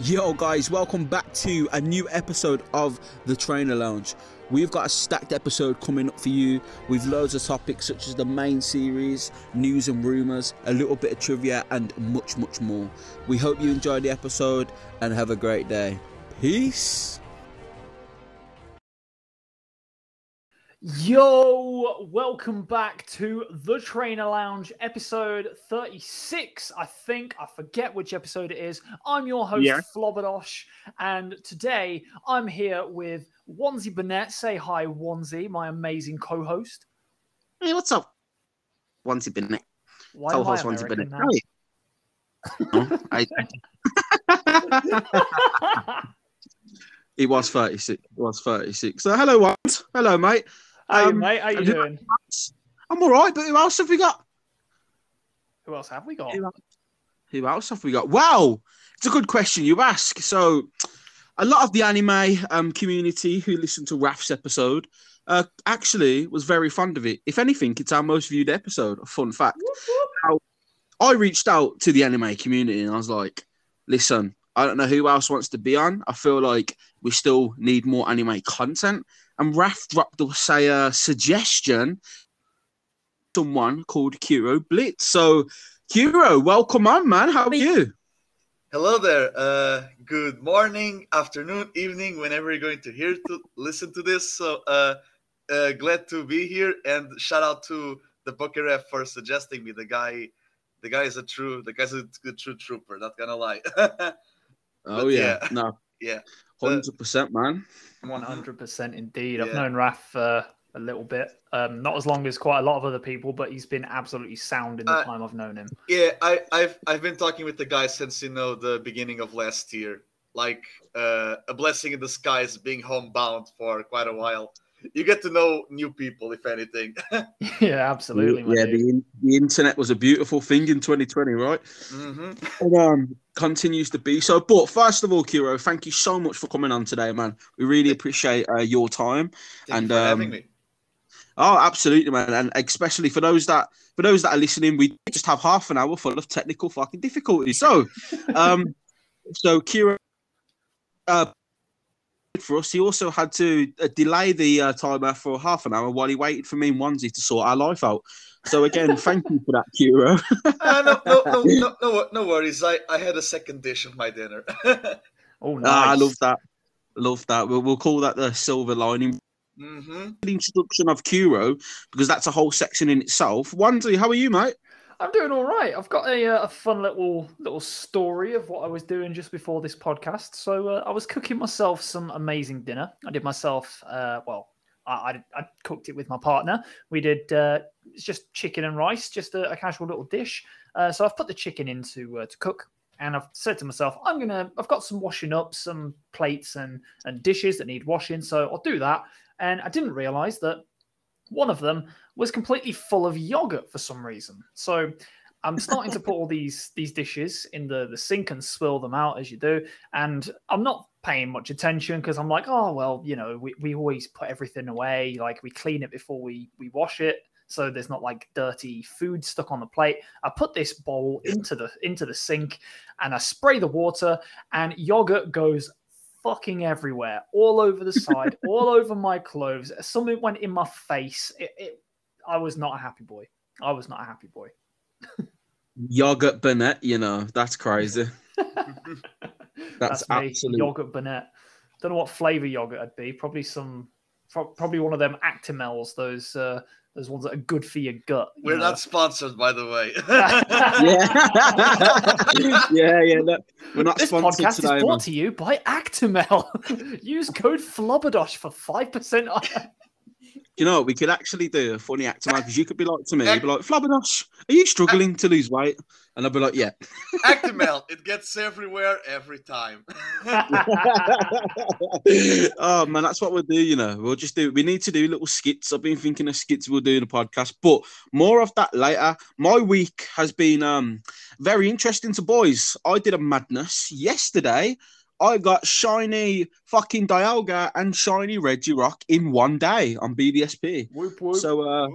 Yo, guys, welcome back to a new episode of the Trainer Lounge. We've got a stacked episode coming up for you with loads of topics such as the main series, news and rumours, a little bit of trivia, and much, much more. We hope you enjoy the episode and have a great day. Peace. Yo, welcome back to the Trainer Lounge, episode 36. I think I forget which episode it is. I'm your host, Yeah. Flobadosh, and today I'm here with Wanzi Burnett. Say hi, Wanzi, my amazing co-host. Hey, what's up? Been there. Why am I Co-host Once been American there. Oh, I, it was 36. It was 36. So, hello, once. Hello, mate. Hey, Um, mate, how you you- doing? I'm all right, but who else have we got? Who else have we got? Who Who else have we got? Wow, it's a good question you ask. So, a lot of the anime um, community who listened to Raf's episode uh, actually was very fond of it. If anything, it's our most viewed episode. A fun fact. Now, I reached out to the anime community and I was like, listen, I don't know who else wants to be on. I feel like we still need more anime content. And Raf dropped us a uh, suggestion. Someone called Kuro Blitz. So, Kuro, welcome on, man. How are you? Hello there. Uh, good morning, afternoon, evening, whenever you're going to hear to listen to this. So uh, uh, glad to be here, and shout out to the Poker Ref for suggesting me. The guy, the guy is a true, the guy's a good true trooper. Not gonna lie. Oh, yeah. yeah. No, yeah. 100%, man. 100% indeed. I've known Raf for a little bit. Um, not as long as quite a lot of other people, but he's been absolutely sound in the Uh, time I've known him. Yeah, I, I've I've been talking with the guy since you know the beginning of last year. Like uh, a blessing in disguise, being homebound for quite a while. You get to know new people, if anything. yeah, absolutely. my yeah, the, the internet was a beautiful thing in 2020, right? hmm And, um, continues to be so. But first of all, Kuro, thank you so much for coming on today, man. We really appreciate uh, your time. Thank And, you for having um, me. Oh, absolutely, man, and especially for those that for those that are listening, we just have half an hour full of technical fucking difficulties. So, um, so Kira, uh, for us, he also had to uh, delay the uh, timer for half an hour while he waited for me and Onesie to sort our life out. So again, thank you for that, Kira. Uh, no, no, no, no, no, no worries. I, I had a second dish of my dinner. Oh, nice. Ah, I love that. Love that. We'll, we'll call that the silver lining. hmm The introduction of Kuro because that's a whole section in itself. Onesie, how are you, mate? I'm doing all right. I've got a, uh, a fun little little story of what I was doing just before this podcast. So uh, I was cooking myself some amazing dinner. I did myself, uh, well, I, I, I cooked it with my partner. We did uh, it's just chicken and rice, just a, a casual little dish. Uh, so I've put the chicken into uh, to cook, and I've said to myself, I'm gonna. I've got some washing up, some plates and and dishes that need washing, so I'll do that. And I didn't realize that one of them was completely full of yogurt for some reason. So I'm starting to put all these these dishes in the, the sink and swirl them out as you do. And I'm not paying much attention because I'm like, oh well, you know, we, we always put everything away, like we clean it before we we wash it. So there's not like dirty food stuck on the plate. I put this bowl into the into the sink and I spray the water and yogurt goes fucking everywhere, all over the side, all over my clothes. Something went in my face. It, it, I was not a happy boy. I was not a happy boy. Yogurt Burnett, you know, that's crazy. That's, me, absolutely yogurt Burnett. Don't know what flavor yogurt I'd be. Probably some, probably one of them Actimels. Those uh, those ones that are good for your gut. you We're know? not sponsored, by the way. yeah, yeah, yeah. Look, we're not This sponsored podcast today. is man. brought to you by Actimel. Use code Flubberdosh for five percent off. You know, we could actually do a funny act because you could be like to me, be like, Flabberdash, are you struggling to lose weight? And I'd be like, yeah. Actimel, it gets everywhere every time. oh man, that's what we'll do. You know, we'll just do. We need to do little skits. I've been thinking of skits we'll do in the podcast, but more of that later. My week has been um very interesting to boys. I did a madness yesterday. I got shiny fucking Dialga and shiny Regirock in one day on BDSP. whoop whoop. So uh,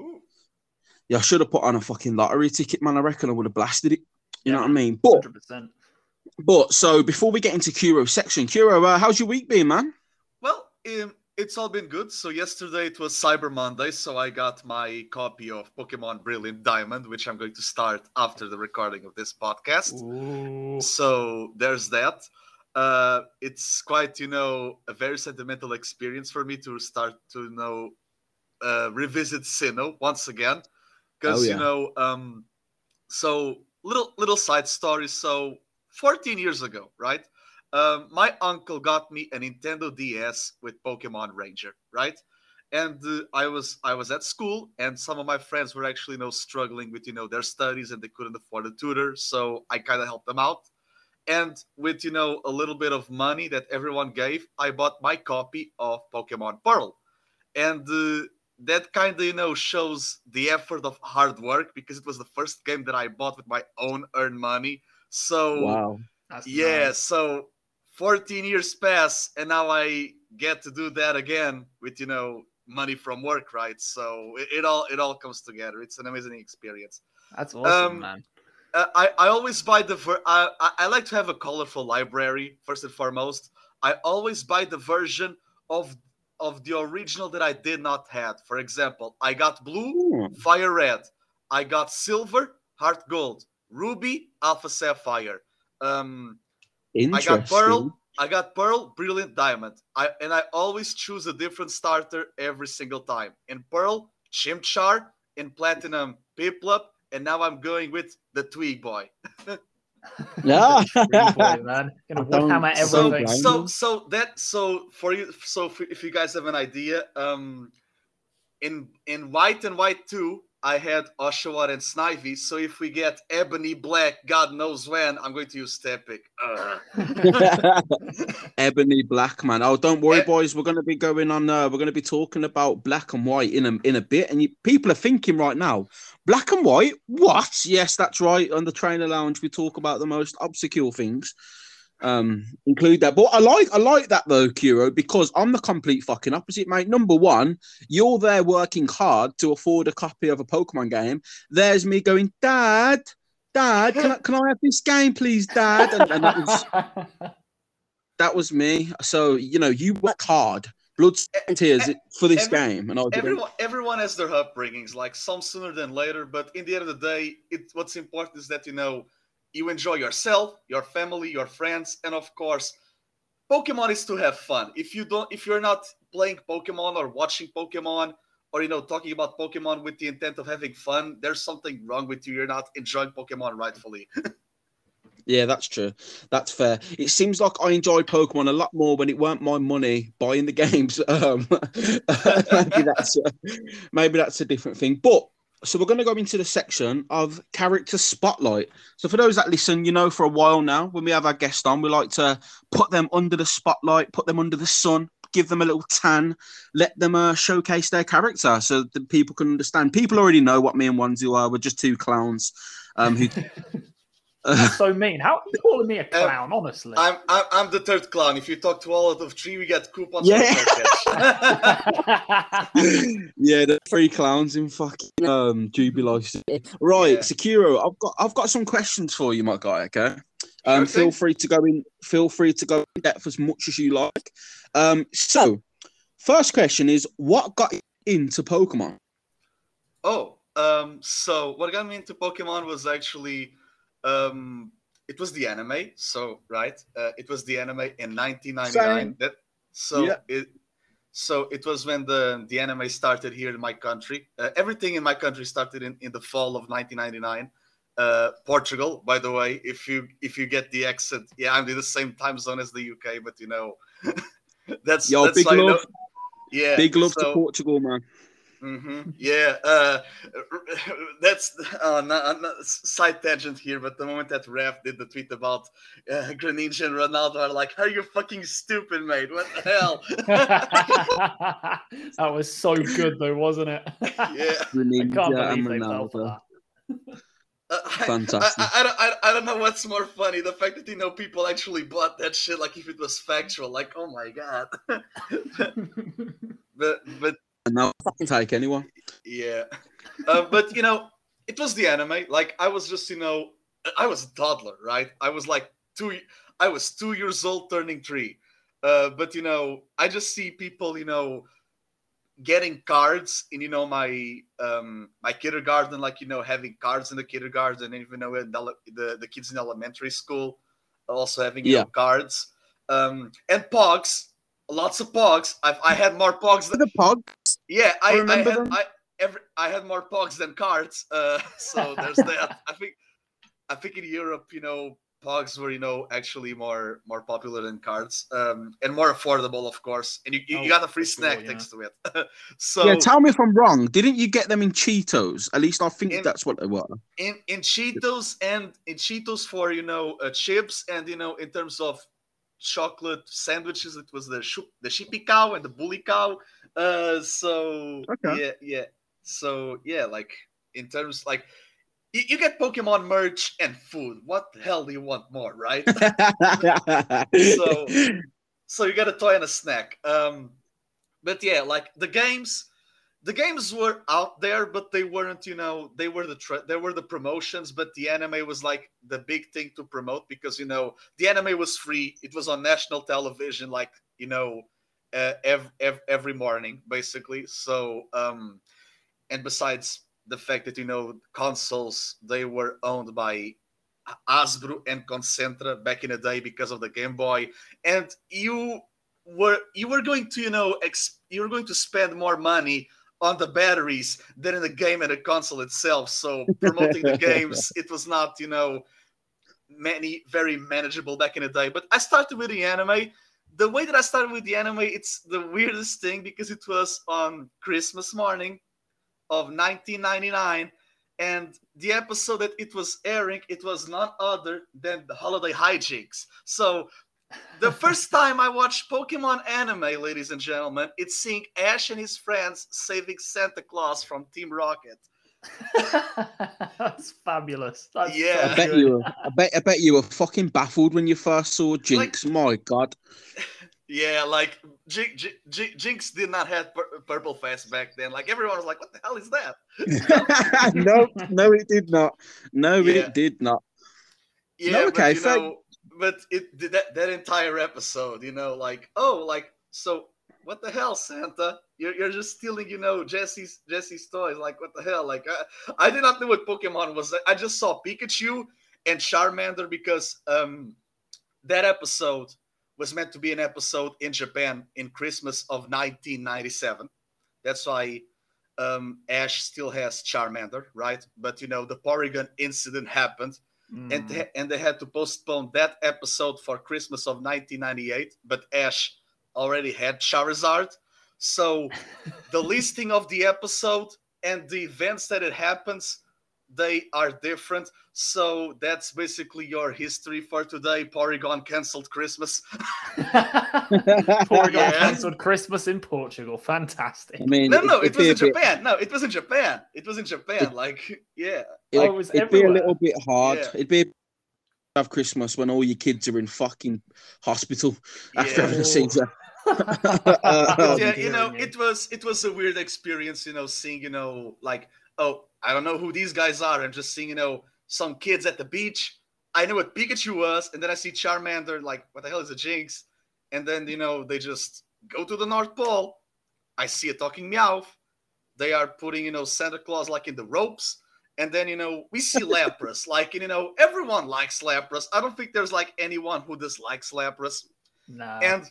yeah, I should have put on a fucking lottery ticket, man. I reckon I would have blasted it. You know what I mean? But Hundred percent. But so before we get into Kuro's section, Kuro, uh, how's your week been, man? Well, um, it's all been good. So yesterday it was Cyber Monday, so I got my copy of Pokemon Brilliant Diamond, which I'm going to start after the recording of this podcast. Ooh. So there's that. Uh, it's quite, you know, a very sentimental experience for me to start to you know uh, revisit Sinnoh once again, because Oh, yeah. you know, um, so little little side story. So 14 years ago, right? Um, my uncle got me a Nintendo DS with Pokemon Ranger, right? And uh, I was I was at school, and some of my friends were actually, you know, struggling with you know their studies, and they couldn't afford a tutor, so I kind of helped them out. And with you know a little bit of money that everyone gave, I bought my copy of Pokemon Pearl, and uh, that kind of you know shows the effort of hard work because it was the first game that I bought with my own earned money. So That's yeah, nice. so 14 years pass, and now I get to do that again with you know money from work, right? So it, it all it all comes together. It's an amazing experience. That's awesome, Um, man. Uh, I I always buy the ver- I, I like to have a colorful library first and foremost. I always buy the version of of the original that I did not have. For example, I got blue, Ooh, Fire Red. I got Silver, Heart Gold, Ruby, Alpha Sapphire. Um, I got Pearl. I got Pearl, Brilliant Diamond. I and I always choose a different starter every single time. In Pearl, Chimchar. In Platinum, Piplup. And now I'm going with the Tweak Boy. Yeah. Boy, man. Gonna I don't- warhammer so- So, so, that, so for you, so if, if you guys have an idea, um, in in White and White Two, I had Oshawott and Snivy. So if we get Ebony Black, God knows when, I'm going to use Tepig. Ugh. Ebony Black, man. Oh, don't worry, Eh. boys. We're going to be going on. Uh, we're going to be talking about black and white in a in a bit. And you, people are thinking right now, black and white. What? Yes, that's right. On the trainer lounge, we talk about the most obscure things. Um, include that. But I like I like that though, Kuro, because I'm the complete fucking opposite, mate. Number one, you're there working hard to afford a copy of a Pokemon game. There's me going, Dad, Dad, can I, can I have this game, please, Dad? And, and that was that was me. So you know, you work hard, blood, sweat, and tears for this every- game, and I everyone, everyone has their upbringings, like some sooner than later. But in the end of the day, it, what's important is that you know you enjoy yourself, your family, your friends, and of course, Pokemon is to have fun. If you don't, if you're not playing Pokemon or watching Pokemon, or you know talking about Pokemon with the intent of having fun, there's something wrong with you. You're not enjoying Pokemon rightfully. Yeah, that's true. That's fair. It seems like I enjoyed Pokemon a lot more when it weren't my money buying the games. Um, maybe that's a, maybe that's a different thing. But so we're going to go into the section of character spotlight. So for those that listen, you know, for a while now, when we have our guest on, we like to put them under the spotlight, put them under the sun, give them a little tan, let them uh, showcase their character, so that people can understand. People already know what me and Wanzu are. We're just two clowns um, who. That's so mean. How are you calling me a clown, honestly? I'm, I'm I'm the third clown. If you talk to all out of three, we get coupons. Yeah. Yeah, the three clowns in fucking um Jubilee. Right, Yeah. Sekiro, I've got I've got some questions for you, my guy. Okay, um, Sure feel free to go in. Feel free to go in depth as much as you like. Um, so first question is, what got you into Pokemon? Oh, um, so what got me into Pokemon was actually, um, it was the anime. So right, uh, it was the anime in 1999. That so Yeah. it, so it was when the the anime started here in my country. Uh, everything in my country started in, in the fall of 1999. Uh, Portugal, by the way, if you if you get the accent, yeah, I'm in the same time zone as the UK, but you know, that's Yo, that's big you know- love, Yeah, big love to Portugal, man. Hmm Yeah, uh, that's uh, not, not, side tangent here, but the moment that Raf did the tweet about uh, Greninja and Ronaldo, are like, "Are you fucking stupid, mate? What the hell?" that was so good, though, wasn't it? yeah, I Greninja can't and believe they Ronaldo. Uh, I- Fantastic. I, I, don't, I, I don't know what's more funny: the fact that you know people actually bought that shit like if it was factual. Like, oh my god. but but And now fucking take anyone. Yeah, uh, but you know, it was the anime. Like I was just, you know, I was a toddler, right? I was like two. I was two years old, turning three. Uh, but you know, I just see people, you know, getting cards in you know my um my kindergarten, like you know, having cards in the kindergarten, and even though the, the the kids in elementary school also having you Yeah. know, cards. Um, and pogs, lots of pogs. I've, I had more pogs than The pog. Yeah, I, I, remember had them. I every I had more pogs than cards. Uh, so there's that. I think I think in Europe, you know, pogs were you know actually more more popular than cards, um, and more affordable, of course. And you, you, Oh, got a free snack yeah. next to it. so Yeah, tell me if I'm wrong. Didn't you get them in Cheetos? At least I think In- that's what they were. in in Cheetos and in Cheetos for you know uh, chips and you know in terms of chocolate sandwiches. It was the shu- the shippy cow and the bully cow uh so Okay. yeah yeah. So yeah like in terms like you, you get pokemon merch and food. What the hell do you want more right? So- so you get a toy and a snack. Um but yeah like the games the games were out there but they weren't you know they were the tra- they were the promotions but the anime was like the big thing to promote because you know the anime was free. It was on national television like you know uh, every, every morning basically. So um and besides the fact that you know consoles they were owned by Hasbro and Concentra back in the day because of the Game Boy. And you were you were going to you know ex- you were going to spend more money on the batteries than in the game and the console itself. So promoting the games it was not you know many very manageable back in the day. But i started with the anime. The way that i started with the anime it's the weirdest thing because it was on christmas morning of 1999 and the episode that it was airing it was none other than the Holiday Hi-Jynx. So the first time I watched Pokemon anime, ladies and gentlemen, it's seeing Ash and his friends saving Santa Claus from Team Rocket. That's fabulous. That's Yeah. so I bet you were. I bet. I bet you were fucking baffled when you first saw Jynx. My God. Yeah, like Jin- Jin- Jin- Jynx did not have pur- purple face back then. Like everyone was like, "What the hell is that?" no, no, it did not. No, Yeah. it did not. Yeah, No, okay, but you fair- know, but it that that entire episode, you know, like oh, like so, what the hell, Santa? You're, you're just stealing, you know, Jessie's Jessie's toys. Like what the hell? Like I, I did not know what Pokemon was. I just saw Pikachu and Charmander because um that episode was meant to be an episode in Japan in Christmas of 1997. That's why um, Ash still has Charmander, right? But you know, the Porygon incident happened and Mm. they, and they had to postpone that episode for Christmas of 1998. But Ash already had Charizard, so the listing of the episode and the events that it happens they are different. So that's basically your history for today. Porygon canceled Christmas. Porygon Yeah. cancelled Christmas in Portugal. Fantastic. I mean, No, no, it'd it was be in a bit- Japan. No, it was in Japan. It was in Japan. Like, yeah. It, Oh, it was it'd be a little bit hard. Yeah. It'd be have Christmas when all your kids are in fucking hospital after Yeah. having a seizure. Um, yeah, you know, it. it was it was a weird experience, you know, seeing, you know, like, oh, I don't know who these guys are, I'm just seeing, you know, some kids at the beach. I knew what Pikachu was, and then I see Charmander, like, what the hell is a Jynx? And then, you know, they just go to the North Pole. I see a talking Meowth. They are putting, you know, Santa Claus like in the ropes. And then, you know, we see Lapras. like, you know, everyone likes Lapras. I don't think there's like anyone who dislikes Lapras No. and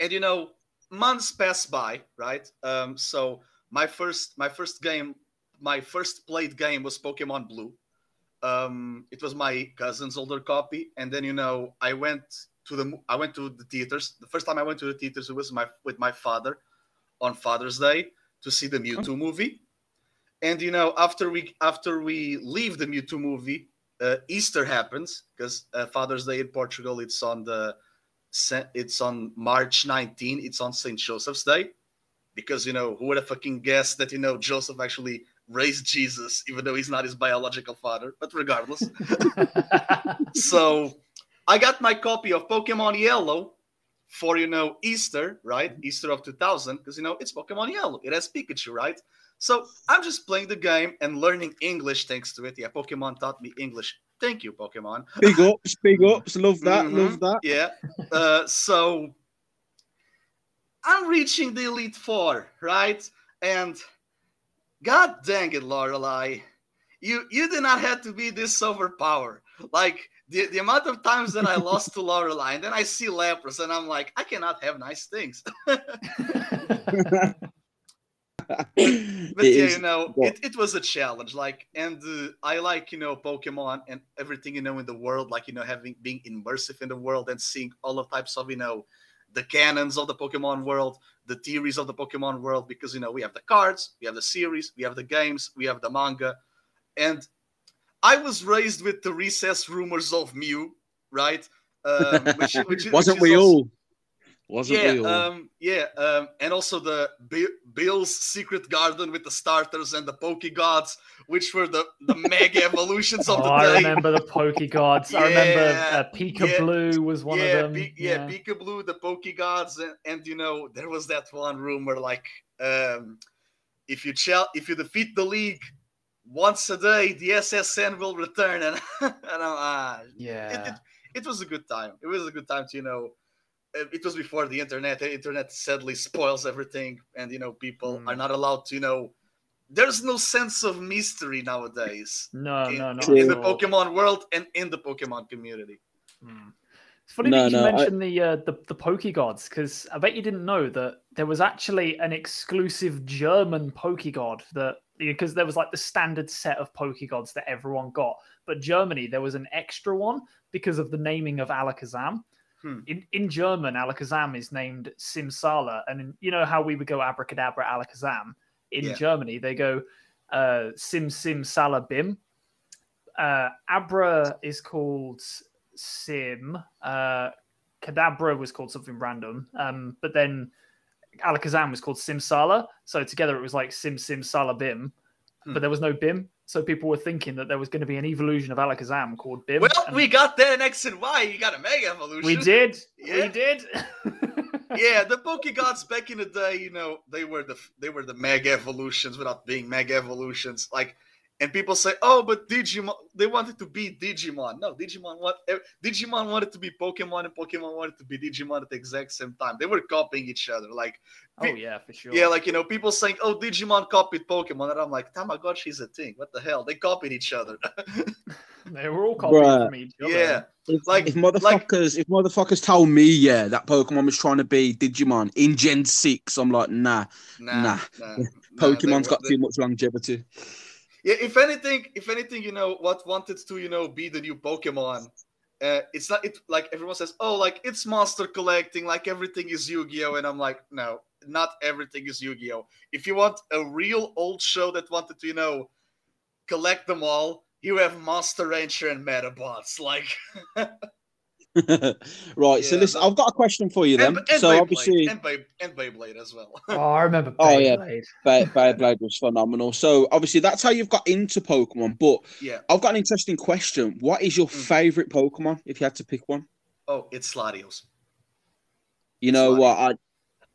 and you know months pass by right um so my first my first game my first played game was pokemon blue um it was my cousin's older copy and then you know i went to the i went to the theaters the first time i went to the theaters it was my with my father on father's day to see the mewtwo movie and you know after we after we leave the mewtwo movie uh, easter happens because uh, father's day in portugal it's on the it's on March 19. It's on St. Joseph's Day. Because, you know, who would have fucking guessed that, you know, Joseph actually raised Jesus, even though he's not his biological father. But regardless. so I got my copy of Pokemon Yellow for, you know, Easter, right? Easter of 2000. Because, you know, it's Pokemon Yellow. It has Pikachu, right? So I'm just playing the game and learning English thanks to it. Yeah, Pokemon taught me English Thank you, Pokemon. Big ups, big ups. Love that, Mhm. love that. Yeah. Uh, so I'm reaching the Elite Four, right? And God dang it, Lorelei, you you did not have to be this overpowered. Like the, the amount of times that I lost to Lorelei, and then I see Lapras, and I'm like, I cannot have nice things. But It yeah, is- you know, what- it, it was a challenge. Like, and uh, I like you know Pokemon and everything you know in the world. Like you know, having being immersive in the world and seeing all the types of you know the canons of the Pokemon world, the theories of the Pokemon world. Because you know we have the cards, we have the series, we have the games, we have the manga, and I was raised with the recess rumors of Mew, right? Um, which, which, which Wasn't is we also- all? Wasn't yeah, we all? um, yeah, um, and also the Bi- Bill's Secret Garden with the starters and the Poke Gods, which were the the mega evolutions of oh, the I remember the Pokegods. I remember Yeah, uh, Pika yeah, Blue was one yeah, of them. Pi- yeah, Pika Blue, the Pokegods, and, and you know there was that one rumor like um, if you chal- if you defeat the league once a day, the S.S. Anne will return, and and I'm, ah, yeah. it, it was a good time. It was a good time to you know. It was before the internet. The internet sadly spoils everything, and you know people Mm. are not allowed to you know. There's no sense of mystery nowadays No, in, no, in- in the. Pokemon world and in the Pokemon community. Mm. It's funny No, that you no, I- mentioned the uh, the the Pokegods because I bet you didn't know that there was actually an exclusive German Pokegod that because there was like the standard set of Pokegods that everyone got, but Germany there was an extra one because of the naming of Alakazam. Hmm. In in German, Alakazam is named Simsala, and in, you know how we would go abracadabra Alakazam. In Yeah. Germany, they go uh, Sim Sim Sala Bim. Uh, Abra is called Sim. Uh, Kadabra was called something random. Um, but then Alakazam was called Simsala. So together it was like Sim Sim Sala Bim. Hmm. But there was no Bim. So people were thinking that there was going to be an evolution of Alakazam called Bim. Well, we got that in X and Y. You got a Mega Evolution. we did. Yeah. We did. yeah, the Pokegods back in the day, you know, they were the they were the Mega Evolutions without being Mega Evolutions. Like, and people say, "Oh, but Digimon, they wanted to be Digimon." No, Digimon what eh, Digimon wanted to be Pokemon, and Pokemon wanted to be Digimon at the exact same time. They were copying each other. Like, oh yeah, for sure. yeah, like you know, people saying, "Oh, Digimon copied Pokemon," and I'm like, "Tamagotchi's a thing. What the hell? They copied each other." they were all copying Bruh. from each other. yeah, If, like- if motherfuckers, if motherfuckers told me, yeah, that Pokemon was trying to be Digimon in Gen Six, I'm like, nah, nah, Nah. nah, nah, they- got they- too much longevity. Yeah, if anything, if anything, you know what wanted to, you know, be the new Pokemon. Uh, it's not it like everyone says, oh, like it's monster collecting, like everything is Yu-Gi-Oh, and I'm like, no, not everything is Yu-Gi-Oh. If you want a real old show that wanted to, you know, collect them all, you have Monster Rancher and Medabots, like right. So listen, that- I've got a question for you then. and, and so Beyblade, obviously, and, Bey, and Beyblade as well. Oh, I remember. Oh, yeah. Beyblade. Bay- Beyblade was phenomenal. So obviously, that's how you've got into Pokemon. But yeah. I've got an interesting question. What is your Mm. favorite Pokemon if you had to pick one? Oh, it's Latios. You know Latios. what? I,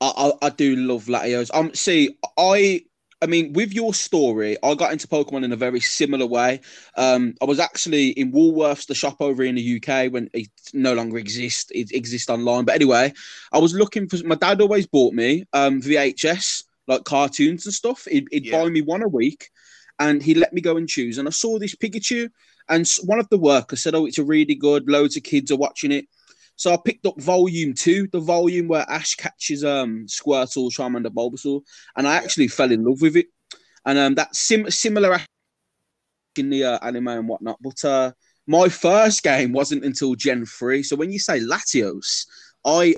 I I- I do love Latios. Um, see, I I mean, with your story, I got into Pokemon in a very similar way. Um, I was actually in Woolworths, the shop over in the UK, when it no longer exists. It exists online. But anyway, I was looking for. My dad always bought me um VHS like cartoons and stuff. He'd, he'd Yeah. buy me one a week, and he let me go and choose. And I saw this Pikachu, and one of the workers said, "Oh, it's a really good. Loads of kids are watching it." So I picked up volume two, the volume where Ash catches um Squirtle, Charmander, Bulbasaur, and I Yeah. actually fell in love with it. And um, that's sim- similar in the uh, anime and whatnot. But uh, my first game wasn't until Gen three. So when you say Latios, I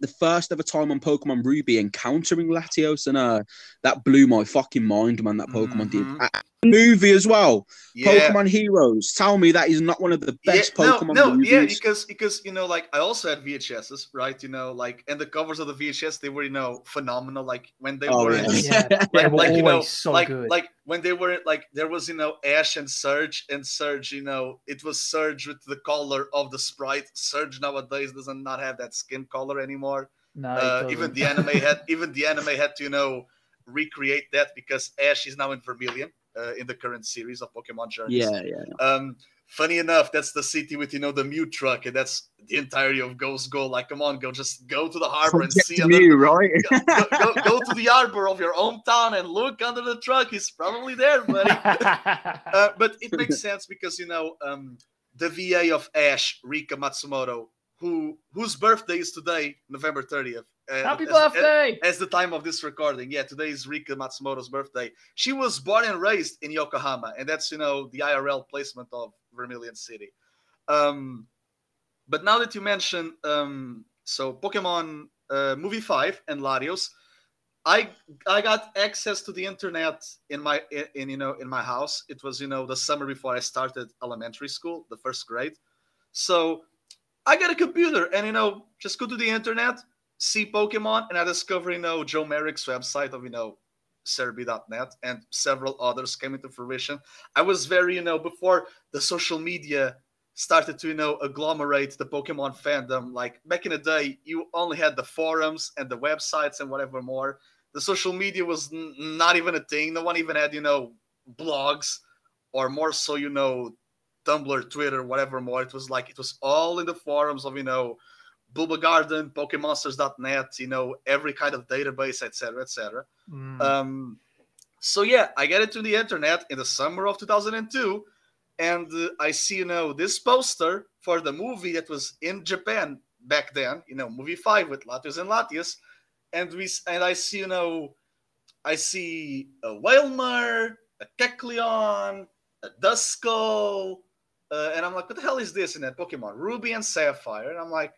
the first ever time on Pokemon Ruby encountering Latios, and uh, that blew my fucking mind, man. That Pokemon Mhm. did. A- movie as well. Yeah. Pokemon Heroes. Tell me that is not one of the best yeah, Pokemon no, no, movies. yeah, because because you know, like I also had VHSs, right? You know, like and the covers of the VHS they were you know phenomenal. Like when they Oh, were yeah. in, Yeah, like, like you know, so like good. like when they were like there was you know Ash and Surge and Surge, you know, it was Surge with the color of the sprite. Surge nowadays doesn't not have that skin color anymore. no, Uh, even the anime had even the anime had to you know recreate that because Ash is now in Vermilion. Uh, in the current series of Pokemon Journeys. Yeah, yeah. Um, funny enough, that's the city with you know the Mew truck, and that's the entirety of Ghost Gold. Like, come on, go just go to the harbor and see. under- Mew, right? go, go, go to the harbor of your hometown and look under the truck. He's probably there, buddy. uh, but it makes sense because you know um, the VA of Ash, Rika Matsumoto, who whose birthday is today, November thirtieth. Uh, Happy as- birthday! As the time of this recording, yeah, today is Rika Matsumoto's birthday. She was born and raised in Yokohama, and that's you know the IRL placement of Vermilion City. Um, but now that you mention, um, so Pokemon uh, Movie Five and Latios, I I got access to the internet in my in, in you know in my house. It was you know the summer before I started elementary school, the first grade. So I got a computer and you know just go to the internet, see Pokemon, and I discovered, you know Joe Merrick's website of you know Serebii.net and several others came into fruition. I was very you know before the social media started to you know agglomerate the Pokemon fandom. Like back in the day, you only had the forums and the websites and whatever more. The social media was n- not even a thing. No one even had you know blogs or more so you know Tumblr, Twitter, whatever more. It was like it was all in the forums of you know Bulbagarden, PokeMonsters.net, you know every kind of database, etc., etc. Mm. Um, so yeah, I get into the internet in the summer of 2002, and uh, I see you know this poster for the movie that was in Japan back then. You know, movie five with Latios and Latias, and we and I see you know, I see a Wailmer, a Kecleon, a Duskull, uh, and I'm like, what the hell is this in that Pokemon? Ruby and Sapphire, and I'm like,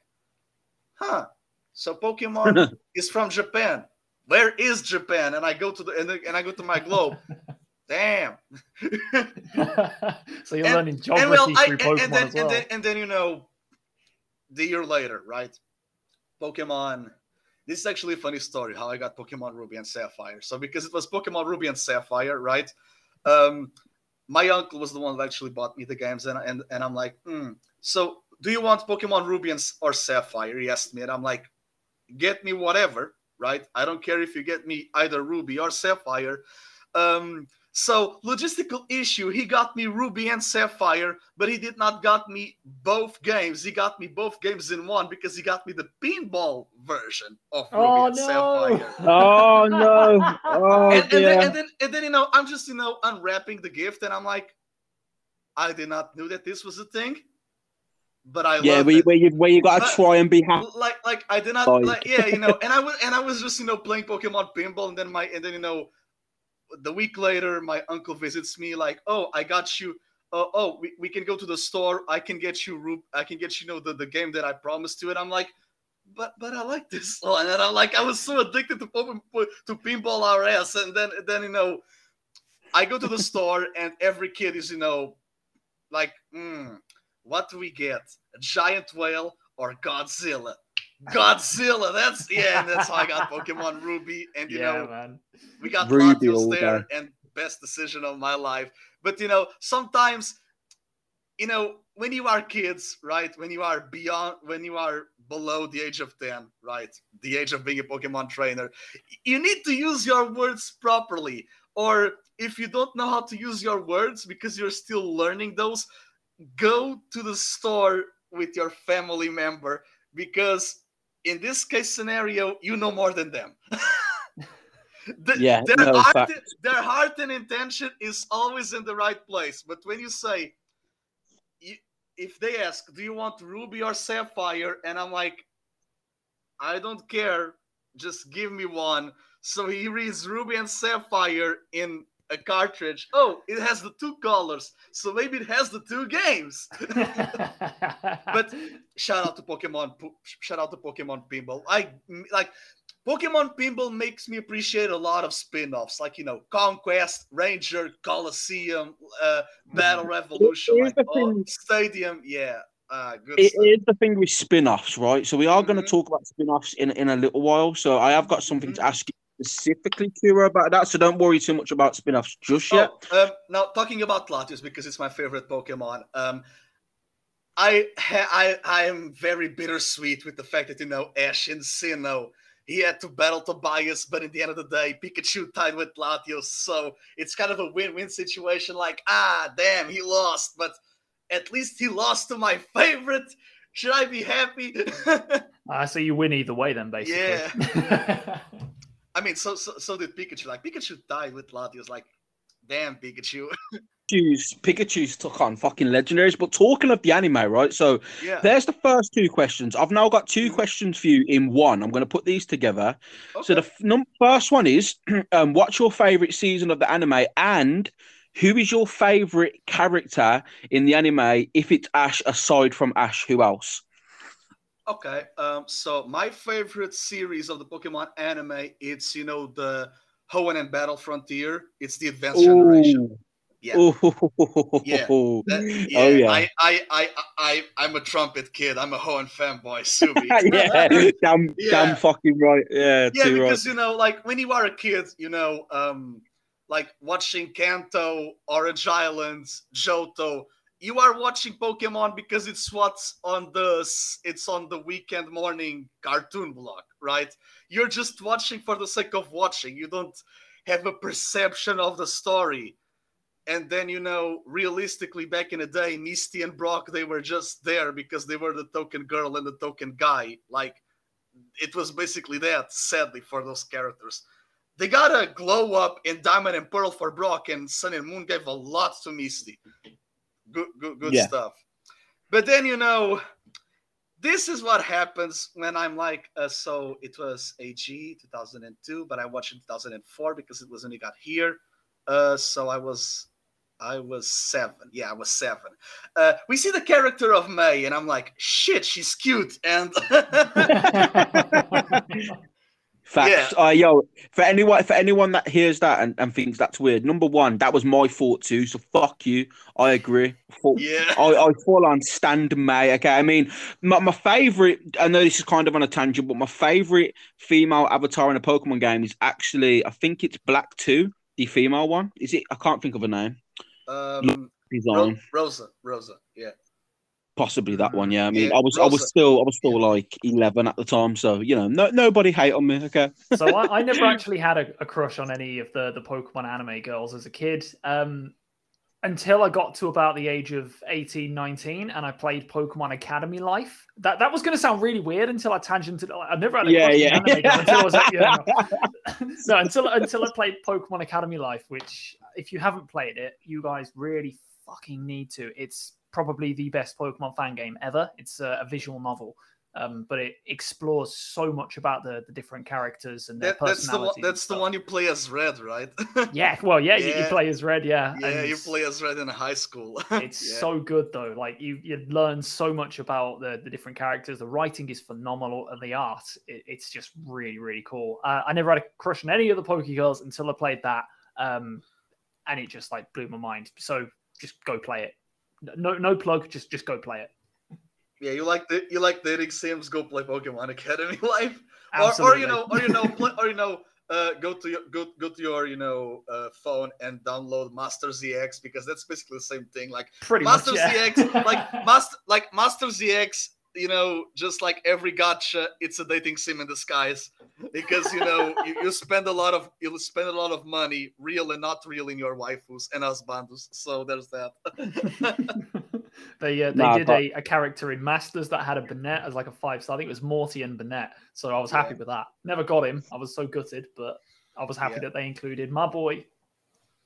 huh. So Pokemon is from Japan. Where is Japan? And I go to the and, the- and I go to my globe. Damn. so you're and- learning geography and well, I, through Pokemon and then as well. and then and then you know, the year later, right? Pokemon. This is actually a funny story how I got Pokemon Ruby and Sapphire. So because it was Pokemon Ruby and Sapphire, right? Um, my uncle was the one that actually bought me the games, and and, and I'm like, hmm. So do you want Pokemon Ruby and, or Sapphire? He asked me, and I'm like, get me whatever, right? I don't care if you get me either Ruby or Sapphire. Um, so logistical issue. He got me Ruby and Sapphire, but he did not got me both games. He got me both games in one because he got me the pinball version of Ruby oh and no! Sapphire. Oh no! Oh and, and, then, and then and then you know I'm just you know unwrapping the gift and I'm like, I did not know that this was a thing, but I Yeah, where you, where you where you got to But- try and be happy. like like I did not Like- like yeah you know and I was and I was just you know playing Pokemon pinball and then my and then you know the week later my uncle visits me like oh I got you. Oh oh we, we can go to the store. I can get you Rub I can get you, you know the, the game that I promised to. And I'm like but but I like this one. And I'm like I was so addicted to Pokemon to pinball RS and then then you know I go to the store and every kid is you know like hmm, what do we get a giant whale or Godzilla Godzilla. That's yeah, and that's how I got Pokemon Ruby. And you yeah, know, man. we got Ruby Latios there, day. and best decision of my life. But you know, sometimes, you know, when you are kids, right? When you are beyond, when you are below the age of ten, right? The age of being a Pokemon trainer, you need to use your words properly. Or if you don't know how to use your words because you're still learning those, go to the store with your family member because in this case scenario, you know more than them. The- Yeah, their, no, heart, fact. their heart and intention is always in the right place. But when you say, you, if they ask, do you want Ruby or Sapphire? And I'm like, I don't care. Just give me one. So he reads Ruby and Sapphire in a cartridge. Oh, it has the two colors. So maybe it has the two games. But- shout out to Pokemon. P- Shout out to Pokemon Pinball. I like Pokemon Pinball makes me appreciate a lot of spin-offs, like you know, Conquest, Ranger, Coliseum, uh, Battle Revolution, like the oh. Stadium. Yeah, uh, good It stuff. is the thing with spin-offs, right? So we are going Mhm. to talk about spin-offs in in a little while. So I have got something to Mhm. ask you specifically, Kira, about that. So don't worry too much about spin-offs just yet. Oh, um, now talking about Latios because it's my favorite Pokemon. Um, I I I am very bittersweet with the fact that you know Ash and Sinnoh he had to battle Tobias, but in the end of the day, Pikachu tied with Latios. So it's kind of a win-win situation. Like, ah, damn, he lost, but at least he lost to my favorite. Should I be happy? I uh, so you win either way, then basically. Yeah. I mean, so, so so did Pikachu. Like Pikachu died with Latios. Like, damn, Pikachu. Pikachu's Pikachu's took on fucking legendaries. But talking of the anime, right? So yeah. there's the first two questions. I've now got two Mhm. questions for you in one. I'm going to put these together. So the f- num- first one is, um, what's your favorite season of the anime, and who is your favorite character in the anime? If it's Ash, aside from Ash, who else? Okay, um, so my favorite series of the Pokemon anime, it's you know the Hoenn and Battle Frontier. It's the Advanced Generation. Yeah. Yeah. Oh That- yeah, yeah. I, I, I, I, I'm a trumpet kid. I'm a Hoenn fanboy. Subi. yeah. Damn, Yeah. damn fucking right. Yeah. yeah, too right. because you know, like when you are a kid, you know, um, like watching Kanto, Orange Islands, Johto, you are watching Pokemon because it's what's on the it's on the weekend morning cartoon block, right? You're just watching for the sake of watching. You don't have a perception of the story. And then you know, realistically, back in the day, Misty and Brock they were just there because they were the token girl and the token guy. Like it was basically that, sadly, for those characters. They got a glow up in Diamond and Pearl for Brock, and Sun and Moon gave a lot to Misty. Good, good, good Yeah. stuff. But then, you know, this is what happens when I'm like, uh, so it was AG 2002, but I watched in 2004 because it was when it got here. Uh, so I was, I was seven. Yeah, I was seven. Uh, we see the character of May, and I'm like, shit, she's cute. And Facts. Uh, yo, for anyone for anyone that hears that and, and thinks that's weird, number one, that was my thought too. So fuck you. I agree. Fuck- yeah, I, I fall on stand May. Okay, I mean, my, my favorite. I know this is kind of on a tangent, but my favorite female avatar in a Pokemon game is actually, I think it's Black Two, the female one. Is it? I can't think of a name. um, Design, Rosa, Rosa, yeah. Possibly that one. Yeah, I mean, Yeah, I was, I was still, I was still like eleven at the time, so you know, no, nobody hate on me. Okay. so I, I never actually had a, a crush on any of the the Pokemon anime girls as a kid. Um, until I got to about the age of 18, 19, and I played Pokemon Academy Life. That that was going to sound really weird until I tangented. I never had a Yeah, crush on yeah. an anime girl until I was at, yeah, no. no, until until I played Pokemon Academy Life, which if you haven't played it, you guys really fucking need to. It's probably the best Pokemon fan game ever. It's a, a visual novel. Um, but it explores so much about the, the different characters and their That, that's the one. That's the one you play as Red, right? Yeah, well, yeah, You, you play as Red, yeah. yeah, and you play as Red in high school. It's Yeah. so good though. Like you, you learn so much about the, the different characters. The writing is phenomenal, and the art, it, it's just really, really cool. Uh, I never had a crush on any of the Pokegirls until I played that, um, and it just like blew my mind. So just go play it. No, no plug. Just, just go play it. Yeah, you like the, you like dating sims? Go play Pokemon Academy Life, or, or you know, or you know, pl- or you know, uh, go to your go go to your you know uh, phone and download Masters EX because that's basically the same thing. Like pretty Master much. Yeah. ZX, like Master like Masters EX, you know, just like every gacha, it's a dating sim in disguise because you know you, you spend a lot of you spend a lot of money, real and not real, in your waifus and husbandos. So there's that. they uh, they Nah, did but- a, a character in Masters that had a Burnett as like a five star. I think it was Morty and Burnett. So I was happy Yeah. with that. Never got him. I was so gutted, but I was happy Yeah. that they included my boy.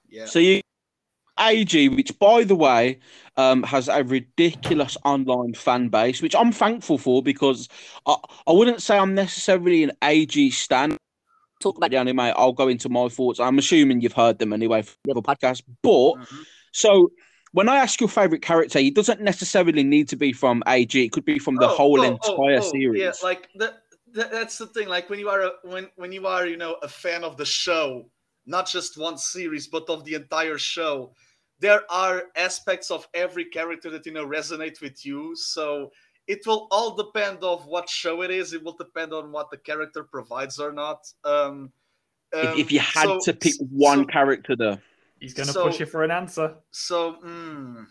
yeah. So you AG, which by the way um, has a ridiculous online fan base, which I'm thankful for because I, I wouldn't say I'm necessarily an AG stan. Talk about the anime, I'll go into my thoughts. I'm assuming you've heard them anyway from the other podcast. But Mhm. so when I ask your favorite character, it doesn't necessarily need to be from AG. It could be from the Oh, whole oh, oh, entire oh, series. Yeah, like that, that. That's the thing. Like when you are a, when when you are you know a fan of the show, not just one series, but of the entire show. There are aspects of every character that you know resonate with you. So it will all depend of what show it is. It will depend on what the character provides or not. Um, if, um, if you had so- to pick one so- character, though. He's going to So- push you for an answer. So. mm,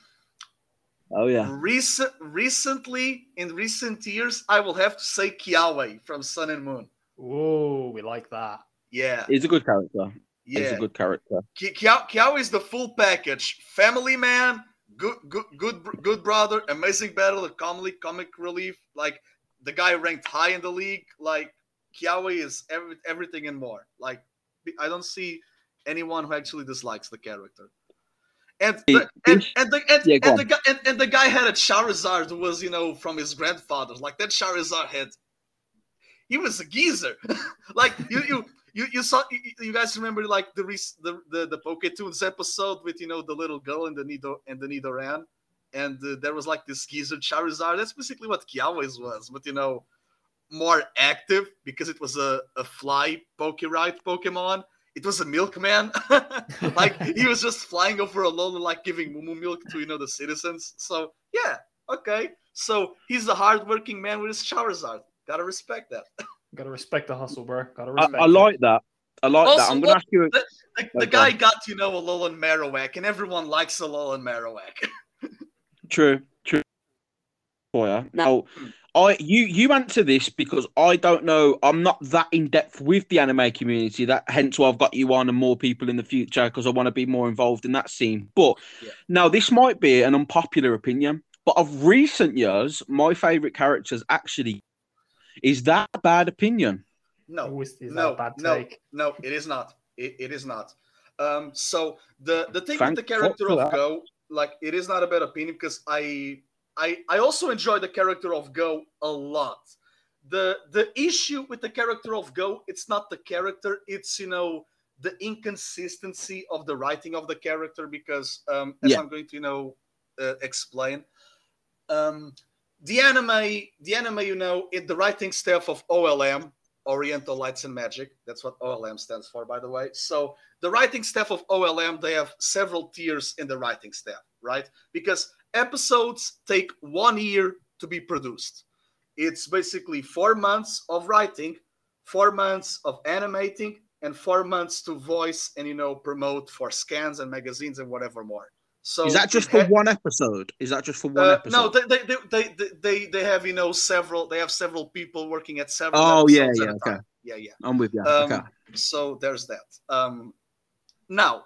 Oh yeah. Recent, recently, in recent years, I will have to say Kiawe from Sun and Moon. Oh, we like that. Yeah, He's a good character. He's yeah. a good character. Ki- Kiawe, Kiawe is the full package. Family man, good, good, good, good brother, amazing battle, comedy, comic relief. Like the guy ranked high in the league. Like Kiawe is every, everything and more. Like I don't see anyone who actually dislikes the character. And the, and, and the and, Yeah, and the guy and, and the guy had a Charizard who was you know from his grandfather. Like that Charizard had, he was a geezer. like you you you you saw you, you guys remember like the the the, the Poketoons episode with you know the little girl and the Nido and the Nidoran, and uh, there was like this geezer Charizard. That's basically what Kiawe's was, but you know more active because it was a, a fly Pokéride Pokemon. It was a milkman. like he was just flying over alone and like giving Moomoo milk to you know the citizens. So yeah, okay. So he's a hardworking man with his Charizard. Gotta respect that. Gotta respect the hustle, bro. Gotta respect I it. like that. I like that. I'm gonna what- ask you. The, the oh, Okay. guy got to know a Alolan Marowak, and everyone likes a Alolan Marowak. True, true. Boya. Now, I you you answer this because I don't know. I'm not that in depth with the anime community. That hence why I've got you on and more people in the future because I want to be more involved in that scene. But Yeah. now this might be an unpopular opinion, but of recent years, my favorite characters actually is that a bad opinion. no, is, is that no, a bad no, take? no, it is not. It, it is not. Um, so the the thing Thank with the character of that. Go, like it is not a bad opinion because I I I also enjoy the character of Go a lot. The the issue with the character of Go, it's not the character, it's you know the inconsistency of the writing of the character because um as Yeah. I'm going to you know uh, explain um the anime the anime you know in the writing staff of OLM Oriental Lights and Magic. That's what OLM stands for, by the way. So the writing staff of OLM, they have several tiers in the writing staff, right? Because episodes take one year to be produced. It's basically four months of writing, four months of animating, and four months to voice and you know promote for scans and magazines and whatever more. So Is that just for ha- one episode? Is that just for one uh, episode? no, they, they, they, they, they, they have you know several. They have several people working at several. Oh, yeah, yeah, okay. yeah, yeah. I'm with you. Um, okay. So there's that. Um, now,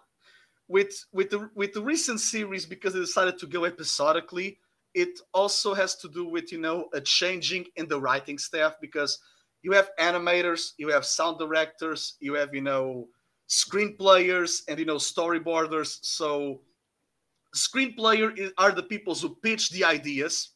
with with the with the recent series, because they decided to go episodically, it also has to do with you know a changing in the writing staff because you have animators, you have sound directors, you have you know screen players, and you know storyboarders. So screenplayer are the people who pitch the ideas,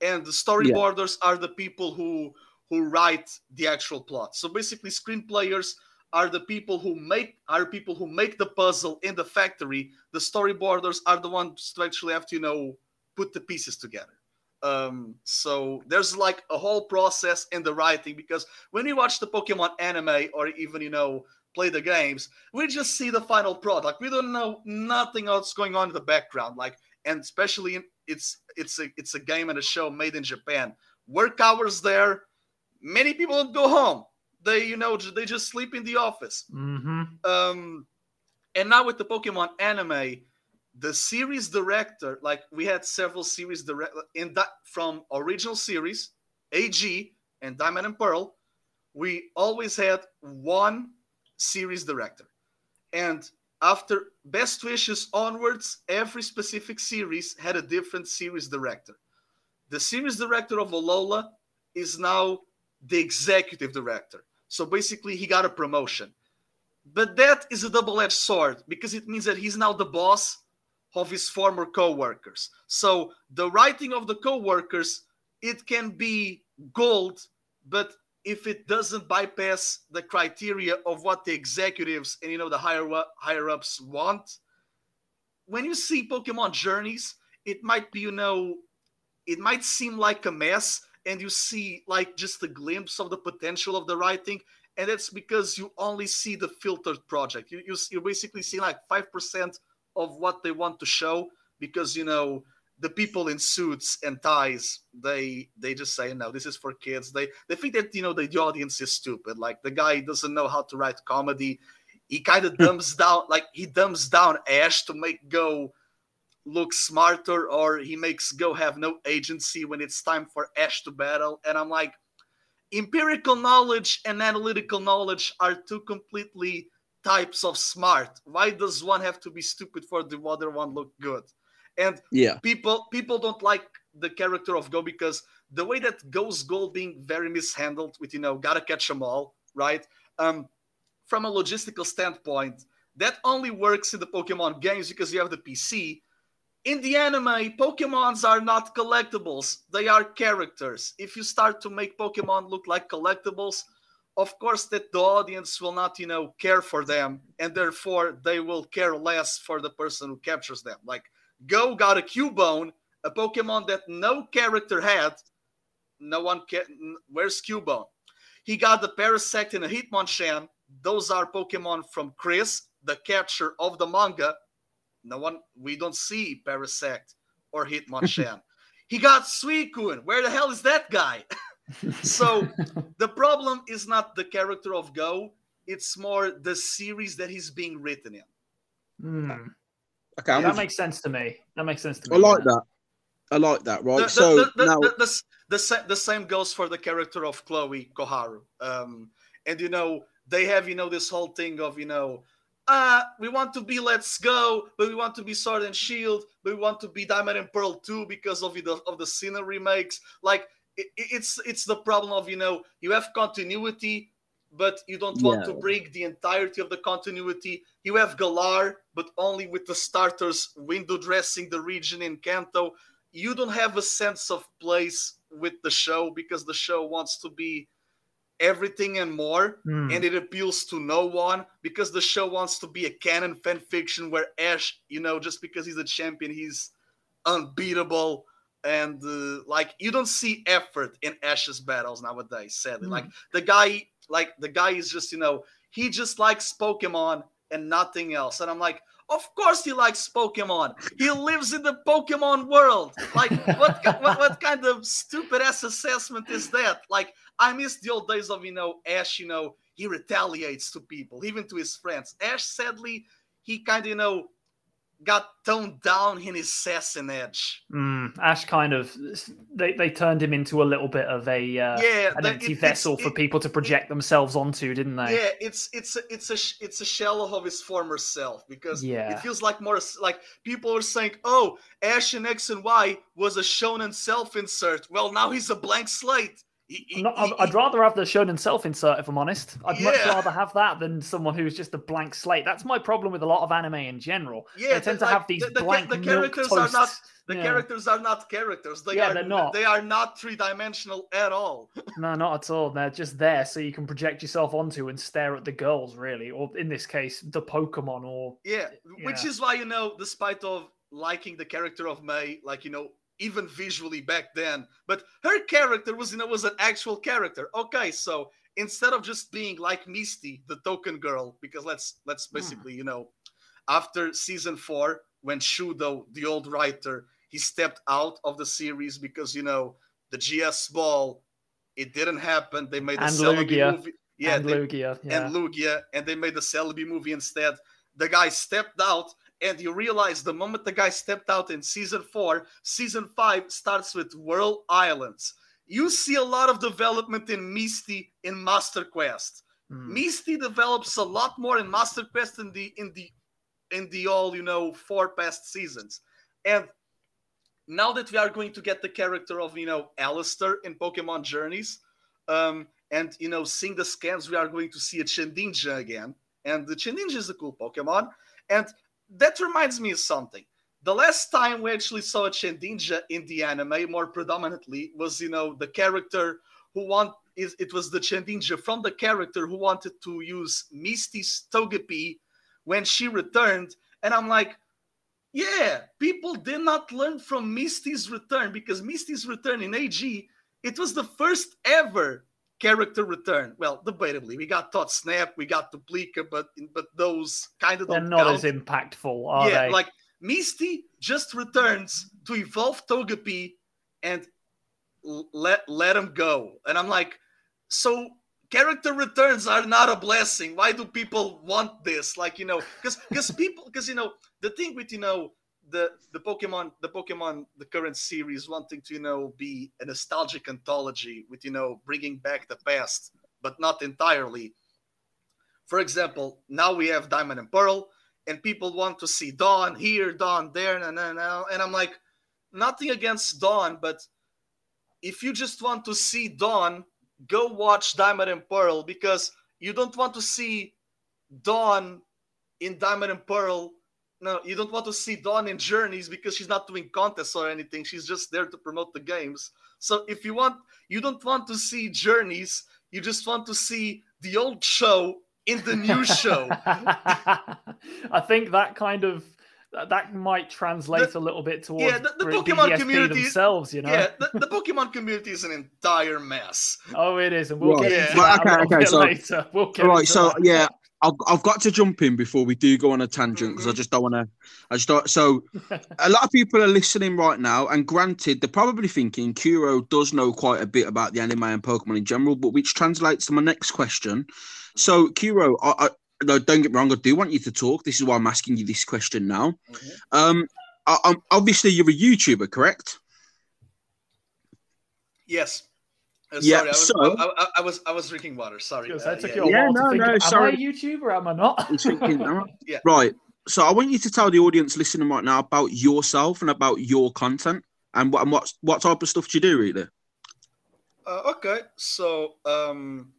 and the storyboarders are the people who who write the actual plot. So basically, screenplayers are the people who make are people who make the puzzle in the factory. The storyboarders are the ones to actually have to you know put the pieces together. Um, so there's like a whole process in the writing because when you watch the Pokemon anime or even you know play the games, we just see the final product. We don't know nothing else going on in the background. Like and especially in, it's it's a it's a game and a show made in Japan. Work hours there. Many people don't go home. They you know they just sleep in the office. Mm-hmm. Um, and now with the Pokemon anime, the series director, like we had several series direct in that from original series, AG and Diamond and Pearl, we always had one series director. And after Best Wishes onwards, every specific series had a different series director. The series director of Alola is now the executive director. So basically, he got a promotion. But that is a double edged sword because it means that he's now the boss of his former co-workers. So the writing of the co-workers it can be gold, but if it doesn't bypass the criteria of what the executives and you know the higher higher ups want, when you see Pokemon journeys, it might be you know, it might seem like a mess, and you see like just a glimpse of the potential of the writing, and that's because you only see the filtered project. You you you basically see like five percent of what they want to show because you know the people in suits and ties they they just say no this is for kids. They they think that you know the, the audience is stupid. Like the guy doesn't know how to write comedy. He kind of hmm. dumbs down like he dumbs down ash to make go look smarter or he makes go have no agency when it's time for ash to battle. And i'm like empirical knowledge and analytical knowledge are two completely types of smart. Why does one have to be stupid for the other one look good? And Yeah. people people don't like the character of Go because the way that Go's goal being very mishandled with you know gotta catch them all, right? Um, from a logistical standpoint, that only works in the Pokemon games because you have the PC. In the anime, Pokemons are not collectibles; they are characters. If you start to make Pokemon look like collectibles, of course that the audience will not you know care for them and therefore they will care less for the person who captures them like go got a cubone a pokemon that no character had. No one can where's cubone he got the parasect and a hitmonchan. Those are pokemon from Crys the catcher of the manga. No one we don't see parasect or hitmonchan. He got suicune. Where the hell is that guy? So the problem is not the character of Go, it's more the series that he's being written in. Hmm. Okay, I'm that with- makes sense to me. That makes sense to me. I like that. I like that. Right. The, the, so the, the, now, the, the, the, sa- the same goes for the character of Chloe Koharu. Um, and you know, they have, you know, this whole thing of, you know, uh, we want to be Let's Go, but we want to be Sword and Shield, but we want to be Diamond and Pearl too because of the of the Sinnoh remakes. Like it, it's it's the problem of you know you have continuity, but you don't want to break the entirety of the continuity. You have Galar, but only with the starters window dressing the region in Kanto. You don't have a sense of place with the show because the show wants to be everything and more Hmm. and it appeals to no one because the show wants to be a canon fan fiction where Ash, you know, just because he's a champion, he's unbeatable. And uh, like you don't see effort in Ash's battles nowadays, sadly. Like the guy, like the guy is just, you know, he just likes Pokemon and nothing else. And I'm like, of course he likes Pokemon. He lives in the Pokemon world. Like, what, what, what kind of stupid ass assessment is that? Like, I miss the old days of, you know, Ash, you know, he retaliates to people, even to his friends. Ash, sadly, he kind of, you know, got toned down in his sass and edge. Hmm. Ash kind of they, they turned him into a little bit of a uh, yeah, an empty it- vessel for it- people to project themselves onto, didn't they? Yeah, it's it's a, it's a it's a shell of his former self because Yeah. it feels like more like people are saying, "Oh, Ash in X and Y was a shonen self-insert." Well, now he's a blank slate. He- not- he- I'd, he- rather have the shonen self-insert if I'm honest. I'd much rather have that than someone who's just a blank slate. That's my problem with a lot of anime in general. Yeah, they tend the- to have these the- the blank the milk characters are not- the Yeah. characters are not characters. They Yeah, are they're not. They are not three-dimensional at all. No, not at all. They're just there so you can project yourself onto and stare at the girls, really, or in this case, the Pokemon. Or Yeah, which is why you know, despite of liking the character of May, like you know, even visually back then, but her character was you know was an actual character. Okay, so instead of just being like Misty, the token girl, because let's let's hmm. basically you know, after season four, when Shudo, the old writer, he stepped out of the series because you know the GS ball, it didn't happen. They made a And Celebi Lugia. movie. Yeah, and they- Lugia. Yeah. and Lugia, and they made the Celebi movie instead. The guy stepped out, and you realize the moment the guy stepped out in season four, season five starts with Whirl Islands. You see a lot of development in Misty in Master Quest. Hmm. Misty develops a lot more in Master Quest in the in the in the all you know four past seasons. And now that we are going to get the character of you know Alistair in Pokemon Journeys, um, and you know seeing the scans, we are going to see a Shedinja again. And the Shedinja is a cool Pokemon, and that reminds me of something. The last time we actually saw a Shedinja in the anime, more predominantly, was you know the character who want is it was the Shedinja from the character who wanted to use Misty's Togepi when she returned, and I'm like, yeah, people did not learn from Misty's return because Misty's return in AG, it was the first ever character return. Well, debatably, we got Todd Snap, we got Duplica, but but those kind of They're don't not count. as impactful, are yeah, they? like Misty just returns to evolve Togepi and let let him go, and I'm like, so character returns are not a blessing. Why do people want this? Like you know, because because people because you know the thing with you know the the Pokemon the Pokemon the current series wanting to you know be a nostalgic anthology with you know bringing back the past, but not entirely. For example, now we have Diamond and Pearl, and people want to see Dawn here, Dawn there, and now, and I'm like, nothing against Dawn, but if you just want to see Dawn, go watch Diamond and Pearl because you don't want to see Dawn in Diamond and Pearl. No, you don't want to see Dawn in Journeys because she's not doing contests or anything. She's just there to promote the games. So if you want, you don't want to see Journeys. You just want to see the old show in the new show. I think that kind of that might translate The- a little bit towards yeah, the, the Pokemon BDSP community themselves. You know. Yeah, the, the Pokemon community is an entire mess. Oh, it is, and we'll Right. get Yeah. into Well, that okay, a okay, bit so- later. We'll get All right, into so that. yeah, I've, I've got to jump in before we do go on a tangent because I Mhm. just don't want to. I just don't. So, a lot of people are listening right now, and granted, they're probably thinking Kuro does know quite a bit about the anime and Pokemon in general, but which translates to my next question. So, Kuro, I, I, no, don't get me wrong, I do want you to talk. This is why I'm asking you this question now. Um, I, obviously, you're a YouTuber, correct? Yes. Uh, Yeah, I was, so- I, I, I was I was drinking water. Sorry. Because Uh, that took yeah, you a Yeah, while no, to think. no, am sorry. I a YouTuber? Am I not? You're thinking, am I- Yeah. Right. So I want you to tell the audience listening right now about yourself and about your content and what and what what type of stuff do you do really. Uh, okay, so um,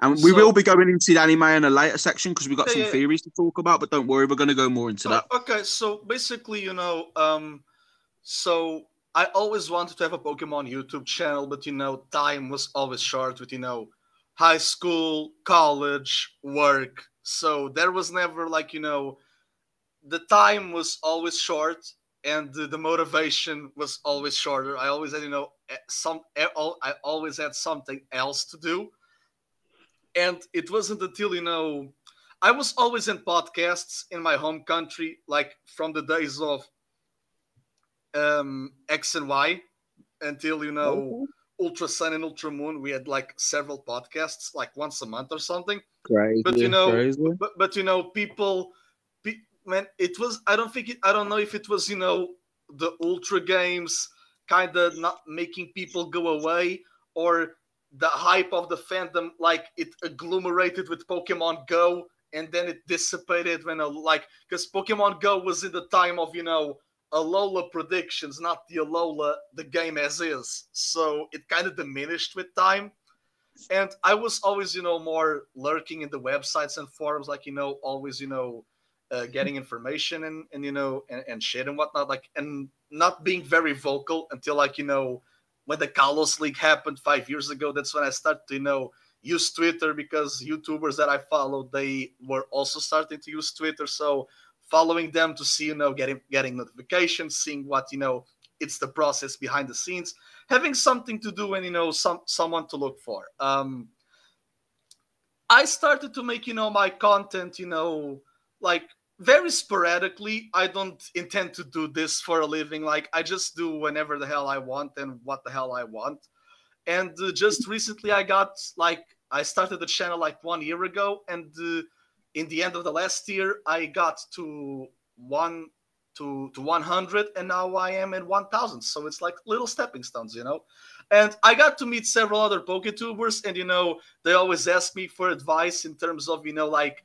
And we So- will be going into the anime in a later section because we've got Yeah, some yeah. theories to talk about. But don't worry, we're going to go more into that. Oh, okay, so basically, you know, um, so I always wanted to have a Pokemon YouTube channel, but you know, time was always short with you know, high school, college, work. So there was never like you know, the time was always short, and the, the motivation was always shorter. I always had you know eh, some eh, I always had something else to do, and it wasn't until you know I was always in podcasts in my home country, like from the days of um, X and Y until you know Ultra Sun and Ultra Moon. We had like several podcasts, like once a month or something. Crazy, But you know, crazy. But but you know, people, pe- man, it was. I don't think it. I don't know if it was you know the Ultra games kind of not making people go away or the hype of the fandom, like it agglomerated with Pokemon Go and then it dissipated when a like because Pokemon Go was in the time of you know Alola predictions, not the Alola the game as is. So it kind of diminished with time. And I was always, you know, more lurking in the websites and forums, like you know, always, you know, uh, getting information and and you know and, and shit and whatnot, like and not being very vocal until like you know when the Kalos League happened five years ago. That's when I started to you know use Twitter because YouTubers that I followed they were also starting to use Twitter. So following them to see you know getting getting notifications, seeing what you know it's the process behind the scenes, having something to do and you know some someone to look for. Um, I started to make you know my content you know like very sporadically. I don't intend to do this for a living. Like I just do whenever the hell I want and what the hell I want. And uh, just recently, I got like I started the channel like one year ago, and uh, in the end of the last year, I got to one to to 100, and now I am at 1,000. So it's like little stepping stones, you know. And I got to meet several other PokeTubers, and you know they always ask me for advice in terms of you know like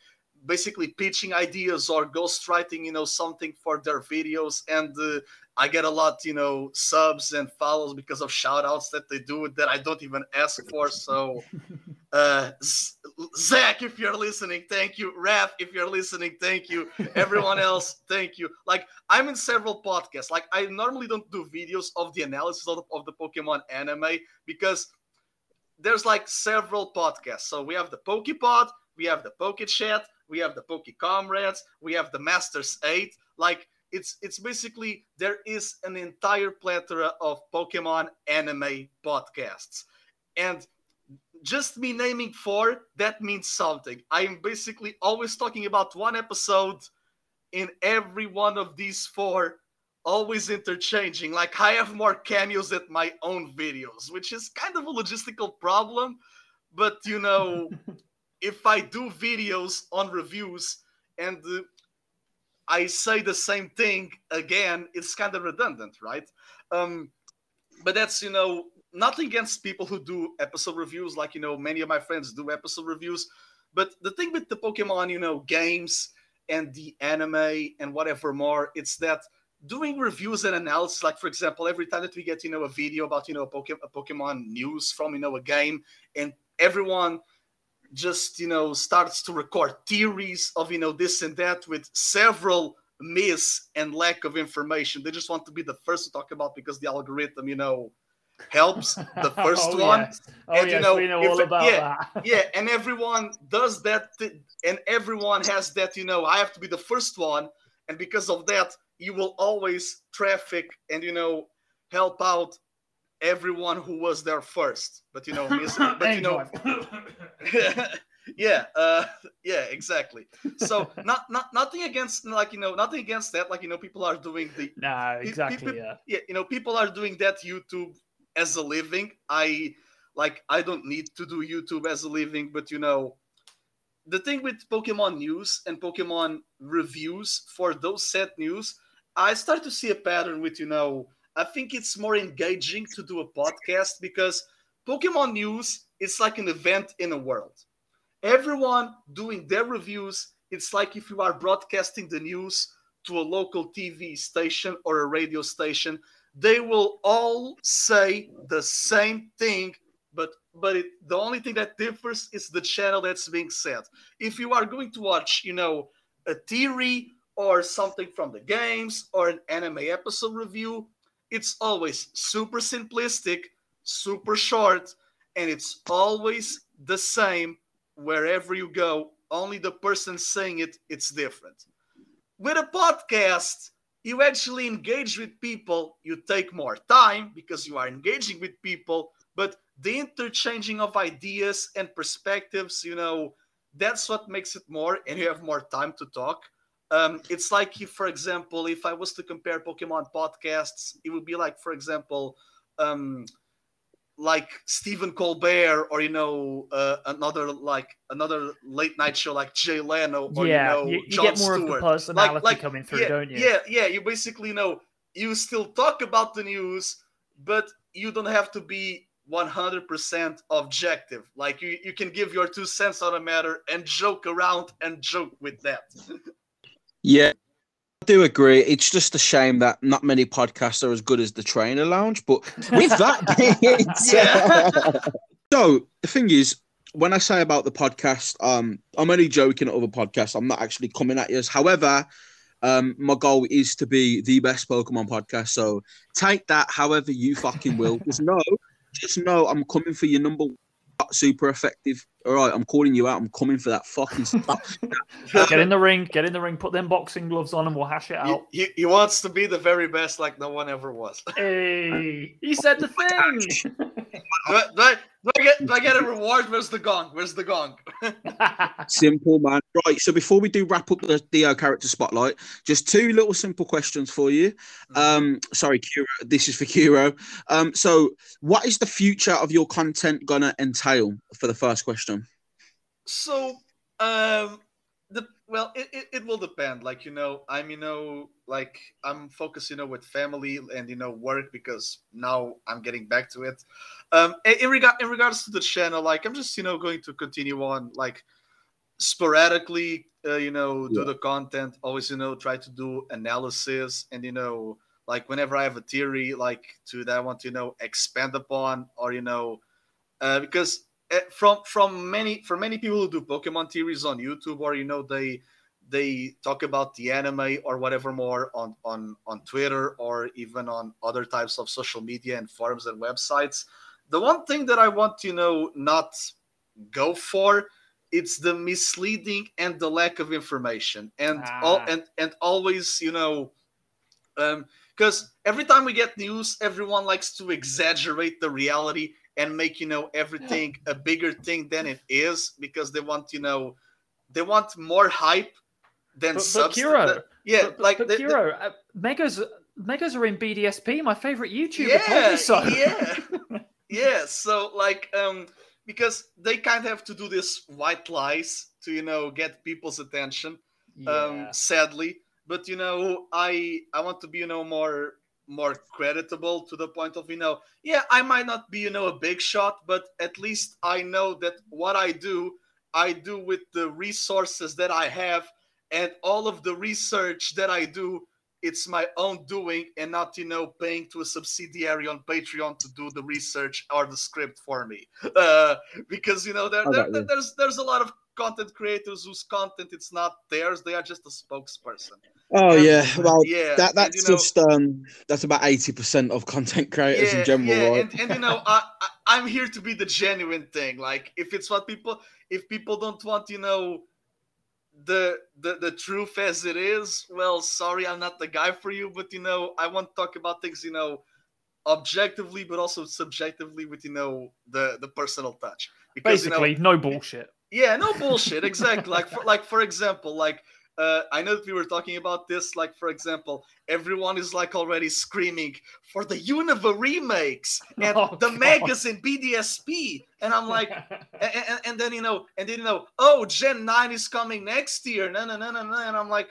basically pitching ideas or ghostwriting, you know, something for their videos. And uh, I get a lot, you know, subs and follows because of shout outs that they do that I don't even ask for. So, uh, Zach, if you're listening, thank you. Raf, if you're listening, thank you. Everyone else, thank you. Like, I'm in several podcasts. Like, I normally don't do videos of the analysis of the, of the Pokemon anime because there's like several podcasts. So we have the Pokepod, we have the PokeChat, we have the Poke Comrades, we have the Masters 8. Like it's it's basically there is an entire plethora of Pokemon anime podcasts. And just me naming four, that means something. I am basically always talking about one episode in every one of these four, always interchanging. Like I have more cameos at my own videos, which is kind of a logistical problem. But you know, if I do videos on reviews and uh, I say the same thing again, it's kind of redundant, right? Um, but that's you know nothing against people who do episode reviews, like you know many of my friends do episode reviews. But the thing with the Pokemon, you know, games and the anime and whatever more, it's that doing reviews and analysis, like for example, every time that we get you know a video about you know a, Poke- a Pokemon news from you know a game, and everyone just you know starts to record theories of you know this and that with several miss and lack of information. They just want to be the first to talk about because the algorithm, you know, helps the oh, first oh, one. Yes. Oh, And, you know, we know if all it- about yeah, that. yeah, and everyone does that, th- and everyone has that. You know, I have to be the first one, and because of that, you will always traffic and you know help out everyone who was there first. But you know, miss, but you know, yeah, uh, yeah, exactly. So not not nothing against like you know nothing against that. Like you know, people are doing the no, pe- exactly. Yeah. yeah, you know, people are doing that YouTube as a living. I like I don't need to do YouTube as a living, but you know, the thing with Pokemon news and Pokemon reviews for those set news, I start to see a pattern with you know, I think it's more engaging to do a podcast because Pokemon news is like an event in a world. Everyone doing their reviews, it's like if you are broadcasting the news to a local TV station or a radio station, they will all say the same thing, but but it, the only thing that differs is the channel that's being said. If you are going to watch, you know, a theory or something from the games or an anime episode review, it's always super simplistic, super short, and it's always the same wherever you go. Only the person saying it, it's different with a podcast, you actually engage with people. You take more time because you are engaging with people, but the interchanging of ideas and perspectives, you know, that's what makes it more, and you have more time to talk. Um, it's like if, for example, if I was to compare Pokemon podcasts, it would be like, for example, um, like Stephen Colbert or you know uh, another like another late night show like Jay Leno or yeah, you know you, you get more of the Stewart. personality like- coming through, yeah, don't you? Yeah, yeah. You basically know you still talk about the news, but you don't have to be 100% objective. Like you, you can give your two cents on a matter and joke around and joke with that. Yeah, I do agree. It's just a shame that not many podcasts are as good as the Trainer Lounge. But with that being said, so the thing is, when I say about the podcast, um, I'm only joking at other podcasts. I'm not actually coming at you. However, um, my goal is to be the best Pokemon podcast. So take that however you fucking will. Just know, just know, I'm coming for your number one super effective. All right, I'm calling you out. I'm coming for that fucking stuff. Get in the ring, get in the ring, put them boxing gloves on, and we'll hash it out. he, he wants to be the very best, like no one ever was. Hey, he said the thing. do, I, do, I, do, I get, do I get a reward? Where's the gong? Where's the gong? Simple, man. Right. So before we do wrap up the Dio character spotlight, just two little simple questions for you. Um, sorry, Kuro. This is for Kuro. Um, so what is the future of your content gonna entail for the first question? So, um, the well, it, it, it will depend. Like you know, I'm you know like I'm focused you know with family and you know work because now I'm getting back to it. Um, in, regard in regards to the channel, like I'm just you know going to continue on like sporadically, uh, you know, do Yeah. the content. Always you know try to do analysis and you know like whenever I have a theory like to that I want to you know expand upon or you know uh, because uh, from from many for many people who do Pokemon theories on YouTube or you know they they talk about the anime or whatever more on on on Twitter or even on other types of social media and forums and websites. The one thing that I want to you know not go for it's the misleading and the lack of information and all Ah. and and always you know um because every time we get news everyone likes to exaggerate the reality and make you know everything a bigger thing than it is because they want you know they want more hype than But, but substance Kiro, yeah but, but, like but they- they- Kiro, uh, megas, megas are in BDSP. My favorite YouTuber told yeah, me so. yeah, yeah. So like, um, because they kind of have to do this white lies to you know get people's attention. Um, Yeah. sadly, but you know, I I want to be you know more more creditable to the point of you know, yeah, I might not be you know a big shot, but at least I know that what I do, I do with the resources that I have, and all of the research that I do it's my own doing and not you know paying to a subsidiary on patreon to do the research or the script for me. Uh, because you know there, there, there's there's a lot of content creators whose content it's not theirs they are just a spokesperson Oh And- yeah, well yeah that and, that's know, just um that's about eighty percent of content creators yeah, in general, yeah, right? and, and you know I, I i'm here to be the genuine thing like if it's what people if people don't want you know the the the truth as it is well sorry i'm not the guy for you but you know i want to talk about things you know objectively but also subjectively with you know the the personal touch because you know Basically, no bullshit. Yeah, no bullshit. Exactly. like for like for example, like uh, I know that we were talking about this. Like for example, everyone is like already screaming for the Unova remakes and Oh, the God. Megas in BDSP, and I'm like, and, and, and then you know, and then you know, oh, Gen Nine is coming next year. No, no, no, no, no. And I'm like.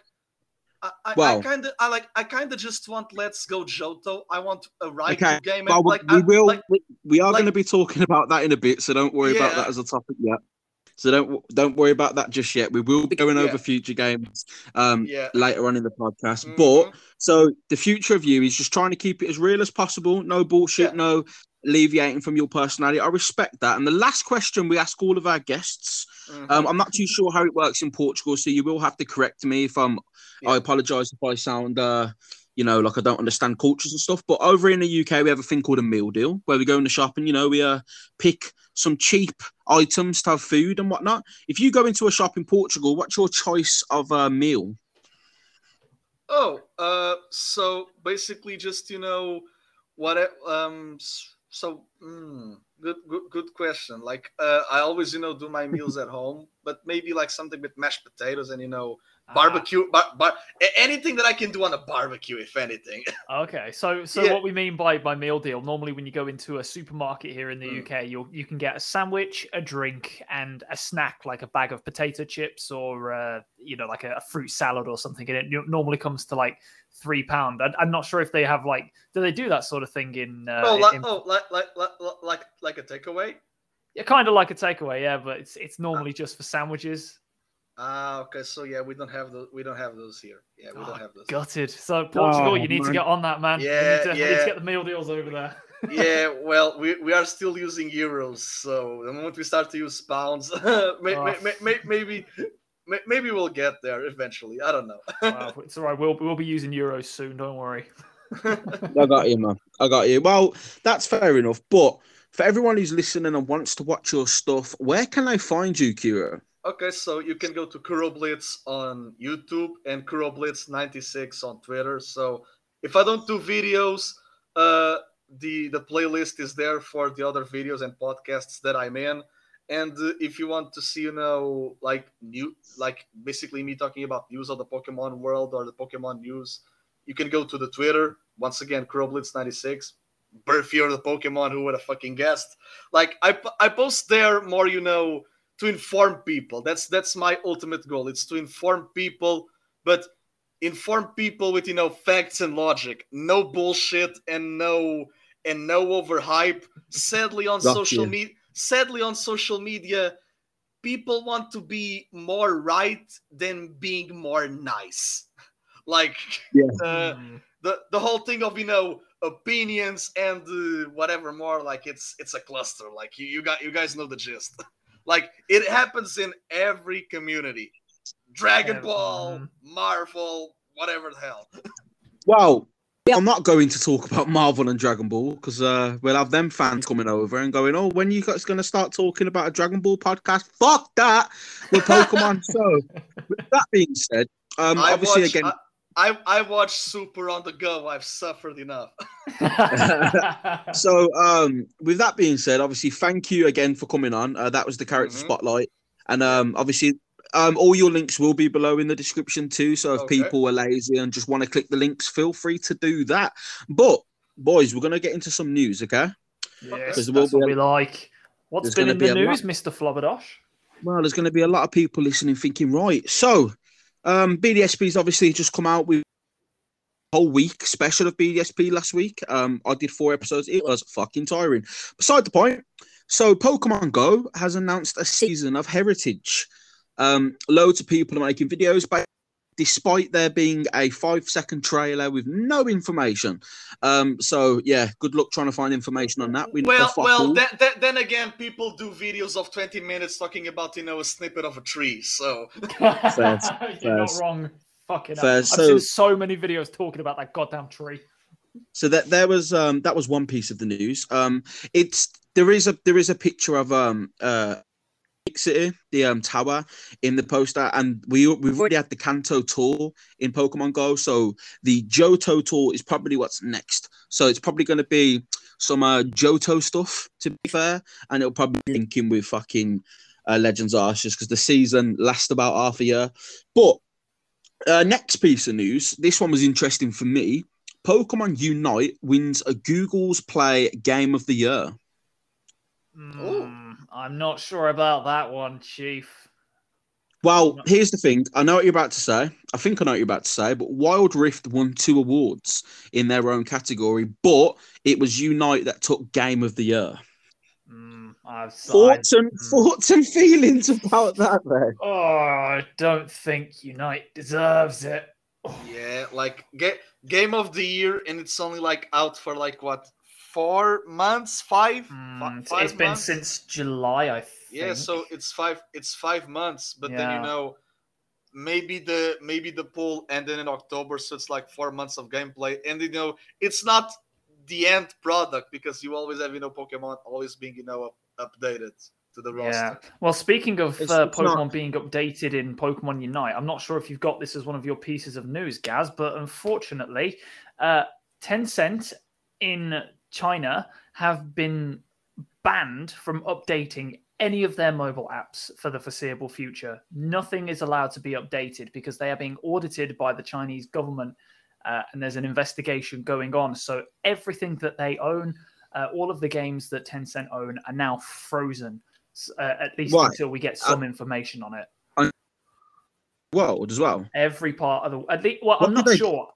I, I, I kind of, I like, I kind of just want Let's Go Johto. I want a right Okay, game. And Well, we- like, we I- will. like, we, we are like- going to be talking about that in a bit, so don't worry about that as a topic yet. So don't don't worry about that just yet. We will be going Yeah. over future games um, yeah. later on in the podcast. Mhm. But so the future of you is just trying to keep it as real as possible. No bullshit. Yeah. No alleviating from your personality. I respect that. And the last question we ask all of our guests. Mhm. Um, I'm not too sure how it works in Portugal, so you will have to correct me if I'm. I apologise if I sound, uh, you know, like I don't understand cultures and stuff. But over in the UK, we have a thing called a meal deal, where we go in the shop and you know we uh, pick some cheap items to have food and whatnot. If you go into a shop in Portugal, what's your choice of a meal? Oh, uh, so basically, just you know, what? I- Um, so mm, good, good, good question. Like, uh, I always, you know, do my meals at home, but maybe like something with mashed potatoes and you know, Ah, barbecue, bar, bar, anything that I can do on a barbecue, if anything. Okay, so so Yeah. what we mean by by meal deal? Normally, when you go into a supermarket here in the Mm. UK, you you can get a sandwich, a drink, and a snack like a bag of potato chips or uh, you know like a, a fruit salad or something, and it normally comes to like three pound. I, I'm not sure if they have like do they do that sort of thing in? Uh, oh, like, in- oh, like, like, like, like, like a takeaway. yeah, kind of like a takeaway, yeah, but it's it's normally just for sandwiches. Ah, okay. So yeah, we don't have those. We don't have those here. Yeah, we Oh, don't have those. Gutted. So Portugal, Oh, you need to get on that, man. Yeah, we need to, we need yeah. to get the meal deals over there. yeah, well, we, we are still using euros, so the moment we start to use pounds, may, Oh. may, may, may, maybe maybe we'll get there eventually. I don't know. Wow, it's all right. We'll we'll be using euros soon. Don't worry. I got you, man. I got you. Well, that's fair enough. But for everyone who's listening and wants to watch your stuff, where can they find you, Kira? Okay, so you can go to Kuroblitz on YouTube and Kuroblitz96 on Twitter. So if I don't do videos, uh, the the playlist is there for the other videos and podcasts that I'm in. And uh, if you want to see, you know, like new, like basically me talking about news of the Pokemon world or the Pokemon news, you can go to the Twitter. Once again, Kuroblitz96. Birth year of the Pokemon, who would have fucking guessed? Like I, I post there more, you know, to inform people. That's that's my ultimate goal. It's to inform people, but inform people with you know facts and logic. No bullshit and no and no overhype. Sadly, on social media, sadly on social media, people want to be more right than being more nice. Like uh, Mm. the the whole thing of you know opinions and uh, whatever more like it's it's a cluster like you you got you guys know the gist like it happens in every community dragon ball marvel whatever the hell Well, I'm not going to talk about Marvel and Dragon Ball because uh, we'll have them fans coming over and going, "Oh, when you guys going to start talking about a Dragon Ball podcast?" Fuck that. We're Pokemon. so, with that being said, um, I obviously watch, again, I, I i watch super on the go i've suffered enough so um, with that being said, obviously, thank you again for coming on. Uh, that was the character Mhm. spotlight, and um, obviously. Um, all your links will be below in the description too. So if Okay. people are lazy and just want to click the links, feel free to do that. But boys, we're gonna get into some news, okay? yes, Because there will that's what be we a- like. What's there's been gonna in be the a lot- news, Mister Flubberdosh? Well, there's going to be a lot of people listening, thinking, right. So, Um, BDSP's obviously just come out with a whole week special of BDSP last week. Um, I did four episodes. It was fucking tiring. Beside the point. So Pokemon Go has announced a season of Heritage. Um, loads of people are making videos, but despite there being a five-second trailer with no information. Um, so yeah, good luck trying to find information on that. We know Well, fuck well, all. then, then, then again, people do videos of 20 minutes talking about, you know, a snippet of a tree. So, You're not wrong. Fucking hell. Fair. I've So- seen so many videos talking about that goddamn tree. So that there was um that was one piece of the news. Um it's there is a there is a picture of um uh City, the um tower in the poster, and we we've already had the Kanto tour in Pokemon Go. So the Johto tour is probably what's next. So it's probably gonna be some uh Johto stuff to be fair, and it'll probably be linking with fucking uh, Legends Arceus because the season lasts about half a year. But uh, next piece of news, this one was interesting for me. Pokemon Unite wins a Google's Play Game of the Year. Mm, I'm not sure about that one, Chief. Well, here's the thing. I know what you're about to say. I think I know what you're about to say, but Wild Rift won two awards in their own category, but it was Unite that took Game of the Year. Mm, I've, I, Thoughts and mm. thoughts and feelings about that, then. oh, I don't think Unite deserves it. Oh, yeah, like, ga- game of the year, and it's only, like, out for, like, what, four months? Five? mm, Fi- it's- five it's been months? since July, I think. Yeah, so it's five. It's five months, but then you know, maybe the maybe the pool ended in October, so it's like four months of gameplay, and you know, it's not the end product because you always have you know Pokemon always being you know up, updated to the roster. Yeah. Well, speaking of It's- uh, it's not- Pokemon being updated in Pokemon Unite, I'm not sure if you've got this as one of your pieces of news, Gaz, but unfortunately, uh, Tencent in China have been banned from updating any of their mobile apps for the foreseeable future. Nothing is allowed to be updated because they are being audited by the Chinese government. Uh, and there's an investigation going on. So everything that they own, uh, all of the games that Tencent own, are now frozen uh, at least Why? until we get some information on it. World as well. Every part of the at least, well, What I'm not they- sure.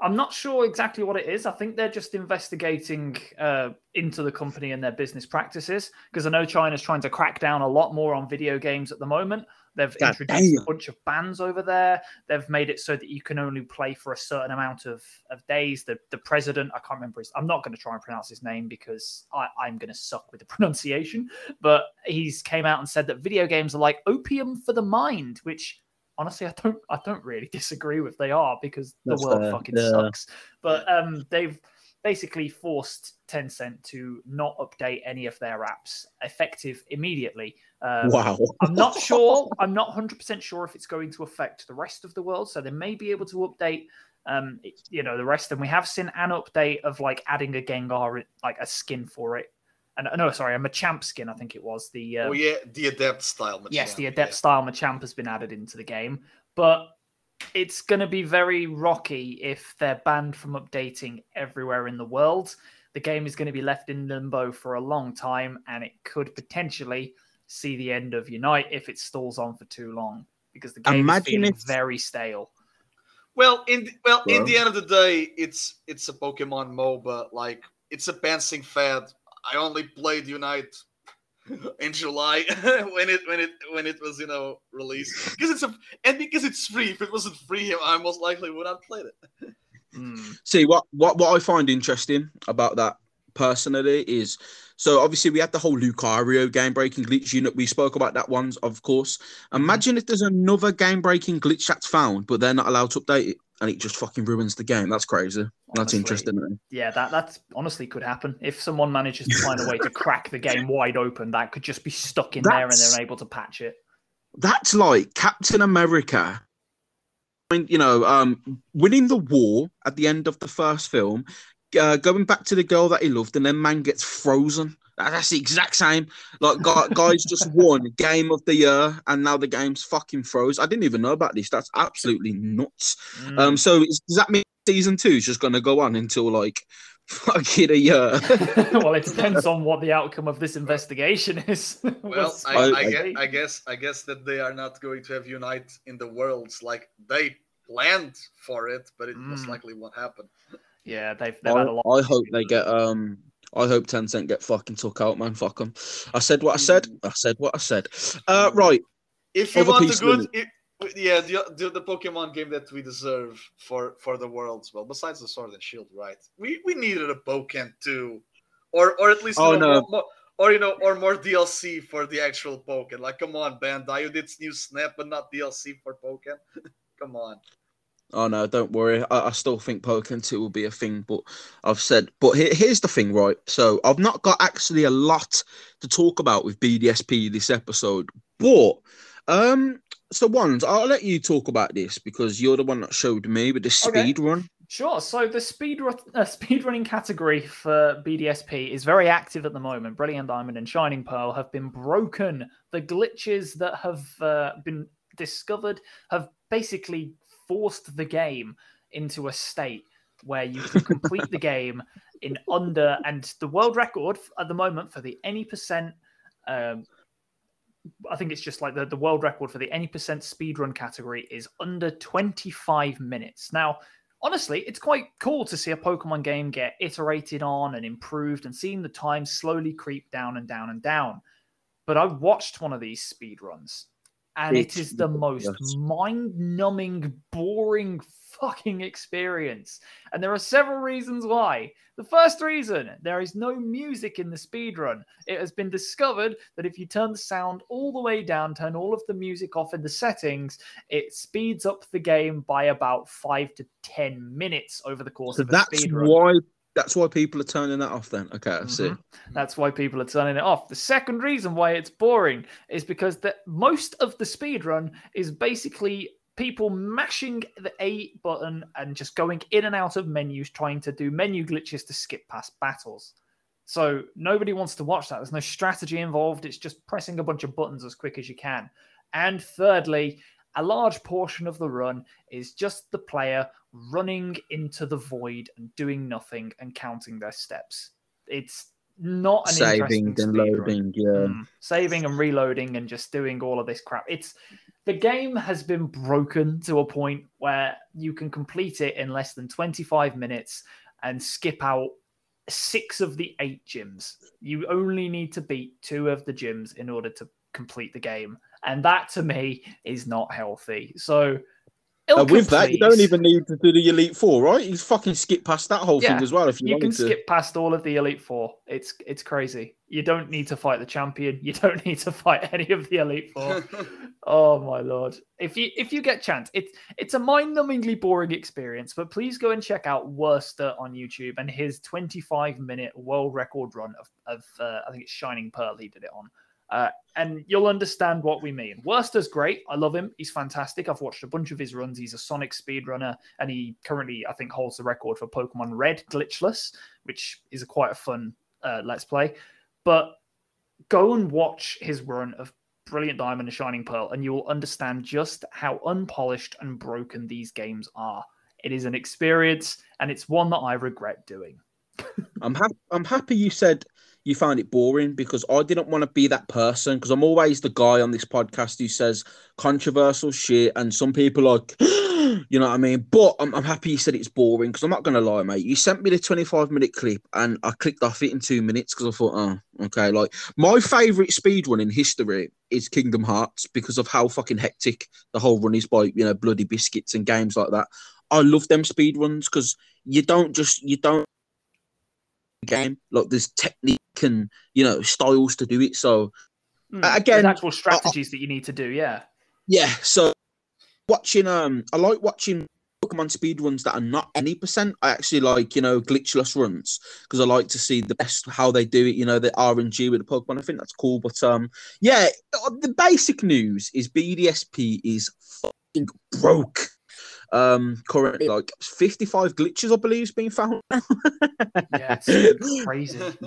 I'm not sure exactly what it is. I think they're just investigating uh, into the company and their business practices because I know China's trying to crack down a lot more on video games at the moment. They've God introduced damn. a bunch of bans over there. They've made it so that you can only play for a certain amount of, of days. The the president, I can't remember his. I'm not going to try and pronounce his name because I, I'm going to suck with the pronunciation. But he's came out and said that video games are like opium for the mind, which honestly I don't I don't really disagree with. They are because the That's world fair, fucking yeah. sucks. But um, they've basically forced Tencent to not update any of their apps effective immediately. Um, wow. I'm not sure. I'm not 100% sure if it's going to affect the rest of the world. So they may be able to update, um, you know, the rest. And we have seen an update of like adding a Gengar, like a skin for it. And no, sorry, a Machamp skin. I think it was the. Um, oh yeah, the adept style. yes, the Machamp, adept style Machamp has been added into the game, but it's going to be very rocky if they're banned from updating everywhere in the world. The game is going to be left in limbo for a long time, and it could potentially see the end of Unite if it stalls on for too long because the game Imagine is feeling very stale. Well, in the, well, in the end of the day, it's it's a Pokemon MOBA. Like it's a passing fad. I only played Unite in July when it when it when it was you know released because it's a and because it's free. If it wasn't free, I most likely would have played it. Hmm. See what what what I find interesting about that personally is so obviously we had the whole Lucario game breaking glitch. unit. we spoke about that ones, of course. Imagine if there's another game breaking glitch that's found, but they're not allowed to update it, and it just fucking ruins the game. That's crazy. That's interesting. Yeah, that that's honestly could happen if someone manages to find a way to crack the game wide open. That could just be stuck in there, and they're able to patch it. That's like Captain America. I mean, you know, um, winning the war at the end of the first film, uh, going back to the girl that he loved, and then man gets frozen. That- That's the exact same. Like, guys just won game of the year, and now the game's fucking froze. I didn't even know about this. That's absolutely nuts. Mm. Um, so is, does that mean season two is just going to go on until like Fucking a year. well, it depends on what the outcome of this investigation is. Well, I, I- I, I- guess, I guess I guess that they are not going to have unite in the worlds like they planned for it, but it most Mm. likely won't happen. yeah, they've, they've I, had a lot. I hope they get um. I hope Tencent get fucking took out, man. Fuck them. I said what I said. I said what I said. Uh, right. If you Other want the good, limit. i- yeah, the, the the Pokemon game that we deserve for for the worlds, well, besides the Sword and Shield, right? We we needed a Pokemon too, or or at least Oh, no. more, or you know, or more DLC for the actual Pokemon. Like, come on, Bandai, you did new Snap, but not DLC for Pokemon. come on. Oh no, don't worry. I, I still think Pokemon 2 will be a thing, but I've said. But here, here's the thing, right? So I've not got actually a lot to talk about with BDSP this episode, but um, so ones I'll let you talk about this because you're the one that showed me with the Okay. speed run. Sure. So the speed run, uh, speedrunning category for BDSP is very active at the moment. Brilliant Diamond and Shining Pearl have been broken. The glitches that have uh, been discovered have basically forced the game into a state where you can complete the game in under and the world record at the moment for the any percent um, I think it's just like the, the world record for the any percent speedrun category is under 25 minutes. Now, honestly, it's quite cool to see a Pokemon game get iterated on and improved and seeing the time slowly creep down and down and down. But I watched one of these speedruns and It's it is the most ridiculous. mind numbing, boring fucking experience. And there are several reasons why. The first reason there is no music in the speedrun. It has been discovered that if you turn the sound all the way down, turn all of the music off in the settings, it speeds up the game by about five to 10 minutes over the course So of a that's speedrun. why that's why people are turning that off. Then okay, I see. Mhm. That's why people are turning it off. The second reason why it's boring is because the, most of the speed run is basically people mashing the A button and just going in and out of menus, trying to do menu glitches to skip past battles. So nobody wants to watch that. There's no strategy involved. It's just pressing a bunch of buttons as quick as you can. And thirdly, a large portion of the run is just the player running into the void and doing nothing and counting their steps. It's not an Saving and loading. Yeah. Mm, saving and reloading and just doing all of this crap. It's the game has been broken to a point where you can complete it in less than 25 minutes and skip out six of the eight gyms. You only need to beat two of the gyms in order to complete the game. And that to me is not healthy. So Uh, with that, you don't even need to do the Elite Four, right? You fucking skip past that whole Yeah, thing as well if you, you can to. skip past all of the elite four. It's it's crazy. You don't need to fight the champion. You don't need to fight any of the elite four. oh my lord! If you if you get chance, it's it's a mind-numbingly boring experience. But please go and check out Werster on YouTube and his 25-minute world record run of of uh, I think it's Shining Pearl. He did it on. Uh, and you'll understand what we mean. Werster's great. I love him. He's fantastic. I've watched a bunch of his runs. He's a Sonic speedrunner, and he currently, I think, holds the record for Pokemon Red glitchless, which is a quite a fun uh, let's play. But go and watch his run of Brilliant Diamond and Shining Pearl, and you will understand just how unpolished and broken these games are. It is an experience, and it's one that I regret doing. I'm happy. I'm happy you said you found it boring because I didn't want to be that person because I'm always the guy on this podcast who says controversial shit and some people like, you know what I mean. But I'm, I'm happy you said it's boring because I'm not gonna lie, mate. You sent me the 25 minute clip and I clicked off it in two minutes because I thought, oh, okay. Like my favorite speed run in history is Kingdom Hearts because of how fucking hectic the whole run is by you know bloody biscuits and games like that. I love them speed runs because you don't just you don't game. Like there's technique and you know styles to do it. So Uh, there's again, actual strategies that you need to do. Yeah. yeah, so watching um I like watching Pokemon speed runs that are not any percent. I actually like, you know, glitchless runs because I like to see the best how they do it, you know, the RNG with the Pokemon. I think that's cool. But um yeah, the basic news is BDSP is fucking broke. Um currently like 55 glitches I believe is being found. Yeah, it's crazy.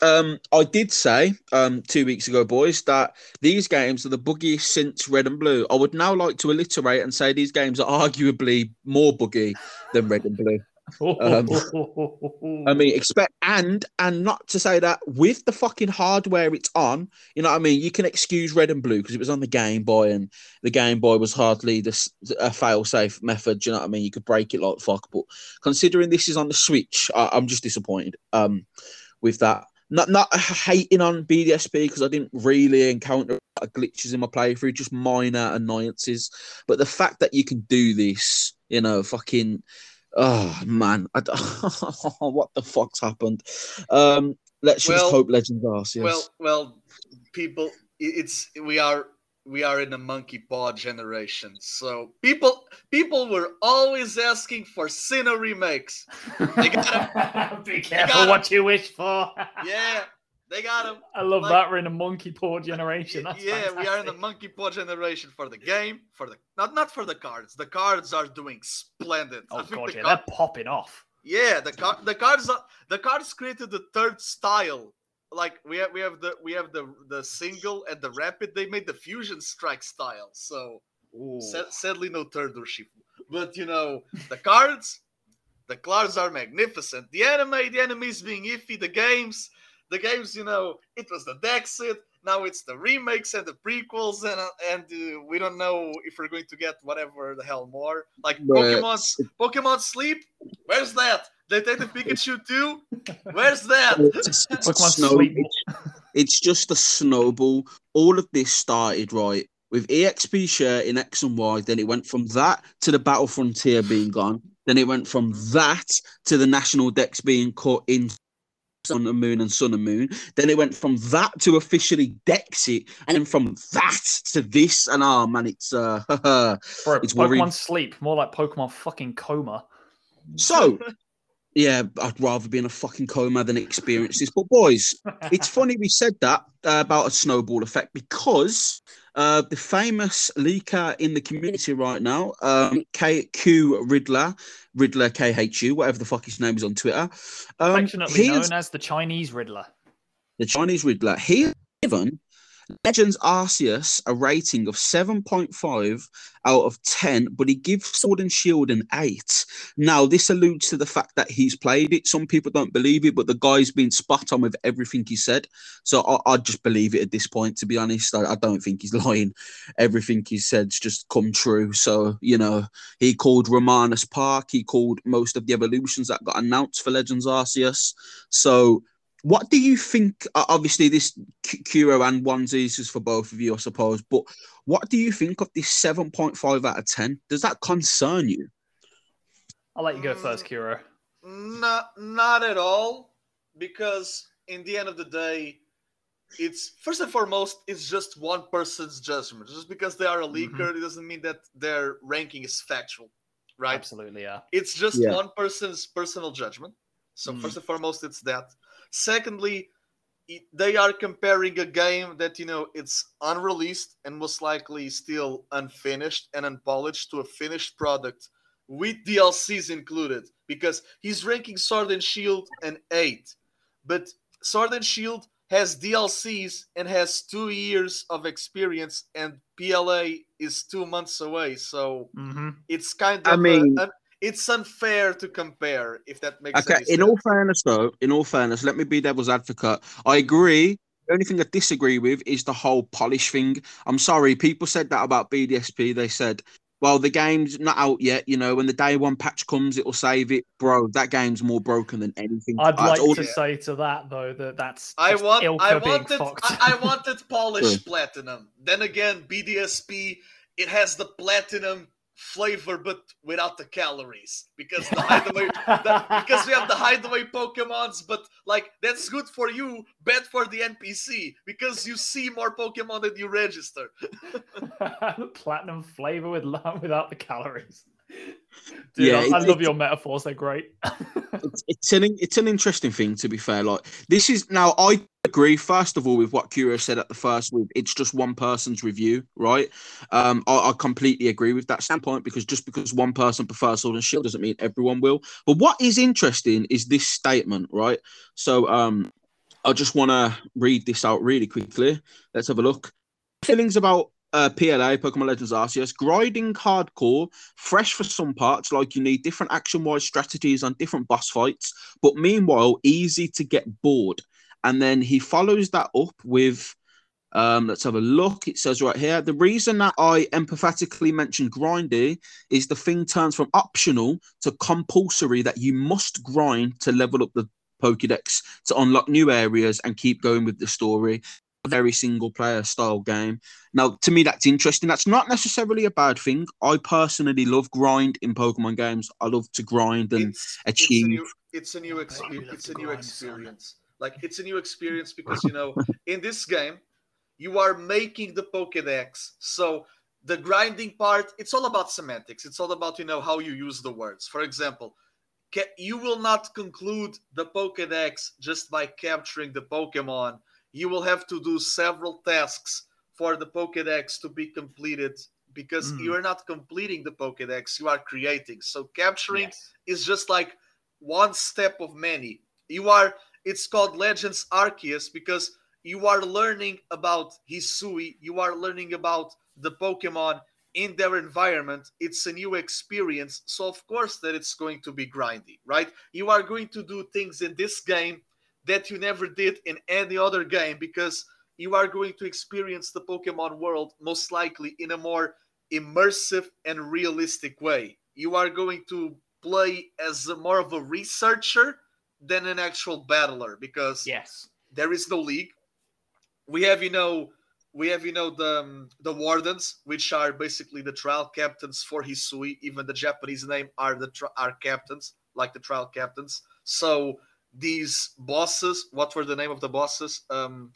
Um, I did say um two weeks ago, boys, that these games are the buggiest since Red and Blue. I would now like to alliterate and say these games are arguably more buggy than Red and Blue. Um, I mean, expect and and not to say that with the fucking hardware it's on, you know what I mean. You can excuse red and blue because it was on the Game Boy, and the Game Boy was hardly the a fail-safe method. You know what I mean? You could break it like fuck, but considering this is on the Switch, I, I'm just disappointed um with that. Not not hating on BDSP because I didn't really encounter glitches in my playthrough, just minor annoyances. But the fact that you can do this, you know, fucking Oh man, I, what the fuck's happened? Um, let's well, just hope Legends Arceus. Well, well, people, it's we are we are in a monkey paw generation, so people people were always asking for Sinnoh remakes. They gotta, Be careful what you wish for. yeah, they got him. I love like, that. We're in a monkey paw generation. That's yeah, fantastic. we are in the monkey paw generation for the game, for the not not for the cards. The cards are doing splendid. Oh god, yeah, card, they're popping off. Yeah, the card the cards are, the cards created the third style. Like we have we have the we have the the single and the rapid. They made the fusion strike style. So sad, sadly no third or Urshifu. But you know the cards, the cards are magnificent. The anime, the enemies being iffy. The games the games, you know, it was the Dexit. Now it's the remakes and the prequels, and uh, and uh, we don't know if we're going to get whatever the hell more. Like but Pokemon, Pokemon Sleep. Where's that? Detective Pikachu 2? Where's that? It's, it's, it's, it's just a snowball. All of this started right with EXP share in X and Y. Then it went from that to the Battle Frontier being gone. Then it went from that to the National Dex being cut in Sun and Moon and Sun and Moon. Then it went from that to officially Dexit, and then from that to this. And oh man, it's uh, Bro, it's Pokemon worried. Sleep, more like Pokemon fucking coma. So, yeah, I'd rather be in a fucking coma than experience this. But boys, it's funny we said that uh, about a snowball effect because uh, the famous leaker in the community right now, um, KQ Riddler, Riddler KHU, whatever the fuck his name is on Twitter. Um, Affectionately known as the Chinese Riddler. The Chinese Riddler. He given Legends Arceus a rating of 7.5 out of 10, but he gives Sword and Shield an 8. Now, this alludes to the fact that he's played it. Some people don't believe it, but the guy's been spot on with everything he said. So I, I just believe it at this point, to be honest. I, I don't think he's lying. Everything he said's just come true. So, you know, he called Ramanas Park, he called most of the evolutions that got announced for Legends Arceus. So, what do you think? Obviously, this Kuro and onesies is for both of you, I suppose. But what do you think of this seven point five out of ten? Does that concern you? I'll let you go first, Kuro. Not, not at all, because in the end of the day, it's first and foremost, it's just one person's judgment. Just because they are a leaker, mm-hmm. it doesn't mean that their ranking is factual, right? Absolutely, yeah. It's just yeah. one person's personal judgment. So mm. first and foremost, it's that. Secondly, they are comparing a game that you know it's unreleased and most likely still unfinished and unpolished to a finished product with DLCs included because he's ranking Sword and Shield an 8 but Sword and Shield has DLCs and has 2 years of experience and PLA is 2 months away so mm-hmm. it's kind of I mean a, it's unfair to compare if that makes okay sense. Okay, in all fairness though in all fairness let me be devil's advocate. I agree. The only thing i disagree with is the whole polish thing. I'm sorry people said that about bdsp they said well the game's not out yet you know when the day one patch comes it'll save it. Bro that game's more broken than anything. I'd like to say to that though that that's i want i wanted I, I wanted polish platinum. Then again bdsp it has the platinum flavor but without the calories. Because the hideaway the, because we have the hideaway pokemons but like that's good for you bad for the npc because you see more pokemon than you register. Platinum flavor with without the calories Dude, yeah, I, I love your metaphors. They're great. it's, it's an it's an interesting thing to be fair. Like this is now I agree first of all with what Kuro said at the first week. It's just one person's review, right? Um, I, I, completely agree with that standpoint because just because one person prefers Sword and Shield doesn't mean everyone will. But what is interesting is this statement, right? So um, I just want to read this out really quickly. Let's have a look. Feelings about uh, PLA, Pokemon Legends Arceus, grinding hardcore, fresh for some parts, like you need different action wise strategies on different boss fights, but meanwhile, easy to get bored. And then he follows that up with, um, let's have a look. It says right here the reason that I empathetically mentioned grinding is the thing turns from optional to compulsory that you must grind to level up the Pokedex to unlock new areas and keep going with the story very single player style game. Now, to me, that's interesting. That's not necessarily a bad thing. I personally love grind in Pokemon games. I love to grind and it's, achieve. It's a new, it's a new, you love it's a new grind, experience. Like it's a new experience because you know, in this game, you are making the Pokedex. So the grinding part, it's all about semantics. It's all about you know how you use the words. For example, you will not conclude the Pokedex just by capturing the Pokemon. You will have to do several tasks for the Pokedex to be completed because Mm. you are not completing the Pokedex, you are creating. So capturing Yes. is just like one step of many. You are it's called Legends Arceus because you are learning about Hisui, you are learning about the Pokemon in their environment. It's a new experience. So of course that it's going to be grindy, right? You are going to do things in this game that you never did in any other game because you are going to experience the Pokemon world most likely in a more immersive and realistic way. You are going to play as a, more of a researcher than an actual battler because Yes. there is no league. We have, you know, we have, you know, the um, the wardens, which are basically the trial captains for Hisui. Even the Japanese name are the tri- are captains, like the trial captains. So these bosses, what were the name of the bosses? Um,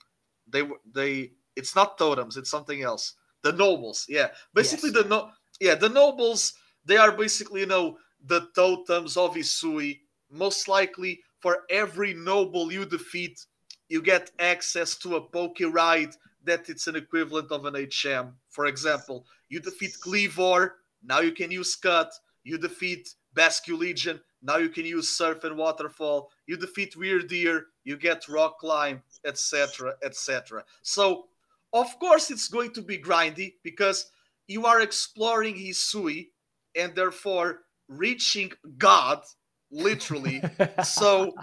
they they. It's not totems. It's something else. The nobles. Yeah, basically Yes. the no. Yeah, the nobles. They are basically, you know, the totems of isui Most likely, for every noble you defeat, you get access to a Poke Ride that it's an equivalent of an HM. For example, you defeat Kleavor, now you can use Cut. You defeat Basculegion, now you can use Surf and Waterfall. You defeat Wyrdeer, you get Rock Climb, etc., etc. So, of course, it's going to be grindy because you are exploring Hisui and therefore reaching God, literally. so,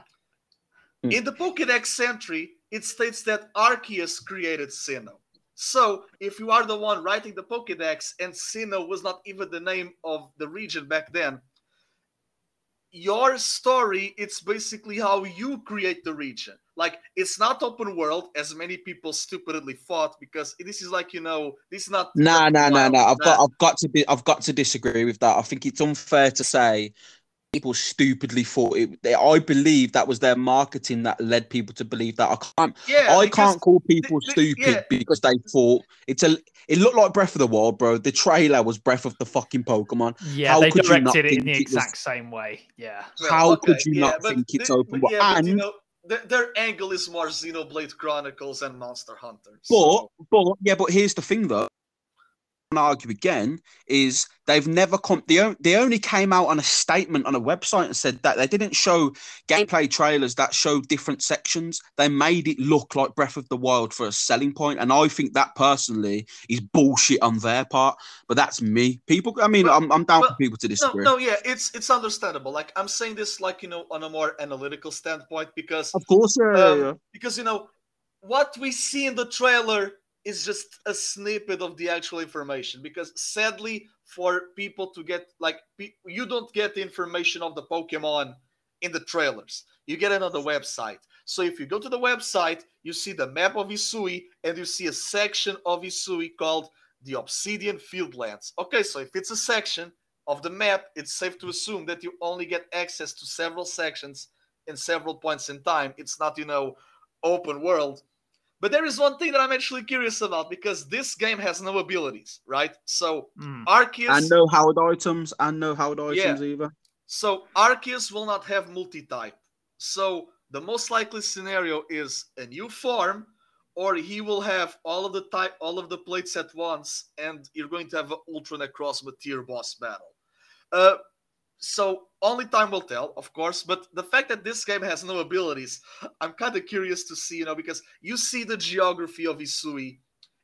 in the Pokedex entry, it states that Arceus created Sinnoh. So, if you are the one writing the Pokedex and Sinnoh was not even the name of the region back then, your story it's basically how you create the region. Like it's not open world as many people stupidly thought because this is like you know this is not Nah, nah, nah, Wild. nah. I've got. I've got to be, I've got to disagree with that. I think it's unfair to say people stupidly thought it. They, I believe that was their marketing that led people to believe that. I can't, yeah I can't call people th- stupid yeah. because they thought it's a. It looked like Breath of the Wild, bro. The trailer was Breath of the fucking Pokemon. Yeah, How they could you not directed it in the it was- exact same way. Yeah. How okay, could you yeah, not but think it's the- open but world? yeah, but, you And know, their, their angle is more Xenoblade Chronicles and Monster Hunter. But but yeah, but here's the thing though. I argue again is they've never come. They, they only came out on a statement on a website and said that they didn't show gameplay trailers that showed different sections. They made it look like Breath of the Wild for a selling point, and I think that personally is bullshit on their part. But that's me. People, I mean, Well- I'm, I'm down well, for people to disagree. no, yeah, it's it's understandable. Like I'm saying this, like you know, on a more analytical standpoint, because Of course, yeah, yeah, Um, yeah. because you know what we see in the trailer is just a snippet of the actual information because sadly for people to get like pe- you don't get the information of the pokemon in the trailers. You get it on the website. So if you go to the website you see the map of isui and you see a section of isui called the obsidian fieldlands. Okay so if it's a section of the map it's safe to assume that you only get access to several sections in several points in time. It's not you know open world. But there is one thing that I'm actually curious about because this game has no abilities, right? So Mm. Arceus, And no Howard items, and no Howard items either. so Arceus will not have multi-type. So the most likely scenario is a new form, or he will have all of the type, all of the plates at once, and you're going to have an Ultra Necrozma tier boss battle. Uh, so only time will tell, of course. But the fact that this game has no abilities, I'm kind of curious to see, you know, because you see the geography of Isui.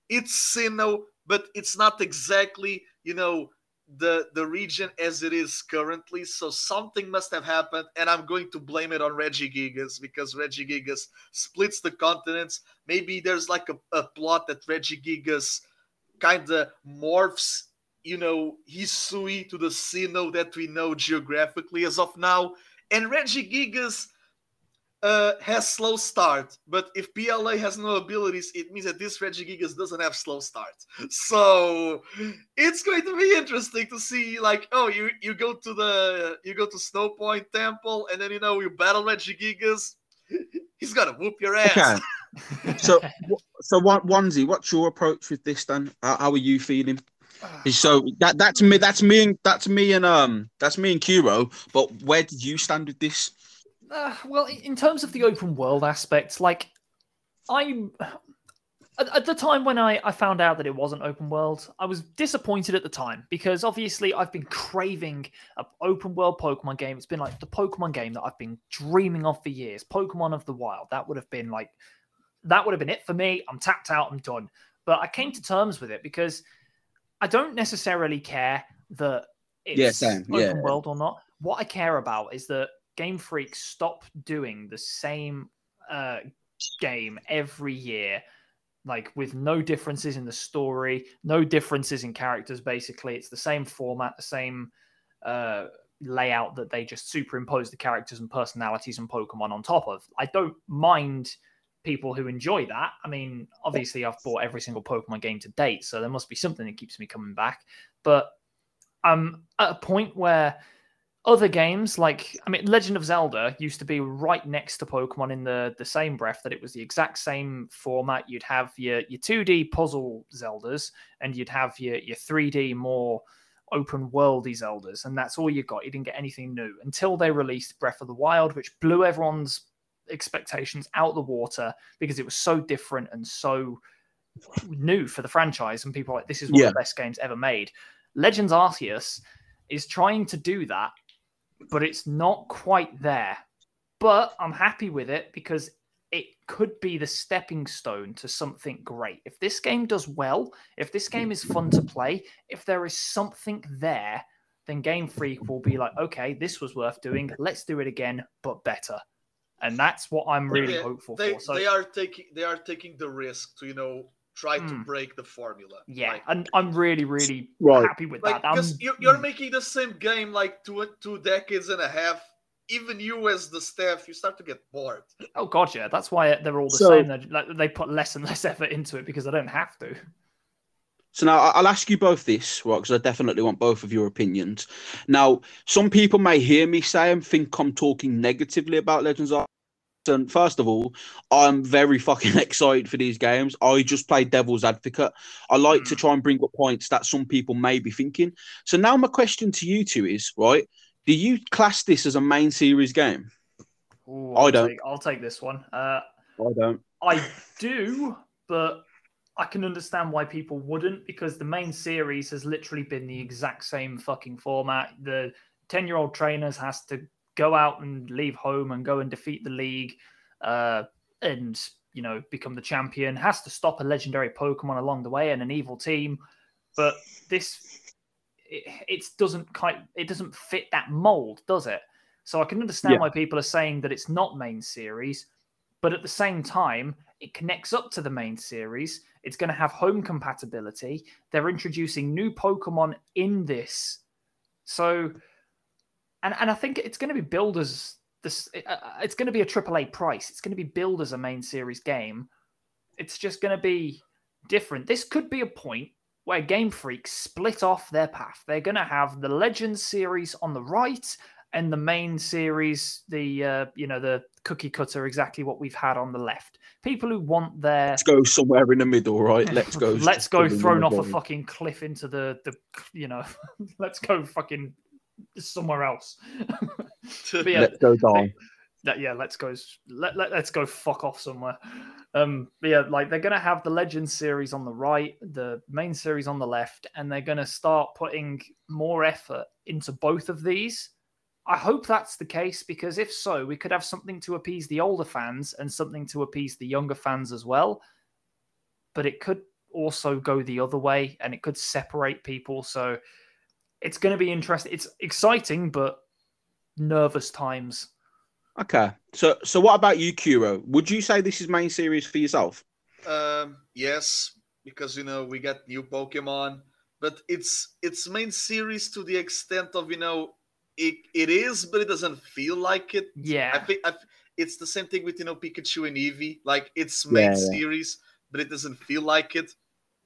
It's Sinnoh, but it's not exactly you know the the region as it is currently. So something must have happened, and I'm going to blame it on Regigigas because Regigigas splits the continents. Maybe there's like a, a plot that Regigigas kind of morphs, you know, Hisui to the Sinnoh that we know geographically as of now, and Regigigas uh, has slow start, but if PLA has no abilities, it means that this Regigigas doesn't have slow start. So it's going to be interesting to see, like, oh, you you go to the you go to Snow Point Temple, and then you know you battle Regigigas. He's gonna whoop your ass. Okay. so, so what, Onesie, what's your approach with this then? How, how are you feeling? So that that's me, that's me, and that's me, and um, that's me and Kuro. But where did you stand with this? Uh, well, in terms of the open world aspect, like I'm at, at, the time when I, I found out that it wasn't open world, I was disappointed at the time because obviously I've been craving an open world Pokemon game. It's been like the Pokemon game that I've been dreaming of for years. Pokemon of the Wild. That would have been like that would have been it for me. I'm tapped out. I'm done. But I came to terms with it because I don't necessarily care that it's yeah, same. open yeah. world or not. What I care about is that Game Freak stop doing the same uh, game every year, like with no differences in the story, no differences in characters. Basically, it's the same format, the same uh, layout that they just superimpose the characters and personalities and Pokemon on top of. I don't mind people who enjoy that. I mean, obviously, I've bought every single Pokemon game to date, so there must be something that keeps me coming back. But I'm at a point where other games like i mean legend of zelda used to be right next to pokemon in the the same breath that it was the exact same format you'd have your your 2d puzzle zeldas and you'd have your your 3d more open worldy zeldas and that's all you got you didn't get anything new until they released breath of the wild which blew everyone's expectations out the water because it was so different and so new for the franchise and people like this is one Yeah. of the best games ever made legends arceus is trying to do that but it's not quite there. But I'm happy with it because it could be the stepping stone to something great. If this game does well, if this game is fun to play, if there is something there, then Game Freak will be like, okay, this was worth doing. Let's do it again, but better. And that's what I'm really Yeah, hopeful They, for. So they are taking they are taking the risk to you know try to Hmm. break the formula. yeah, Like, and I'm really, really Right. happy with like that. Because you, you're making the same game like two two decades and a half. Even you as the staff, you start to get bored. oh god, yeah, that's why they're all the So- same. They're, like, they put less and less effort into it because they don't have to. So now I'll ask you both this, right? Because I definitely want both of your opinions. Now, some people may hear me say and think I'm talking negatively about Legends of. And first of all, I'm very fucking excited for these games. I just play devil's advocate. I like to Hmm. try and bring up points that some people may be thinking. So now my question to you two is, right? Do you class this as a main series game? Ooh, I don't. Take, I'll take this one. Uh, I don't. I do, but I can understand why people wouldn't because the main series has literally been the exact same fucking format. The 10 year old trainers has to go out and leave home and go and defeat the league uh, and, you know, become the champion, has to stop a legendary Pokemon along the way and an evil team. But this, it, it doesn't quite, it doesn't fit that mold, does it? So I can understand Yeah. why people are saying that it's not main series, but at the same time, it connects up to the main series. It's going to have home compatibility. They're introducing new Pokemon in this, so and and I think it's going to be billed as this. uh, It's going to be a AAA price. It's going to be billed as a main series game. It's just going to be different. This could be a point where Game Freak split off their path. They're going to have the Legends series on the right and the main series, the uh, you know the cookie cutter, exactly what we've had on the left. People who want their Let's go somewhere in the middle, right? Let's go. let's go thrown off a fucking cliff into the the you know let's go fucking somewhere else. yeah, Let's go down. that, yeah, let's go. Let, let let's go fuck off somewhere. Um, yeah, like they're gonna have the Legends series on the right, the main series on the left, and they're gonna start putting more effort into both of these. I hope that's the case because if so, we could have something to appease the older fans and something to appease the younger fans as well. But it could also go the other way and it could separate people. So it's going to be interesting. It's exciting, but nervous times. Okay. So so what about you, Kuro? Would you say this is main series for yourself? Um, yes, because you know we got new Pokemon, but it's it's main series to the extent of you know it, it is, but it doesn't feel like it. Yeah, I think I, it's the same thing with you know Pikachu and Eevee. Like it's main Yeah, yeah. series, but it doesn't feel like it.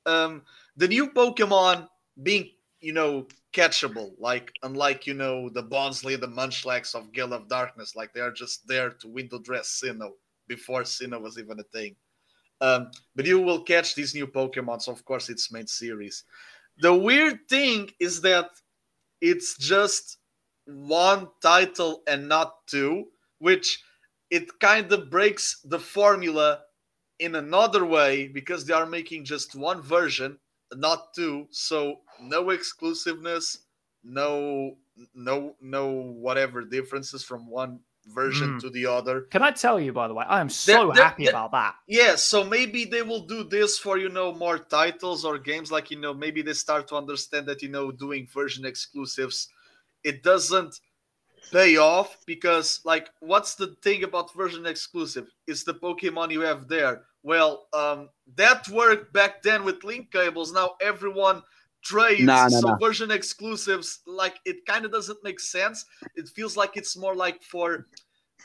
Um, the new Pokemon being you know catchable, like unlike you know the Bonsly, the Munchlax of Gale of Darkness, like they are just there to window dress Sinnoh before Sinnoh was even a thing. Um, but you will catch these new Pokemon, so of course it's main series. The weird thing is that it's just one title and not two, which it kind of breaks the formula in another way because they are making just one version, not two. So no exclusiveness, no no no whatever differences from one version Mm. to the other. Can I tell you, by the way, I am so there- happy there- about that. Yeah, so maybe they will do this for you know more titles or games like you know maybe they start to understand that you know doing version exclusives it doesn't pay off because like what's the thing about version exclusive? It's the pokemon you have there. Well um that worked back then with link cables. Now everyone trades Nah, nah, so nah. version exclusives. Like it kind of doesn't make sense. It feels like it's more like for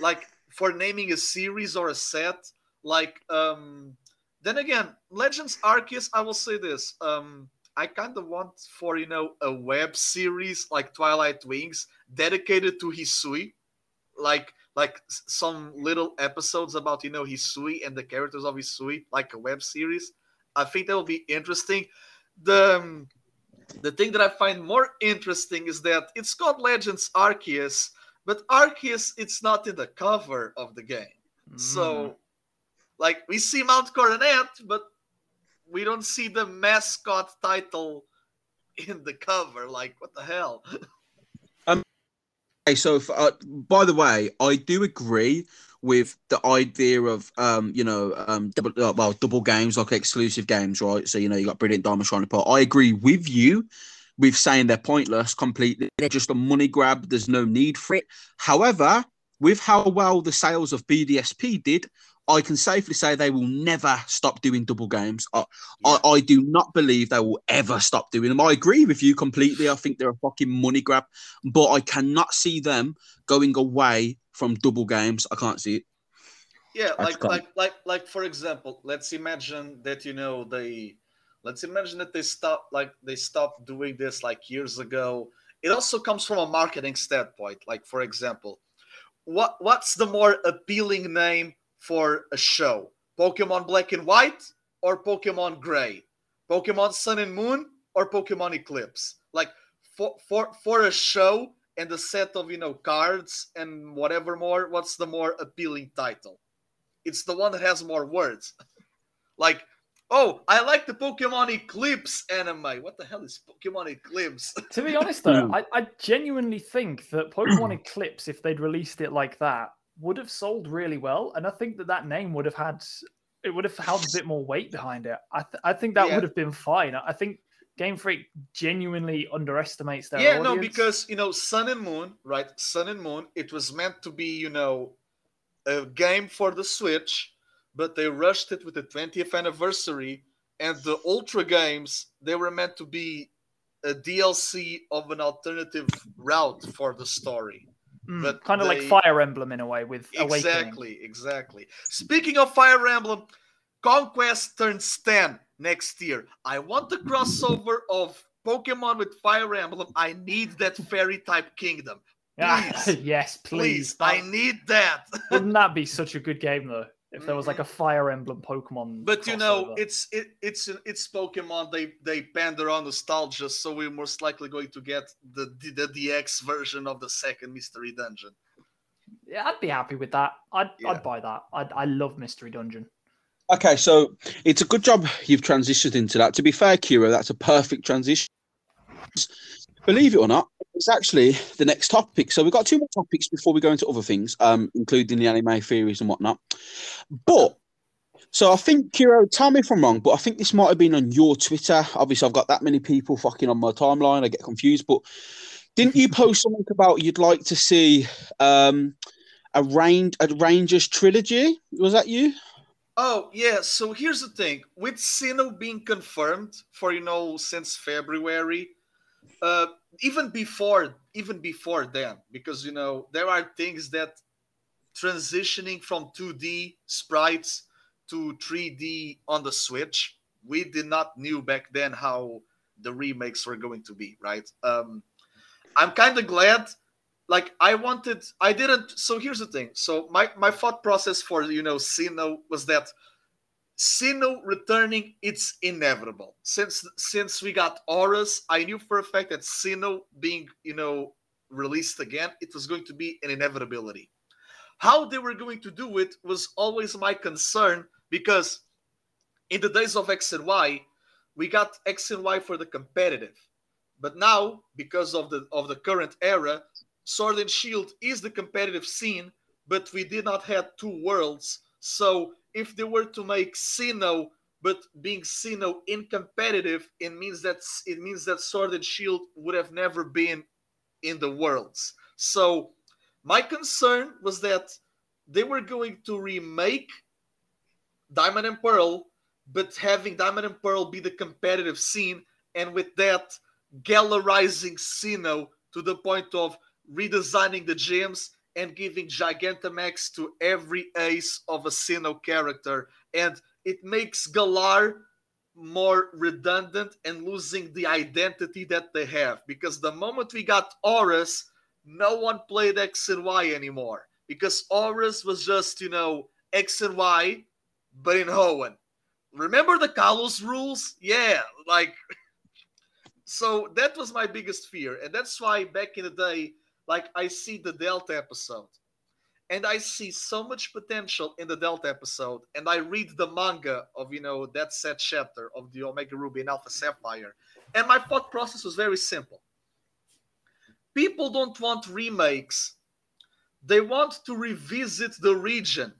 like for naming a series or a set. Like um then again legends arceus i will say this um i kind of want for you know a web series like twilight wings dedicated to hisui like like some little episodes about you know hisui and the characters of hisui like a web series. I think that will be interesting. The um, the thing that i find more interesting is that it's called legends arceus but arceus it's not in the cover of the game. Mm. so, like, we see Mount Coronet, but we don't see the mascot title in the cover. Like, what the hell? Okay, so f uh, by the way, I do agree with the idea of um, you know, um, double uh, well, double games like exclusive games, right? So you know, you got Brilliant Diamond Shining Pearl. I agree with you with saying they're pointless completely. They're just a money grab. There's no need for it. However, with how well the sales of BDSP did, I can safely say they will never stop doing double games. I, I, I do not believe they will ever stop doing them. I agree with you completely. I think they're a fucking money grab, but I cannot see them going away from double games. I can't see it. Yeah, like like like like for example, let's imagine that you know they let's imagine that they stop like they stopped doing this like years ago. It also comes from a marketing standpoint. Like for example, what what's the more appealing name for a show? Pokemon Black and White or Pokemon Gray? Pokemon Sun and Moon or Pokemon Eclipse? Like for for for a show and a set of you know cards and whatever more, what's the more appealing title? It's the one that has more words. like, oh, I like the Pokemon Eclipse anime. What the hell is Pokemon Eclipse? To be honest, though. I, I genuinely think that Pokemon Eclipse, if they'd released it like that, would have sold really well, and I think that that name would have had it would have held a bit more weight behind it. I th- I think that Yeah. would have been fine. I think Game Freak genuinely underestimates their yeah, no, because you know, Sun and Moon, right? Sun and Moon, it was meant to be, you know, a game for the Switch, but they rushed it with the 20th anniversary, and the Ultra games, they were meant to be a DLC of an alternative route for the story. Mm, but kind of like Fire Emblem in a way with Awakening. Exactly, exactly. Speaking of Fire Emblem, Conquest turns 10 next year. I want the crossover of Pokemon with Fire Emblem. I need that fairy type kingdom. Please, yes, please. Please, I need that. Wouldn't that be such a good game though? If there was like a mm-hmm. Fire Emblem Pokemon. But you know, it's it, it's it's Pokemon. They they pander on nostalgia, so we're most likely going to get the the, the DX version of the second Mystery Dungeon. yeah, I'd be happy with that. I'd Yeah. I'd buy that. I'd, I love Mystery Dungeon. Okay, so it's a good job you've transitioned into that. To be fair, Kira, that's a perfect transition. Believe it or not, it's actually the next topic. So we've got two more topics before we go into other things, um, including the anime theories and whatnot. But So I think Kiro, tell me if I'm wrong, but I think this might have been on your Twitter. Obviously, I've got that many people fucking on my timeline. I get confused, but didn't you post something about you'd like to see um, a range a Rangers trilogy? Was that you? Oh yeah. So here's the thing: with Sinnoh being confirmed for you know since February, uh, even before even before then, because you know there are things that transitioning from 2D sprites to 3D on the Switch. We did not knew back then how the remakes were going to be, right? Um, I'm kind of glad. Like I wanted, I didn't. So here's the thing. So my my thought process for you know Sinnoh was that Sinnoh returning, it's inevitable. Since since we got ORAS, I knew for a fact that Sinnoh being you know released again, it was going to be an inevitability. How they were going to do it was always my concern because in the days of X and Y, we got X and Y for the competitive. But now, because of the of the current era, Sword and Shield is the competitive scene, but we did not have two worlds. So if they were to make Sinnoh, but being Sinnoh in competitive, it means that it means that Sword and Shield would have never been in the worlds. So my concern was that they were going to remake Diamond and Pearl, but having Diamond and Pearl be the competitive scene, and with that, Galarizing Sinnoh to the point of redesigning the gems and giving Gigantamax to every ace of a Sinnoh character. And it makes Galar more redundant and losing the identity that they have. Because the moment we got ORAS, no one played X and Y anymore. Because ORAS was just, you know, X and Y but in Hoenn. Remember the Kalos rules? Yeah, like so that was my biggest fear, and that's why back in the day, like I see the Delta episode, and I see so much potential in the Delta episode, and I read the manga of you know that set chapter of the Omega Ruby and Alpha Sapphire, and my thought process was very simple. People don't want remakes; they want to revisit the region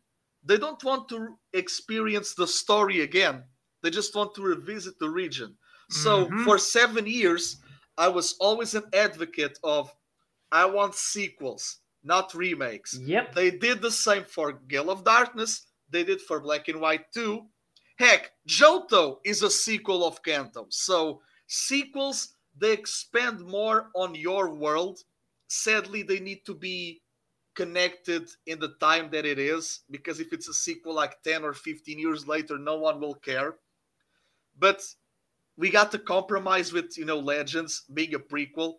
they don't want to experience the story again. They just want to revisit the region. So mm-hmm. for seven years, I was always an advocate of I want sequels, not remakes. Yep. They did the same for Gale of Darkness. They did for Black and White 2. Heck, Johto is a sequel of Kanto. So sequels, they expand more on your world. Sadly, they need to be connected in the time that it is because if it's a sequel like 10 or 15 years later no one will care but we got to compromise with you know legends being a prequel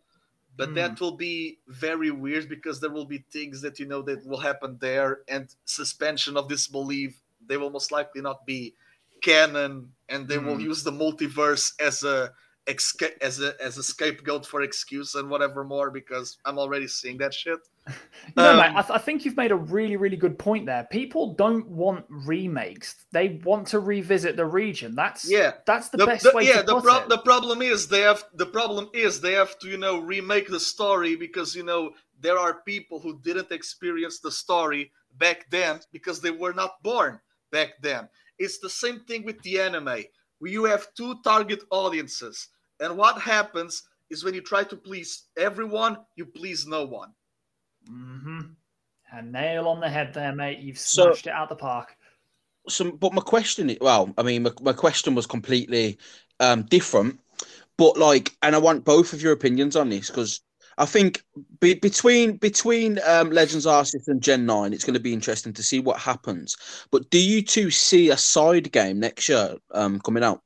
but mm. that will be very weird because there will be things that you know that will happen there and suspension of disbelief they will most likely not be canon and they mm. will use the multiverse as a as a as a scapegoat for excuse and whatever more because I'm already seeing that shit. no, um, mate, I, th- I, think you've made a really really good point there. People don't want remakes; they want to revisit the region. That's yeah, that's the, the best the, way. Yeah, the pro- the problem is they have the problem is they have to you know remake the story because you know there are people who didn't experience the story back then because they were not born back then. It's the same thing with the anime. You have two target audiences and what happens is when you try to please everyone, you please no one. Mm-hmm. A nail on the head there, mate. You've smashed so, it out the park. So, but my question, well, I mean, my, my question was completely um, different, but like, and I want both of your opinions on this because I think be, between between um, Legends Arceus and Gen Nine, it's going to be interesting to see what happens. But do you two see a side game next year um, coming out?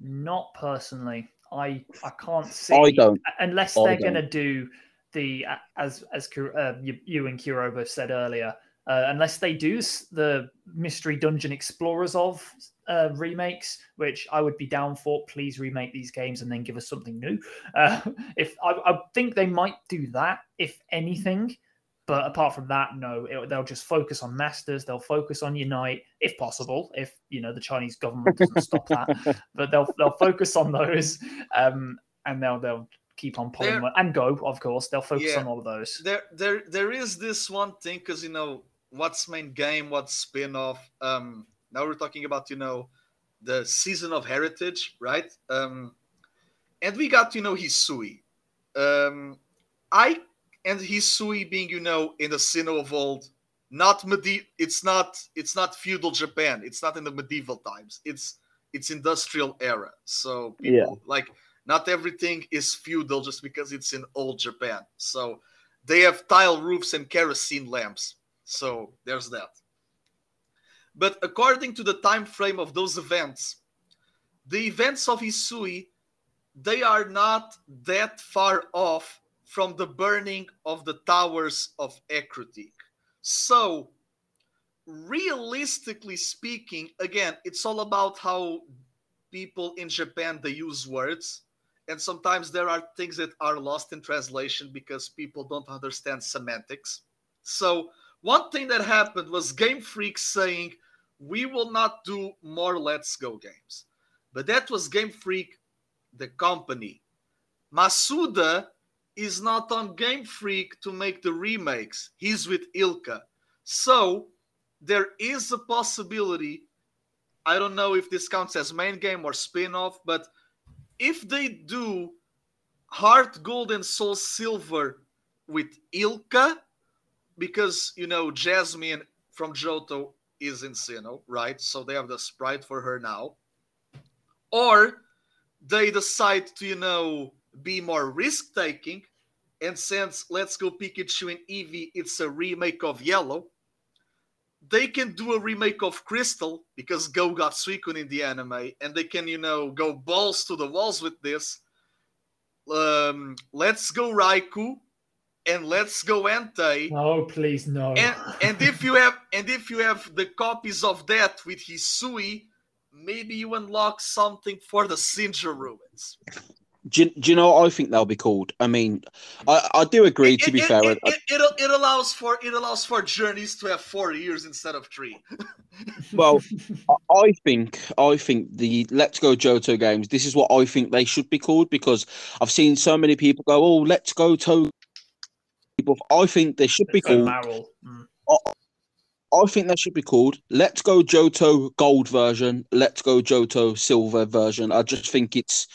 Not personally. I I can't see. I don't unless they're going to do the as as uh, you, you and Kuro said earlier. Uh, unless they do the mystery dungeon explorers of uh, remakes, which I would be down for. Please remake these games and then give us something new. Uh, if I, I, think they might do that, if anything, but apart from that, no, it, they'll just focus on masters. They'll focus on Unite, if possible, if you know the Chinese government doesn't stop that. But they'll they'll focus on those, um, and they'll they'll keep on pulling there, and go. Of course, they'll focus yeah, on all of those. There there there is this one thing because you know what's main game, what's spin off. Um, Now we're talking about you know the season of heritage, right? Um, and we got you know Hisui. Um, I and Hisui being you know in the Sinnoh of old, not medieval. It's not it's not feudal Japan. It's not in the medieval times. It's it's industrial era. So people Yeah. like not everything is feudal just because it's in old Japan. So they have tile roofs and kerosene lamps. So there's that. But according to the time frame of those events, the events of Isui, they are not that far off from the burning of the towers of Ecruteak. So, realistically speaking, again, it's all about how people in Japan they use words, and sometimes there are things that are lost in translation because people don't understand semantics. So, one thing that happened was Game Freak saying, We will not do more Let's Go games. But that was Game Freak, the company. Masuda is not on Game Freak to make the remakes, he's with ILCA. So, there is a possibility. I don't know if this counts as main game or spin off, but if they do Heart Gold and Soul Silver with ILCA, because you know Jasmine from Johto is in Sinnoh, right? So they have the sprite for her now. Or they decide to, you know, be more risk taking, and since Let's Go Pikachu and Eevee, it's a remake of Yellow, they can do a remake of Crystal because Goh got Suicune in the anime, and they can, you know, go balls to the walls with this. Um, let's go Raikou and let's go Entei. Oh, please no. And and if you have and if you have the copies of that with Hisui, maybe you unlock something for the Sinjoh ruins. Do you, do you know what I think they'll be called? I mean, I, I do agree. To be it, fair, it, I- it, it, it allows for it allows for journeys to have four years instead of three. well, I- I think I think the Let's Go Johto games. This is what I think they should be called because I've seen so many people go, "Oh, Let's Go To." But I think they should be called. Marvel. Mm. I think they should be called Let's Go Johto Gold version, Let's Go Johto Silver version. I just think it's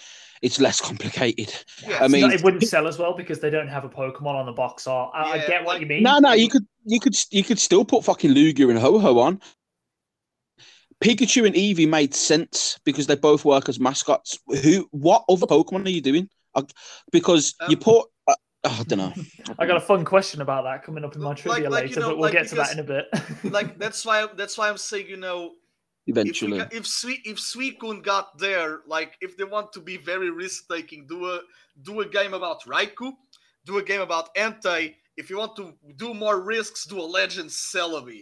it's less complicated. Yeah, I mean, it wouldn't sell as well because they don't have a Pokemon on the box art. I, I get what like- you mean. No, no, you could you could you could still put fucking Lugia and Ho-Oh on. Pikachu and Eevee made sense because they both work as mascots. Who? What other Pokemon are you doing? I- Because you Um, put. Uh, oh, I don't know. I got a fun question about that coming up in my Like- trivia like, you later, know, but we'll like, get to that in a bit. like that's why that's why I'm saying you know if we Eventually, got, if Sui, if Suicune got there, like if they want to be very risk taking, do a do a game about Raikou, do a game about Entei. If you want to do more risks, do a Legend Celebi.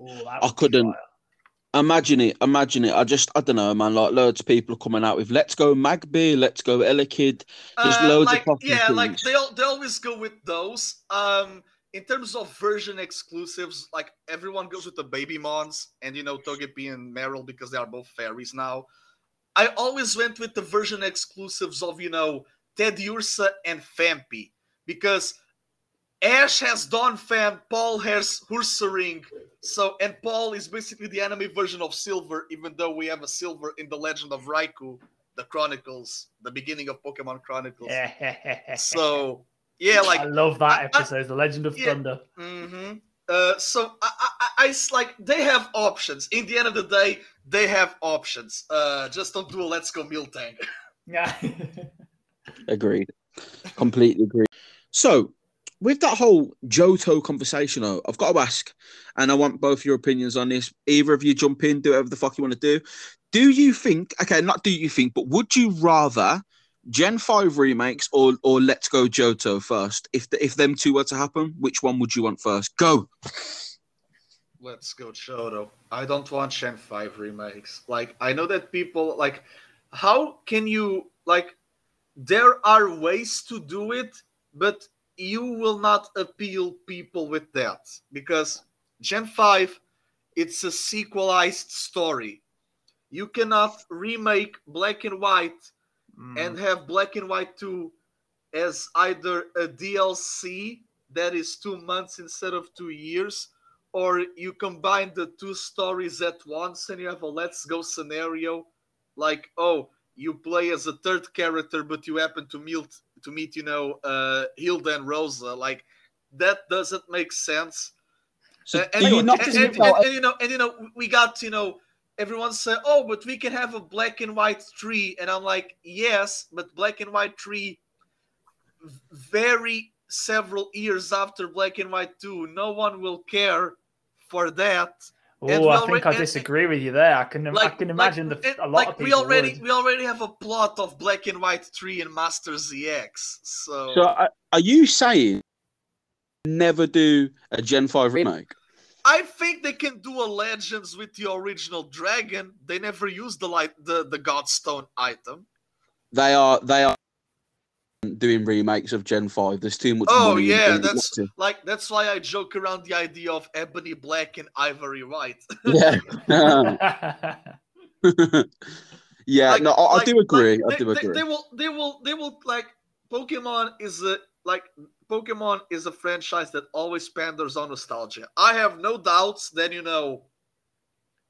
Ooh, I couldn't- imagine it. Imagine it. I just I don't know, man. Like loads of people are coming out with Let's Go Magby, Let's Go Elekid. There's Uh, loads of like fucking yeah, like they al- they always go with those. Um, in terms of version exclusives, like everyone goes with the baby mons, and you know Togepi and Marill because they are both fairies now. I always went with the version exclusives of you know Teddiursa and Phanpy because Ash has Donphan, Paul has Ursaring, so and Paul is basically the anime version of Silver, even though we have a Silver in the Legend of Raikou, the Chronicles, the beginning of Pokemon Chronicles. So yeah, like I love that I- I- episode, The Legend of yeah. Thunder. hmm Uh, so I, I, I, I s- like they have options. In the end of the day, they have options. Uh, just don't do a let's go Miltank. Yeah. Agreed. Completely agreed. So, with that whole Johto conversation, though, I've got to ask, and I want both your opinions on this. Either of you jump in, do whatever the fuck you want to do. Do you think, okay, not do you think, but would you rather Gen 5 remakes or or Let's Go Johto first? If the, if them two were to happen, which one would you want first? Go. Let's go Shoto. I don't want Gen 5 remakes. Like I know that people like how can you like there are ways to do it, but you will not appeal people with that because Gen 5 it's a sequelized story. You cannot remake Black and White Mm. and have Black and White 2 as either a DLC that is two months instead of two years, or you combine the two stories at once and you have a let's go scenario like oh you play as a third character but you happen to meet to meet you know uh hilda and rosa like that doesn't make sense So and, you and- and- and- and- and, you know and you know we got you know everyone said oh but we can have a black and white tree and i'm like yes but black and white tree very several years after black and white 2 no one will care for that Oh, And we I already- think I and- disagree with you there. I can I like can like, imagine the, it- a lot like of people we already would. we already have a plot of black and white 3 and Masters EX so, So are, are you saying never do a Gen 5 remake? I think they can do a legends with the original dragon they never use the light the the godstone item They are they are doing remakes of Gen 5. There's too much Oh, money in yeah, doing that's- it. like that's why i joke around the idea of ebony black and ivory white yeah. yeah, Like- no, I, I do agree. like, I do they, they- agree. They, will, they will, they will like Pokemon is a like Pokemon is a franchise that always panders on nostalgia. I have no doubts that you know,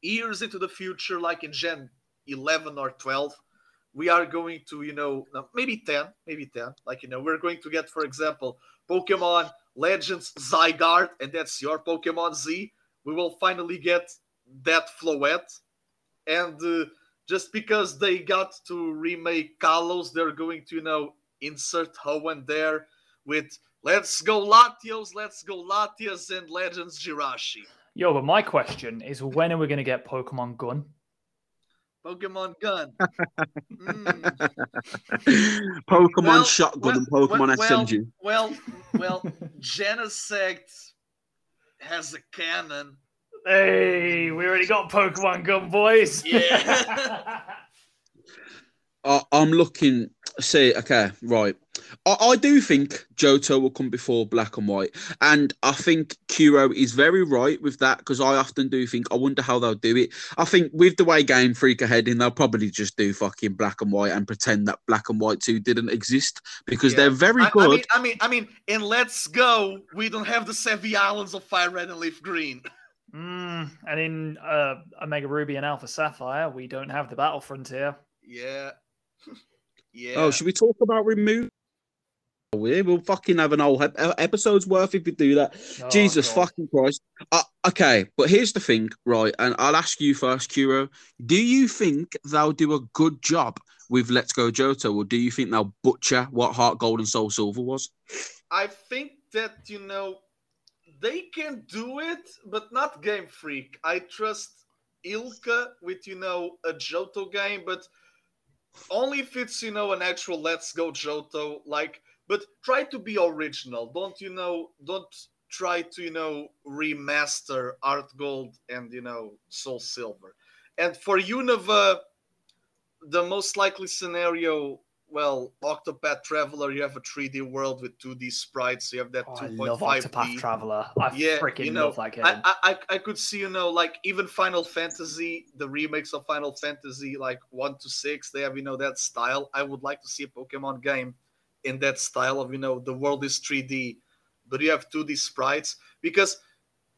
years into the future, like in Gen eleven or twelve, we are going to you know maybe ten, maybe ten. Like you know, we're going to get, for example, Pokemon Legends Zygarde, and that's your Pokemon Z. We will finally get that Floette, and. Uh, just because they got to remake Kalos, they're going to, you know, insert Hoenn there with let's go Latios, let's go Latias, and Legends Jirachi. Yo, but my question is, when are we going to get Pokemon Gun? Pokemon Gun. Mm, Pokemon Well, Shotgun and Pokemon well, SMG. well, well, Genesect has a cannon. Hey, we already got Pokemon Gun, boys. Yeah. I, I'm looking. See, okay, right. I, I do think Johto will come before Black and White, and I think Kuro is very right with that because I often do think I wonder how they'll do it. I think with the way Game Freak are heading, they'll probably just do fucking Black and White and pretend that Black and White Two didn't exist because Yeah. they're very I, I good. mean, I mean, I mean, in Let's Go, we don't have the Sevii Islands of Fire Red and Leaf Green. Mm, and in uh, Omega Ruby and Alpha Sapphire, we don't have the Battle Frontier. Yeah. yeah. Oh, should we talk about remove? We will fucking have an whole ep- episode's worth if we do that. Oh, Jesus God. fucking Christ. Uh, okay, but here's the thing, right? And I'll ask you first, Kuro. Do you think they'll do a good job with Let's Go Johto, or do you think they'll butcher what Heart Gold and Soul Silver was? I think that you know they can do it, but not Game Freak. I trust ILCA with you know a Johto game, but only if it's you know an actual Let's Go Johto. Like, but try to be original. Don't you know? Don't try to you know remaster Art Gold and you know Soul Silver. And for Unova, the most likely scenario well, Octopath Traveler, you have a 3D world with 2D sprites. So you have that Oh, I love 2.5D. Octopath Traveler. I Yeah, freaking you know, love that game. I, I I- I could see, you know, like even Final Fantasy, the remakes of Final Fantasy, like one to six, they have, you know, that style. I would like to see a Pokemon game in that style of, you know, the world is 3D, but you have 2D sprites because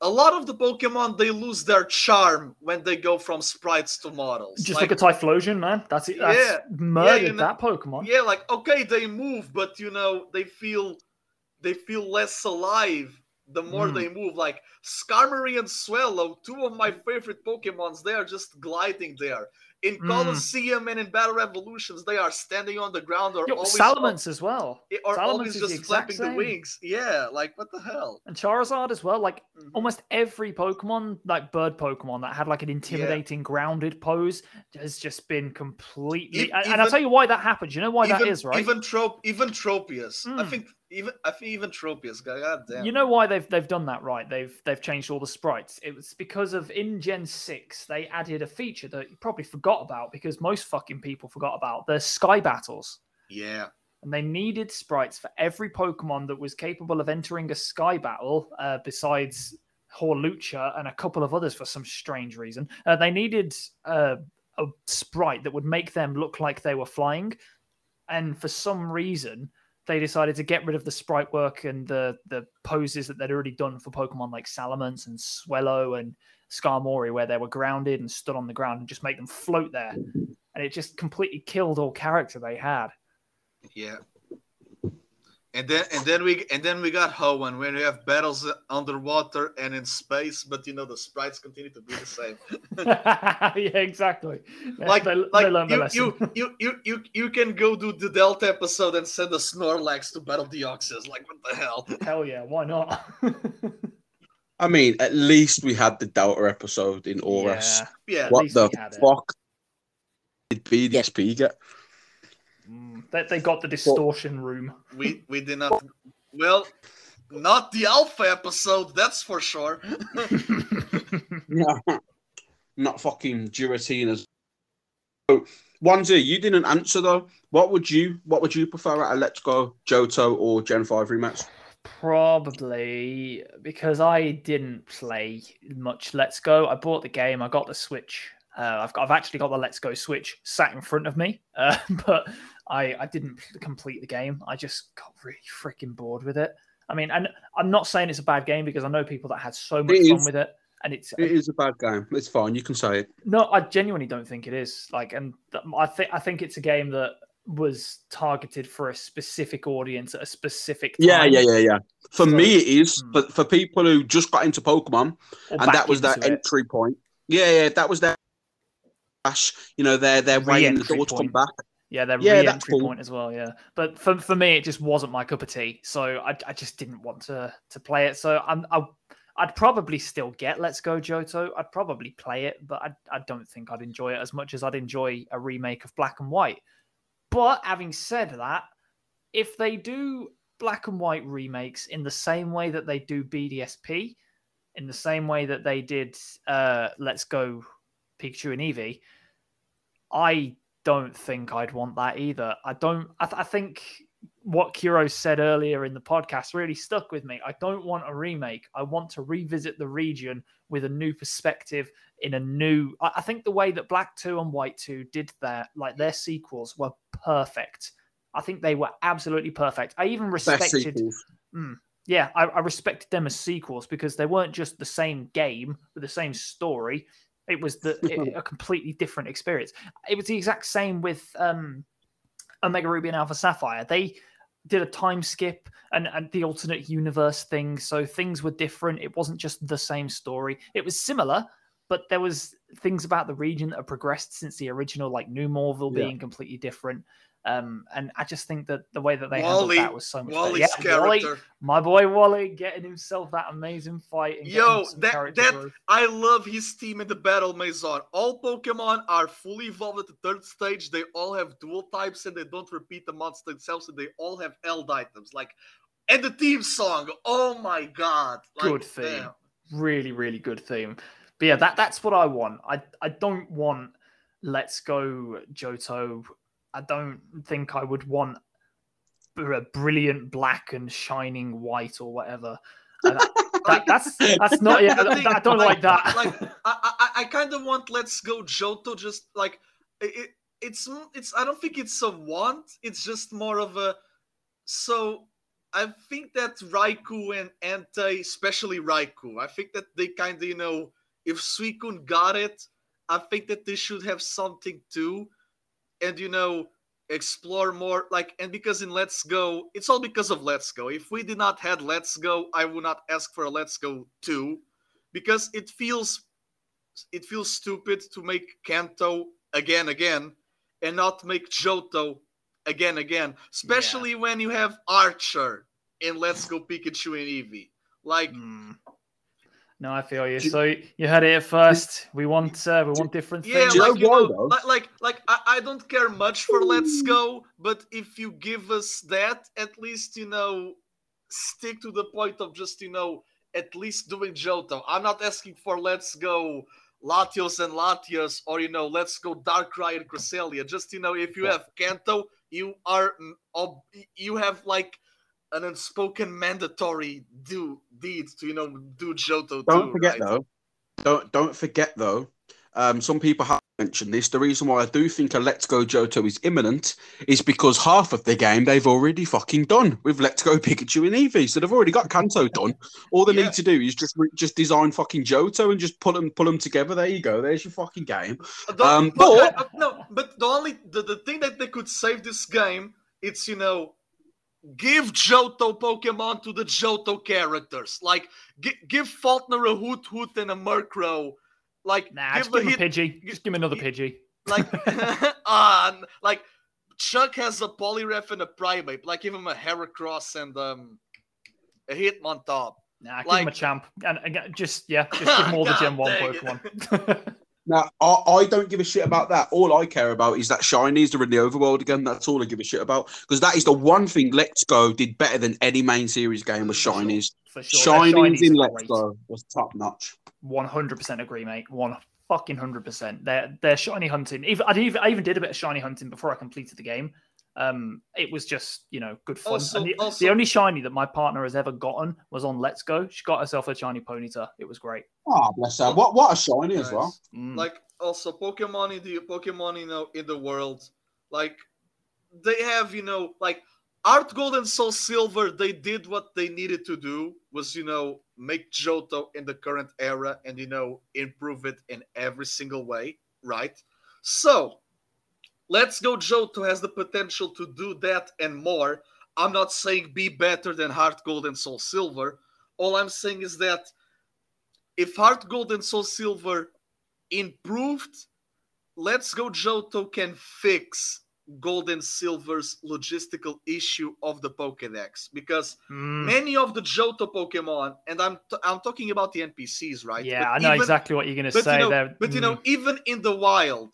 a lot of the Pokemon they lose their charm when they go from sprites to models. Just Like, look at Typhlosion, man. That's it. That's Yeah, murdered you know- that Pokemon. yeah like okay they move but you know they feel they feel less alive the more Mm. they move like skarmory and Swellow two of my favorite pokemons they are just gliding there in Mm. colosseum and in battle revolutions they are standing on the ground or Yo, always Salamence as well. or Salamence always is the just flapping the same. wings yeah like what the hell And Charizard as well. Like Mhm. almost every Pokemon, like bird Pokemon that had like an intimidating grounded pose, has just been completely. E- and, I'll tell you why that happened. You know why even, that is, right? even trop even tropius i Mm. think even i think even tropius god damn You know why they've they've done that right? They've they've changed all the sprites. It was because of in Gen six they added a feature that you probably forgot about because most fucking people forgot about the sky battles, yeah and they needed sprites for every Pokemon that was capable of entering a sky battle. Uh, besides Hawlucha and a couple of others for some strange reason, uh, they needed uh, a sprite that would make them look like they were flying, and for some reason they decided to get rid of the sprite work and the the poses that they'd already done for Pokemon like Salamence and Swellow and Skarmory, where they were grounded and stood on the ground, and just make them float there, and it just completely killed all character they had. Yeah. And then and then we and then we got Hoenn when we have battles underwater and in space, but you know the sprites continue to be the same. yeah, exactly. like they, like they the you, you you you you you can go do the Delta episode and send a Snorlax to battle Deoxys. Like what the hell? Hell yeah, why not? I mean, at least we had the Delta episode in ORAS. yeah. Yeah. At What least the we had it. fuck did BDSP get? Mm, They, they got the distortion room. We we did not well not the alpha episode, that's for sure. Yeah. Not fucking Giratinas. So, Wanzi, you didn't answer though. What would you what would you prefer at a Let's Go Johto or Gen 5 rematch? Probably because I didn't play much Let's Go. I bought the game. I got the Switch. Uh, I've got, I've actually got the Let's Go Switch sat in front of me, uh, but I I didn't complete the game. I just got really freaking bored with it. I mean, and I'm not saying it's a bad game because I know people that had so much It fun is. with it, and it's It is a bad game. It's fine. You can say it. no, I genuinely don't think it is. Like, and I think I think it's a game that was targeted for a specific audience at a specific time. Yeah, yeah, yeah, yeah. For So- me, it is. Hmm. But for people who just got into Pokemon or and that was their it. entry point. Yeah, yeah, that was their. You know, their their way in the door to come back. Yeah, their Yeah, re-entry cool. point as well. Yeah, but for for me, it just wasn't my cup of tea. So I, I just didn't want to to play it. So I'm I, I'd probably still get Let's Go Johto. I'd probably play it, but I I don't think I'd enjoy it as much as I'd enjoy a remake of Black and White. But having said that, if they do Black and White remakes in the same way that they do BDSP, in the same way that they did uh, Let's Go Pikachu and Eevee, I don't think I'd want that either. I don't. I, th- I think what Kuro said earlier in the podcast really stuck with me. I don't want a remake. I want to revisit the region with a new perspective in a new. I, I think the way that Black Two and White Two did their like their sequels were perfect. I think they were absolutely perfect. I even respected sequels. Hmm, yeah, I, I respected them as sequels because they weren't just the same game with the same story. It was the it- a completely different experience. It was the exact same with um, Omega Ruby and Alpha Sapphire. They did a time skip and, and the alternate universe thing, so things were different. It wasn't just the same story. It was similar, but there was things about the region that have progressed since the original, like New Mauville Yeah. being completely different. Um, and I just think that the way that they Wally, handled that was so much better. Wally's Yeah, Wally, character. my boy Wally getting himself that amazing fight. And Yo, that- that- growth. I love his team in the Battle Maison. All Pokemon are fully evolved at the third stage. They all have dual types and they don't repeat the amongst themselves and they all have Eld items. Like, and the theme song. Oh my god. Like, Good theme. damn. really, really good theme. But yeah, that that's what I want. I I don't want Let's Go Johto. I don't think I would want a brilliant black and shining white or whatever. That- that- Like, that's that's not. Yeah, I, thing, I don't like that. Like, I, I, I kind of want Let's Go Johto. Just like it, it, it's, it's. I don't think it's a want. It's just more of a. So I think that Raikou and Entei, especially Raikou, I think that they kind of, you know, if Suicune got it, I think that they should have something too, and you know, explore more. Like, and because in Let's Go, it's all because of Let's Go. If we did not had Let's Go, I would not ask for a Let's Go two, because it feels, it feels stupid to make Kanto again, again, and not make Johto again, again. Especially when you have Archer in Let's Go Pikachu and Eevee. Like, Mm. No, I feel you. Do- So you heard it first. We want uh, we want different Yeah, things. Do you like know you know, like like like I, I don't care much for Let's Go, but if you give us that, at least you know, stick to the point of just you know at least doing Johto. I'm not asking for Let's Go Latios and Latias or you know Let's Go Darkrai and Cresselia. Just you know, if you have Kanto, you are mm, you have like an unspoken mandatory do deed to you know do Johto. Don't too, forget right? though. Don't don't forget though. Um, some people have mention this. The reason why I do think a Let's Go Johto is imminent is because half of the game they've already fucking done with Let's Go Pikachu and Eevee. So they've already got Kanto done. All they Yeah. need to do is just re- just design fucking Johto and just pull them pull them together. There you go. There's your fucking game. Um, but, but- uh, no, but the only the, the thing that they could save this game, it's you know, give Johto Pokemon to the Johto characters. Like gi- give Falkner a Hoothoot and a Murkrow. Like Nah, give just give him a Pidgey. Just give him another Pidgey. like uh, like Chuck has a Poliwrath and a Primeape. Like give him a Heracross and um a Hitmontop. Nah, give him a champ. And again, just yeah, just give him all the Gen One dang it. Pokemon. Now, I, I don't give a shit about that. All I care about is that shinies are in the overworld again. That's all I give a shit about. Because that is the one thing Let's Go did better than any main series game was shinies. For sure. Their Shinies in Let's great. Go was top notch. One hundred percent agree, mate. One fucking hundred percent. They're they're shiny hunting. Even I, even I even did a bit of shiny hunting before I completed the game. Um, it was just you know good fun. Also- and the, also- the only shiny that my partner has ever gotten was on Let's Go. She got herself a shiny Ponyta. It was great. Oh, bless her. What, what a shiny as well. Mm. like also pokemon in the pokemon you know in the world like they have you know like art gold and soul silver they did what they needed to do was you know make johto in the current era and you know improve it in every single way right so let's go johto has the potential to do that and more i'm not saying be better than heart gold and soul silver all i'm saying is that if heart gold and soul silver improved, Let's Go Johto can fix Gold and Silver's logistical issue of the Pokédex because Mm. many of the Johto Pokemon, and I'm t- I'm talking about the NPCs, right? Yeah, But I know even- exactly what you're gonna say you know, there. but you know, even in the wild,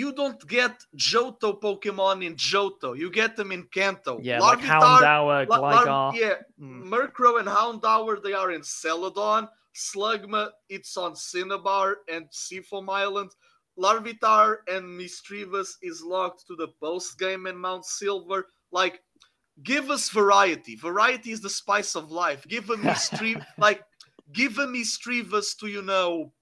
you don't get Johto Pokemon in Johto. You get them in Kanto. yeah, like Larvitar- Houndour, La- Lar- Gligar. yeah, Mm. Murkrow and Houndour, they are in Celadon. Slugma, it's on Cinnabar and Seafoam Island. Larvitar and Misdreavus is locked to the post game in Mount Silver. Like, give us variety. Variety is the spice of life. Give a Misdreavus, like, give a Misdreavus to, you know,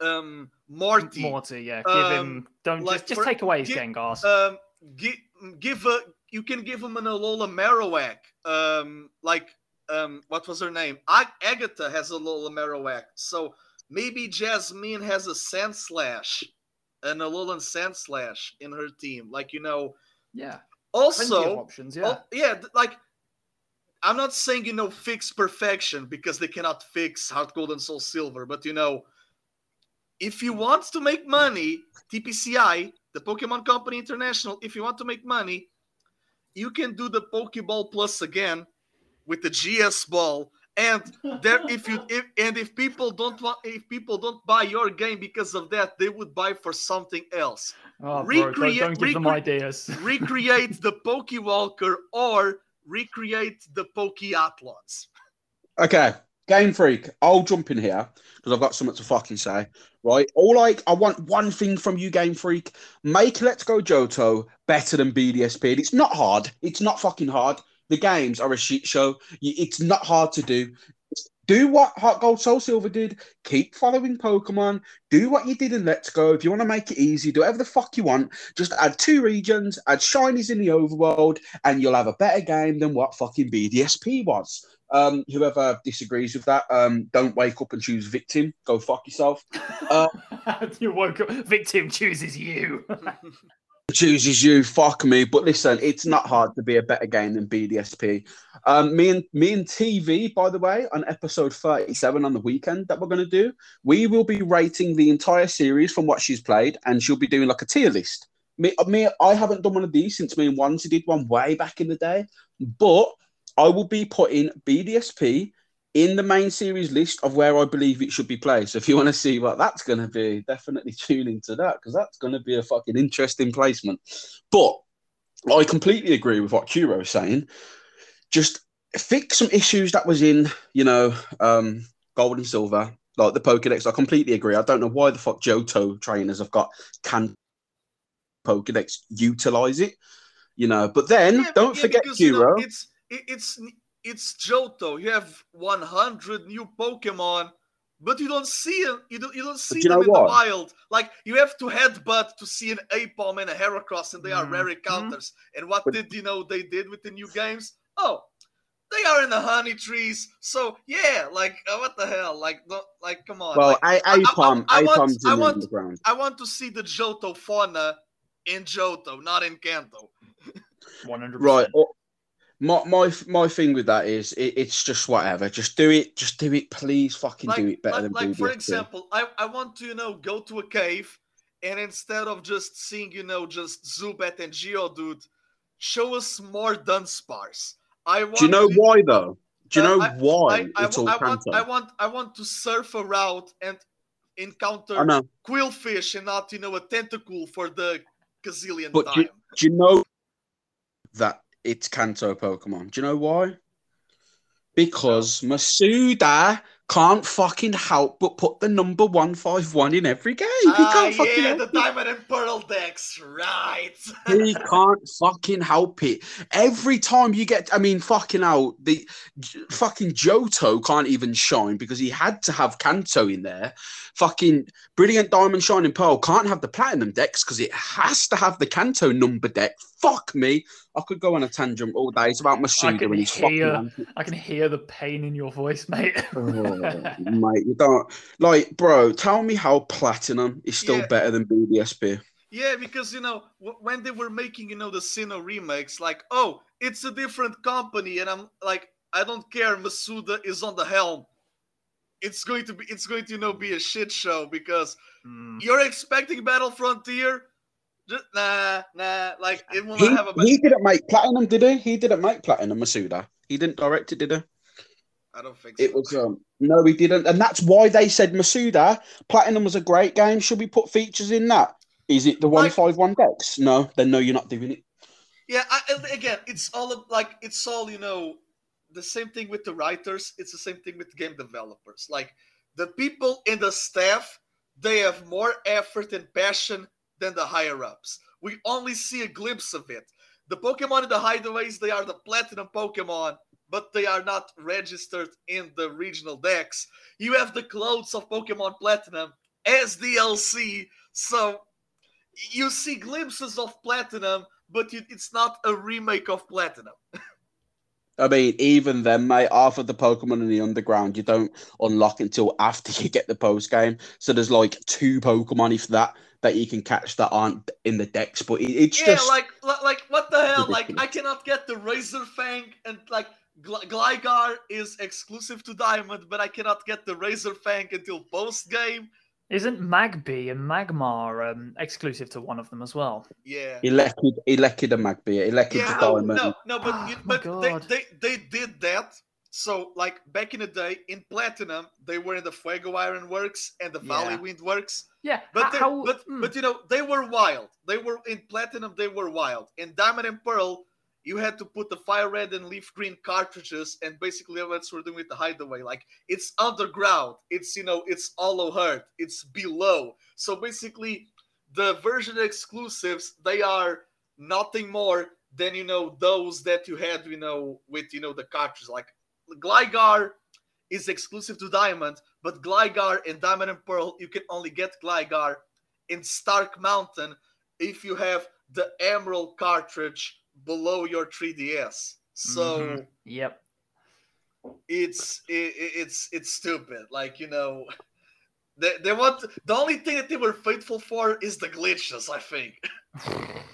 um, Morty. Morty, yeah. Um, Give him. Don't like just, just for- take away his gi- Gengars. um give give a you can give him an Alola Marowak. Um like um what was her name? Ag- Agatha has a Alola Marowak. So maybe Jasmine has a Sandslash, an Alolan Sandslash in her team. Like you know, yeah. Also options. Yeah. oh, yeah, like I'm not saying you know fix perfection because they cannot fix Heart Gold and Soul Silver, but you know, if you want to make money, TPCI, the Pokemon Company International, if you want to make money, you can do the Pokeball Plus again with the GS Ball. And there, if you if, and if people don't want, if people don't buy your game because of that, they would buy for something else. oh, bro, don't, recreate- don't give them ideas. recreate the Pokewalker or recreate the Pokeathlons. Okay, Game Freak, I'll jump in here because I've got something to fucking say. Right, all I I want one thing from you, Game Freak: make Let's Go Johto better than BDSP. It's not hard. It's not fucking hard. The games are a shit show. It's not hard to do. Do what Heart Gold Soul Silver did. Keep following Pokemon. Do what you did in Let's Go. If you want to make it easy, do whatever the fuck you want. Just add two regions, add shinies in the overworld, and you'll have a better game than what fucking BDSP was. Um, whoever disagrees with that, um, don't wake up and choose victim. Go fuck yourself. Uh, you woke up. Victim chooses you. chooses you. Fuck me. But listen, it's not hard to be a better game than BDSP. Um, me and me and TV, by the way, on episode thirty-seven on the weekend that we're going to do, we will be rating the entire series from what she's played, and she'll be doing like a tier list. Me, me, I haven't done one of these since me and Wanty did one way back in the day, but I will be putting BDSP in the main series list of where I believe it should be played. So if you want to see what that's going to be, definitely tune into that because that's going to be a fucking interesting placement. But I completely agree with what Kuro is saying. Just fix some issues that was in, you know, um, gold and silver, like the Pokedex. I completely agree. I don't know why the fuck Johto trainers have got can Pokedex utilize it, you know. But then Yeah, don't yeah, forget because, you know, Kuro. it's it's it's Johto. You have 100 new Pokemon. but you don't see them. You don't you don't see you them know in the wild. Like you have to headbutt to see an Aipom and a Heracross, and they are Mhm. rare encounters. And what But- did you know they did with the new games? Oh, they are in the honey trees. So yeah, like uh, what the hell? Like no, like come on. Well, like, A- I- Aipom, I want- Aipom's in I the want- underground. I want to see the Johto fauna in Johto, not in Kanto. One hundred Right. My my my thing with that is it, it's just whatever. Just do it. Just do it. Please, fucking like, do it better like, than like for example, I, I want to, you know, go to a cave and instead of just seeing, you know, just Zubat and Geodude, show us more Dunsparce. I want Do you know to, why though? Do you Uh, know I- why I, I, it's all I want I want I want to surf a route and encounter Qwilfish and not, you know, a Tentacool for the gazillion But time. you- Do you know that it's Kanto Pokemon? Do you know why? Because Masuda can't fucking help but put the number one five one in every game. He Ah, can't fucking yeah, help the it. Diamond and Pearl dex, right? he can't fucking help it. Every time you get, I mean, fucking out, the fucking Johto can't even shine because he had to have Kanto in there. Fucking Brilliant Diamond Shining Pearl can't have the Platinum dex because it has to have the Kanto number deck. Fuck me. I could go on a tangent all day. It's about Masuda can and his hear- fucking. I can hear the pain in your voice, mate. Oh, mate, you don't like, bro. Tell me how Platinum is still Yeah. better than BDSP. Yeah, because you know w- when they were making you know the Sinnoh remakes, like oh, it's a different company, and I'm like, I don't care. Masuda is on the helm. It's going to be, it's going to you know be a shit show because Mm. you're expecting Battle Frontier. Just, nah, nah, like it will He, not have a. he didn't make Platinum, did he? He didn't make Platinum, Masuda. He didn't direct it, did he? I don't think so. It was um no, he didn't, and that's why they said Masuda Platinum was a great game. Should we put features in that? Is it the one Like- five one dex? No, then no, you're not doing it. Yeah, I, again, it's all of- like it's all you know. The same thing with the writers. It's the same thing with game developers. Like the people in the staff, they have more effort and passion than the higher ups. We only see a glimpse of it. The Pokemon in the hideaways, they are the platinum Pokemon, but they are not registered in the regional dex. You have the clothes of Pokemon Platinum as DLC, so you see glimpses of Platinum, but it's not a remake of Platinum. I mean, even then, mate, half of the Pokemon in the underground you don't unlock until after you get the post game. So there's like two Pokemon, if that, that you can catch that aren't in the dex. But it, it's yeah, just like like what the hell? Like I cannot get the Razor Fang and like Gl- Gligar is exclusive to Diamond, but I cannot get the Razor Fang until post game. Isn't Magby and Magmar um, exclusive to one of them as well? Yeah. Elekid, Elekid and Magby, Elekid Yeah, to no, Diamond. no, no, but Oh you, but they, they they did that. So like back in the day in Platinum, they were in the Fuego Iron Works and the Valley Yeah. Wind Works. Yeah, But h- they, how? but hmm. but you know they were wild. They were in platinum. They were wild. In diamond and pearl, you had to put the fire red and leaf green cartridges, and basically that's what we're doing with the hideaway. Like it's underground. It's you know it's hollow heart. It's below. So basically, the version exclusives they are nothing more than you know those that you had you know with you know the cartridges. Like Gligar is exclusive to Diamond, but Gligar in Diamond and Pearl, you can only get Gligar in Stark Mountain if you have the Emerald cartridge below your 3DS. So Mhm. Yep. it's it, it's it's stupid. Like you know, they, they want the only thing that they were faithful for is the glitches. I think.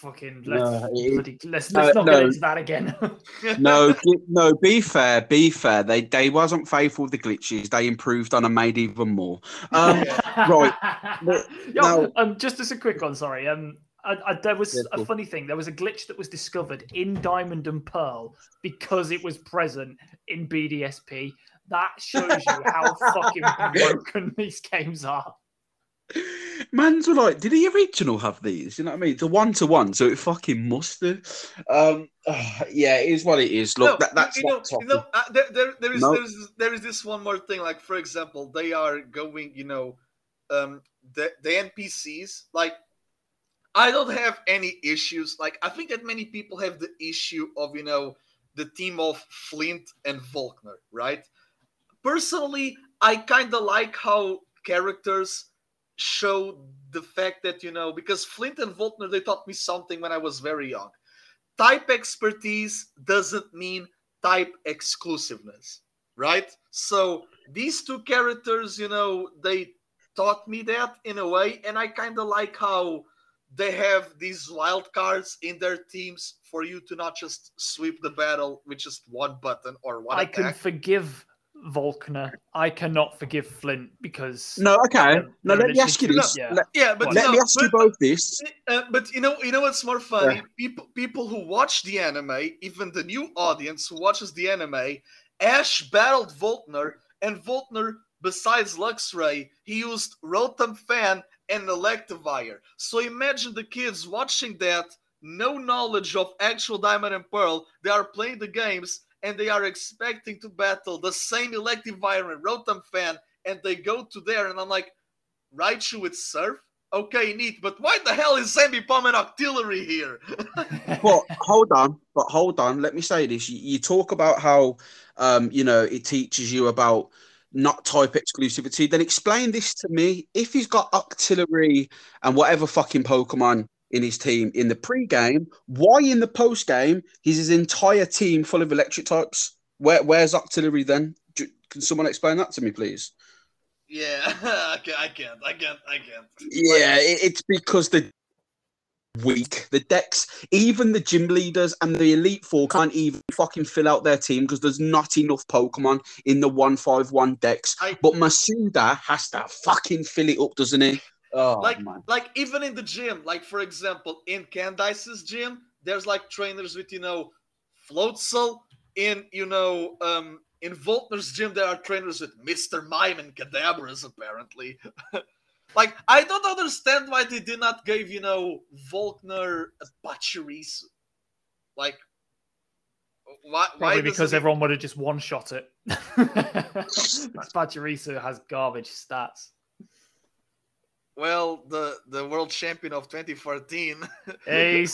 Fucking let's it- let's uh, let's not no. get into that again. no, no. Be fair, be fair. They they wasn't faithful with the glitches. They improved on and made even more. Um, right. But Yo, now- um, just as a quick one, sorry. Um, I, I, there was Yeah, a funny thing. There was a glitch that was discovered in Diamond and Pearl because it was present in BDSP. That shows you how fucking broken these games are. Man's were like, did the original have these? You know what I mean? It's a one to one, so it fucking must do. Um, yeah, it is what it is. Look, No, that, that's you know, you know, uh, there, there, there is No. there is there is this one more thing. Like for example, they are going, you know, um, the the NPCs. Like, I don't have any issues. Like, I think that many people have the issue of you know the team of Flint and Volkner, right? Personally, I kind of like how characters show the fact that you know because Flint and Volkner they taught me something when I was very young. Type expertise doesn't mean type exclusiveness, right? So these two characters, you know, they taught me that in a way, and I kind of like how they have these wild cards in their teams for you to not just sweep the battle with just one button or one I attack. can forgive Volkner. I cannot forgive Flint because No, okay. They're- No, let me ask you literally- this. Yeah. Let, yeah, but let no, me ask you both this. Uh, but you know, you know what's more funny? People, people who watch the anime, even the new audience who watches the anime, Ash battled Volkner, and Volkner, besides Luxray, he used Rotom Fan and Electivire. So imagine the kids watching that, no knowledge of actual Diamond and Pearl. They are playing the games and they are expecting to battle the same Electivire and Rotom Fan, and they go to there, and I'm like, Raichu with Surf? Okay, neat, but why the hell is Ambipom and Octillery here? well, hold on, but hold on. Let me say this. You, you talk about how, um, you know, it teaches you about not type exclusivity. Then explain this to me. If he's got Octillery and whatever fucking Pokemon in his team in the pre-game, why in the post-game is his entire team full of electric types? Where, where's Octillery then? Do- Can someone explain that to me, please? yeah, I can't, I can't, I can't, I can't. Yeah, it's because the weak the dex, even the gym leaders and the elite four can't even fucking fill out their team because there's not enough Pokemon in the one five one dex. I- But Masuda has to fucking fill it up, doesn't he? Oh like, man. like even in the gym, like for example, in Candice's gym, there's like trainers with you know, Floatzel. In you know, um, in Volkner's gym, there are trainers with Mister Mime and Kadabras apparently. like I don't understand why they did not give you know Volkner a Pachirisu. Like, why? Probably why because everyone would have just one shot it. Pachirisu has garbage stats. Well, the the world champion of 2014. Hey.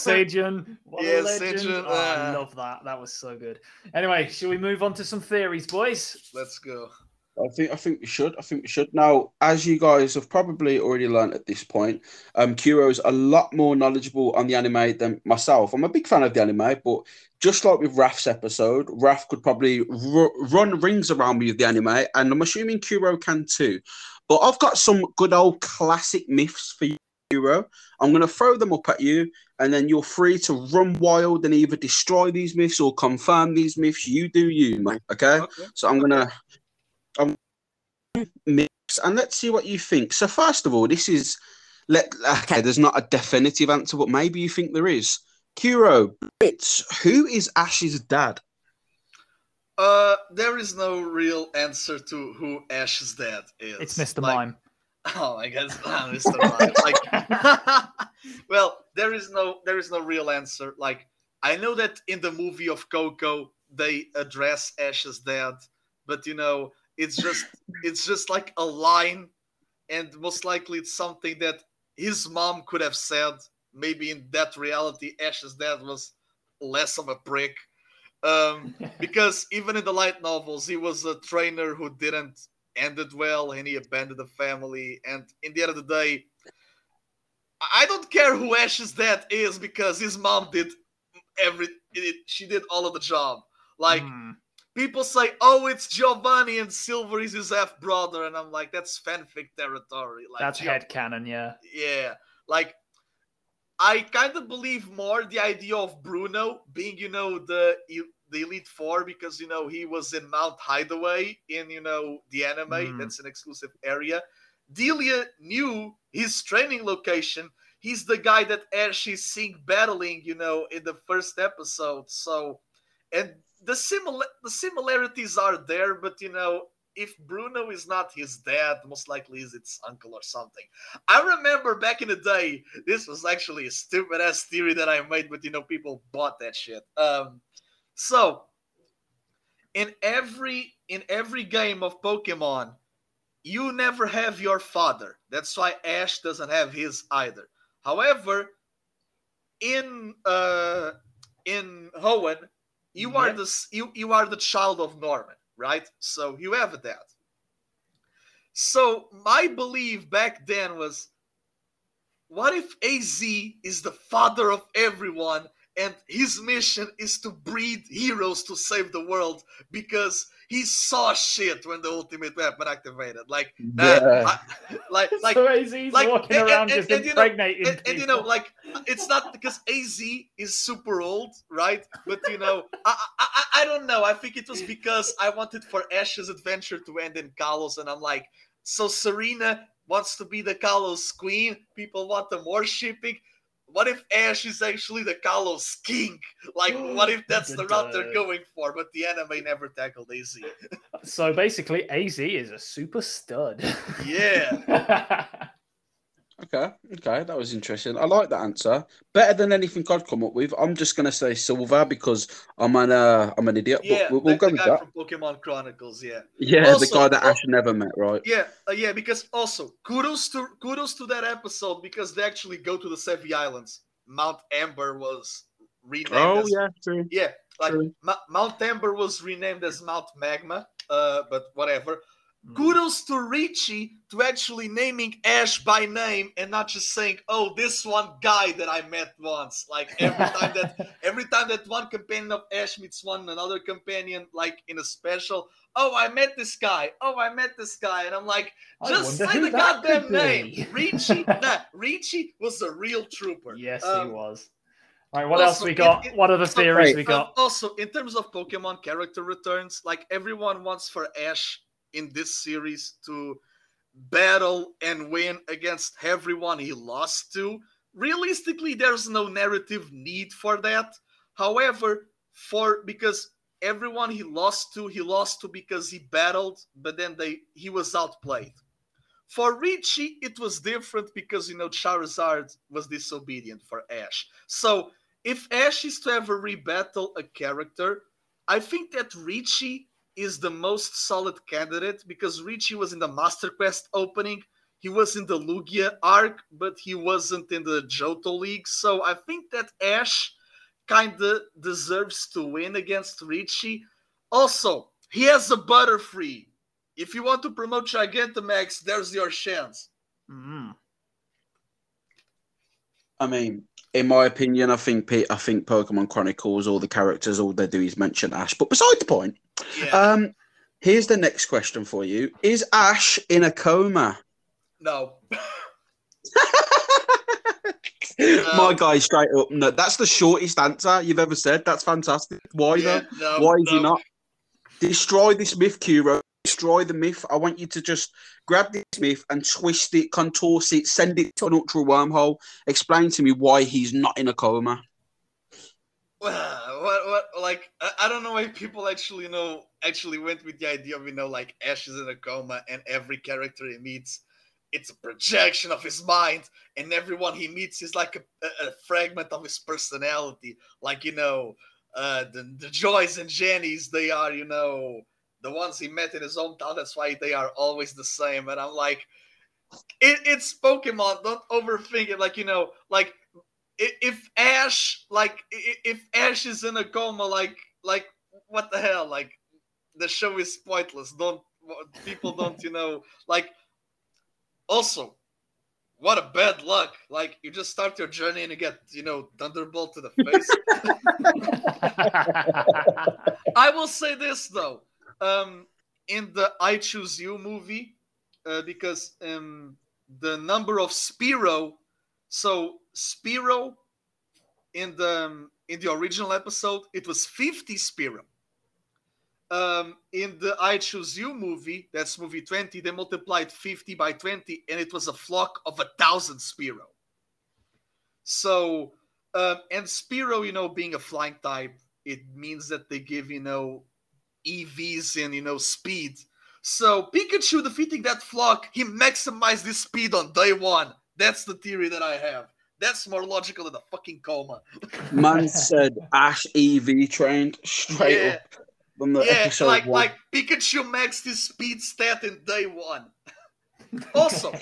What Yeah. Sejun, Oh, I uh, love that. That was so good. Anyway, shall we move on to some theories, boys? Let's go. I think I think we should. I think we should. Now, as you guys have probably already learned at this point, um, is a lot more knowledgeable on the anime than myself. I'm a big fan of the anime, but just like with Raf's episode, Raf could probably ru- run rings around me with the anime, and I'm assuming Kuro can too. But I've got some good old classic myths for you, Kuro. I'm going to throw them up at you, and then you're free to run wild and either destroy these myths or confirm these myths. You do you, mate. Okay. Okay. So I'm gonna I'm mix and let's see what you think. So first of all, this is let okay, there's not a definitive answer, but maybe you think there is. Kuro, Brits, who is Ash's dad? Uh, there is no real answer to who Ash's dad is. It's Mr. Like- Mime. Oh my god, Mr. Mime. like, well, there is no, there is no real answer. Like, I know that in the movie of Koko, they address Ash's dad, but you know, it's just, it's just like a line, and most likely it's something that his mom could have said. Maybe in that reality, Ash's dad was less of a prick. Um, because even in the light novels, he was a trainer who didn't end it well and he abandoned the family. And in the end of the day, I don't care who Ash's dad is because his mom did every, it, she did all of the job. Like, Hmm. People say, oh, it's Giovanni and Silver is his half brother. And I'm like, that's fanfic territory. Like, That's Gio- headcanon, yeah. yeah, like I kind of believe more the idea of Bruno being, you know, the the elite four because you know he was in Mount Hideaway in you know the anime. Mm. That's an exclusive area. Delia knew his training location. He's the guy that Ash is seeing battling, you know, in the first episode. So, and the simil the similarities are there, but you know, if Bruno is not his dad, most likely is its uncle or something. I remember back in the day, this was actually a stupid ass theory that I made, but you know, people bought that shit. Um, so in every in every game of Pokemon, you never have your father. That's why Ash doesn't have his either. However, in uh in Hoenn, you are the you you are the child of Norman, right? So you have that. So my belief back then was, what if AZ is the father of everyone and his mission is to breed heroes to save the world because he saw shit when the ultimate weapon activated. Like, uh, Yeah. I- like, like, so like, walking and- around and- just and, you know, impregnating and, and you know, like it's not because AZ is super old, right? But you know, I, I I I don't know. I think it was because I wanted for Ash's adventure to end in Kalos, and I'm like, so Serena wants to be the Kalos queen. People want the more shipping. What if Ash is actually the Kalos king? Like, what if that's the route they're going for? But the anime never tackled AZ. So basically, AZ is a super stud. Yeah. Okay, okay, that was interesting. I like that answer. Better than anything I'd come up with. I'm just gonna say silver because I'm an uh, I'm an idiot. Yeah, but we'll, we'll the, go the with guy that. from Pokemon Chronicles. Yeah. Yeah, the guy that Ash never met, right? Yeah, uh, yeah, because also kudos to kudos to that episode because they actually go to the Sevii Islands. Mount Amber was renamed. Oh as, yeah, true. yeah, like true. Ma- Mount Amber was renamed as Mount Magma. Uh, but whatever. Mm. Kudos to Richie to actually naming Ash by name and not just saying, "Oh, this one guy that I met once." Like every time that every time that one companion of Ash meets one another companion, like in a special, oh, I met this guy. Oh, I met this guy, and I'm like, just say the goddamn name. Richie, nah, Richie was a real trooper. yes, Um, he was. All right, what else we it- got? it- what other theories Wait, we Um, got? also, in terms of Pokemon character returns, like everyone wants for Ash in this series to battle and win against everyone he lost to. Realistically, there's no narrative need for that. However, for because everyone he lost to, he lost to because he battled, but then they he was outplayed. For Richie, it was different because you know Charizard was disobedient for Ash. So if Ash is to ever rebattle a character, I think that Richie is the most solid candidate because Richie was in the Master Quest opening. He was in the Lugia arc, but he wasn't in the Johto League. So I think that Ash kind of deserves to win against Richie. Also, he has a Butterfree. If you want to promote Gigantamax, there's your chance. Mm. I mean, in my opinion, I think P- I think Pokemon Chronicles, all the characters, all they do is mention Ash. But beside the point, Yeah. um, here's the next question for you: Is Ash in a coma? no. My guy, straight up, no. That's the shortest answer you've ever said. That's fantastic. Why Yeah, though? no, Why is he not? Destroy this myth, Kuro. Destroy the myth. I want you to just grab this myth and twist it, contort it, send it to an ultra wormhole. Explain to me why he's not in a coma. What what like I, don't know why people actually know actually went with the idea of you know like Ash is in a coma and every character he meets it's a projection of his mind and everyone he meets is like a, a, fragment of his personality. Like you know uh the, the joys and jennies they are you know the ones he met in his hometown that's why they are always the same. And i'm like it, it's pokemon don't overthink it. Like you know like if Ash like if Ash is in a coma, like like what the hell? Like the show is pointless. Don't people don't you know like also what a bad luck. Like you just start your journey and you get you know thunderbolt to the face. I will say this though, um, in the I Choose You movie, uh, because um, the number of Spearow, so Spearow in the um, in the original episode it was 50 Spearow. Um, in the I Choose You movie, that's movie 20, they multiplied 50 by 20, and it was a flock of a thousand Spearow. So, um, and Spearow, you know, being a flying type, it means that they give, you know, EVs and, you know, speed. So, Pikachu defeating that flock, he maximized his speed on day one. That's the theory that I have. That's more logical than a fucking coma. Man said Ash EV trained straight Yeah. up from the yeah, episode like one. like Pikachu maxed his speed stat in day one. also,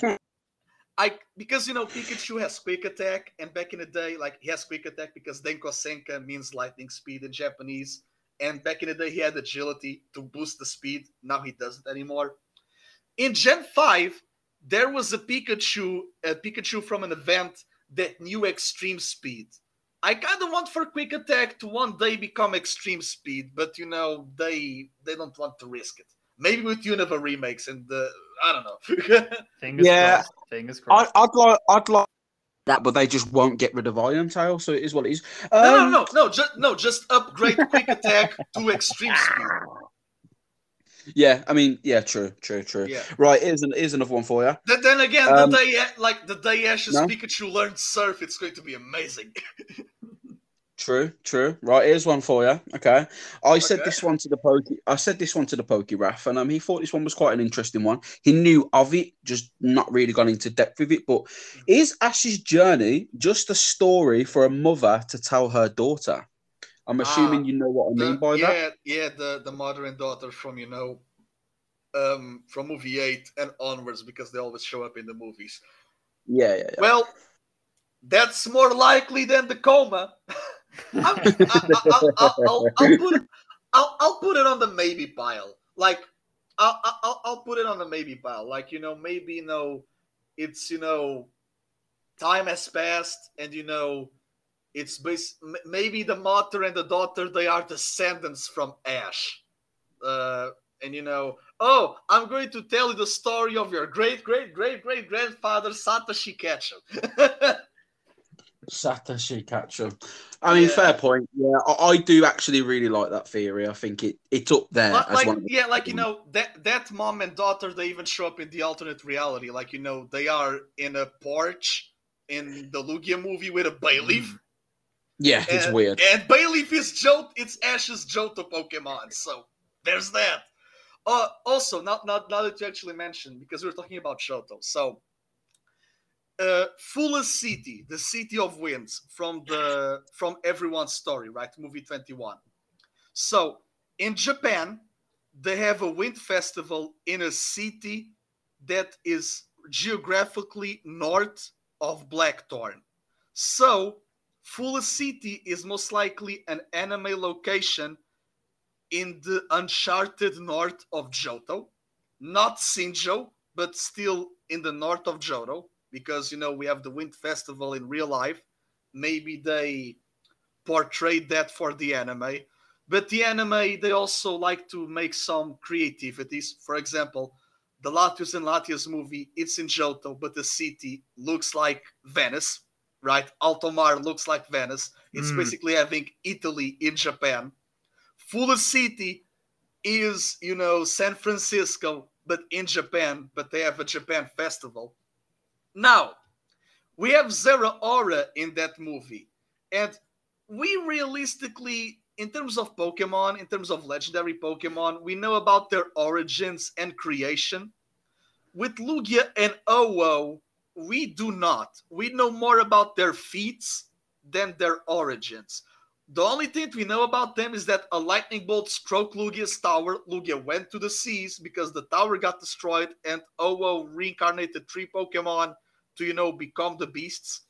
I because you know Pikachu has quick attack, and back in the day, like he has quick attack because Denko Sekka means lightning speed in Japanese, and back in the day he had agility to boost the speed. Now he doesn't anymore. in Gen 5, there was a Pikachu, a Pikachu from an event that knew extreme speed. I kind of want for quick attack to one day become extreme speed, but you know they they don't want to risk it. Maybe with Unova remakes and the I don't know. Fingers Yeah. crossed. Fingers I, crossed. I'd like, I'd like that, but they just won't get rid of Iron Tail, so it is what it is. Um, no, no, no, no, just no, just upgrade quick attack to extreme speed. Yeah, I mean, yeah, true, true, true. Yeah. Right, here's, an, here's another one for you. Then, then again, Um, the day like the day Ash's no? Pikachu learns surf, it's going to be amazing. True, true. Right, here's one for you. Okay, I said this one to the pokey. I said this one to the pokey Raf, and um, he thought this one was quite an interesting one. He knew of it, just not really gone into depth with it. But is Ash's journey just a story for a mother to tell her daughter? I'm assuming Ah, you know what I mean by yeah, that. yeah, the the mother and daughter from you know, um, from movie eight and onwards because they always show up in the movies. Yeah, yeah, yeah. Well, that's more likely than the coma. I'll, I'll, I'll put it, I'll, I'll put it on the maybe pile. Like I'll, I'll, I'll put it on the maybe pile. Like you know, maybe you know, it's you know, time has passed, and you know, it's bas- maybe the mother and the daughter they are descendants from Ash, uh, and you know, oh, I'm going to tell you the story of your great great great great grandfather Satoshi Ketchum. Satoshi Ketchum. I mean, Yeah. fair point. Yeah, I, I do actually really like that theory. I think it it's up there like, like, one. Yeah like you know that that mom and daughter they even show up in the alternate reality like you know they are in a porch in the lugia movie with a bayleef yeah, it's and, weird. and bayleef is Johto it's ash's johto pokemon so there's that uh also not not now that you actually mentioned because we are talking about johto so uh Fula City, the city of winds from the from everyone's story, right? Movie 21. So in Japan, they have a wind festival in a city that is geographically north of Blackthorn. So Fula City is most likely an anime location in the uncharted north of Johto, not Sinjoh, but still in the north of Johto, because you know we have the Wind Festival in real life. Maybe they portrayed that for the anime, but the anime they also like to make some creativities. For example, the Latios and Latias movie, it's in Johto, but the city looks like Venice, right? Altomar looks like Venice. It's Mm. basically having Italy in Japan. Fula City is, you know, San Francisco, but in Japan, but they have a Japan festival. Now, we have Zeraora in that movie. And we realistically, in terms of Pokemon, in terms of legendary Pokemon, we know about their origins and creation. With Lugia and Ho-Oh, we do not. We know more about their feats than their origins. The only thing we know about them is that a lightning bolt struck Lugia's tower. Lugia went to the seas because the tower got destroyed, and Ho-Oh reincarnated three Pokemon to, you know, become the beasts.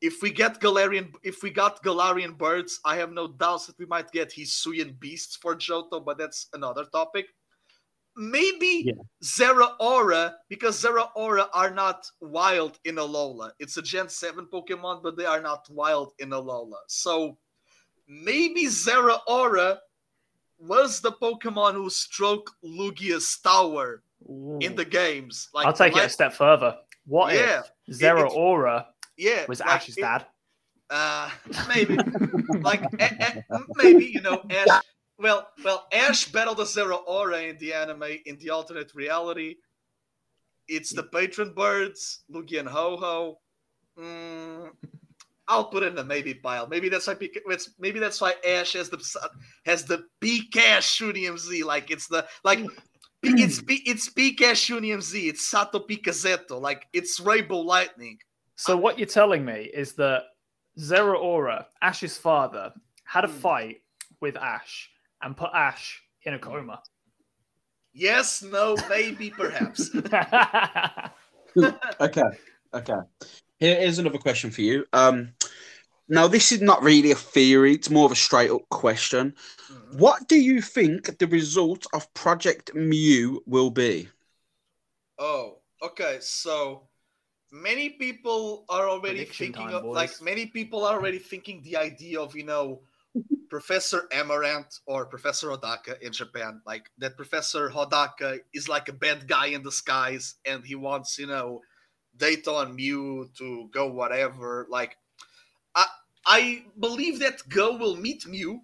If we get Galarian, if we got Galarian birds, I have no doubts that we might get Hisuian beasts for Johto, but that's another topic. Maybe Yeah. Zeraora, because Zeraora are not wild in Alola. It's a Gen 7 Pokemon, but they are not wild in Alola. So maybe Zeraora was the Pokemon who struck Lugia's tower in the games. Like I'll take it a step further. What Yeah, if Zera it's- Aura yeah, was like Ash's it- dad? Uh, maybe, like a- a- maybe you know Ash. Well, well, Ash battled a Zero Aura in the anime in the alternate reality. It's the patron birds, Lugia and Ho-Oh. Mm, I'll put it in the maybe pile. Maybe that's why it's, maybe that's why Ash has the has the Shunium Z. Like it's the like it's P- it's Pikashunium Z. It's Sato Pikazeto. Like it's Rainbow Lightning. So what you're telling me is that Zeraora, Ash's father, had a Hmm. fight with Ash and put Ash in a coma. Yes, no, maybe, perhaps. Okay, okay. Here is another question for you. Um, now this is not really a theory; it's more of a straight up question. Mhm. What do you think the result of Project Mew will be? Oh, okay. So many people are already Prediction thinking time, of like many people are already thinking the idea of you know Professor Amaranth or Professor Hodaka in Japan, like that Professor Hodaka is like a bad guy in disguise and he wants, you know, Data on Mew to go whatever. Like I I believe that Go will meet Mew,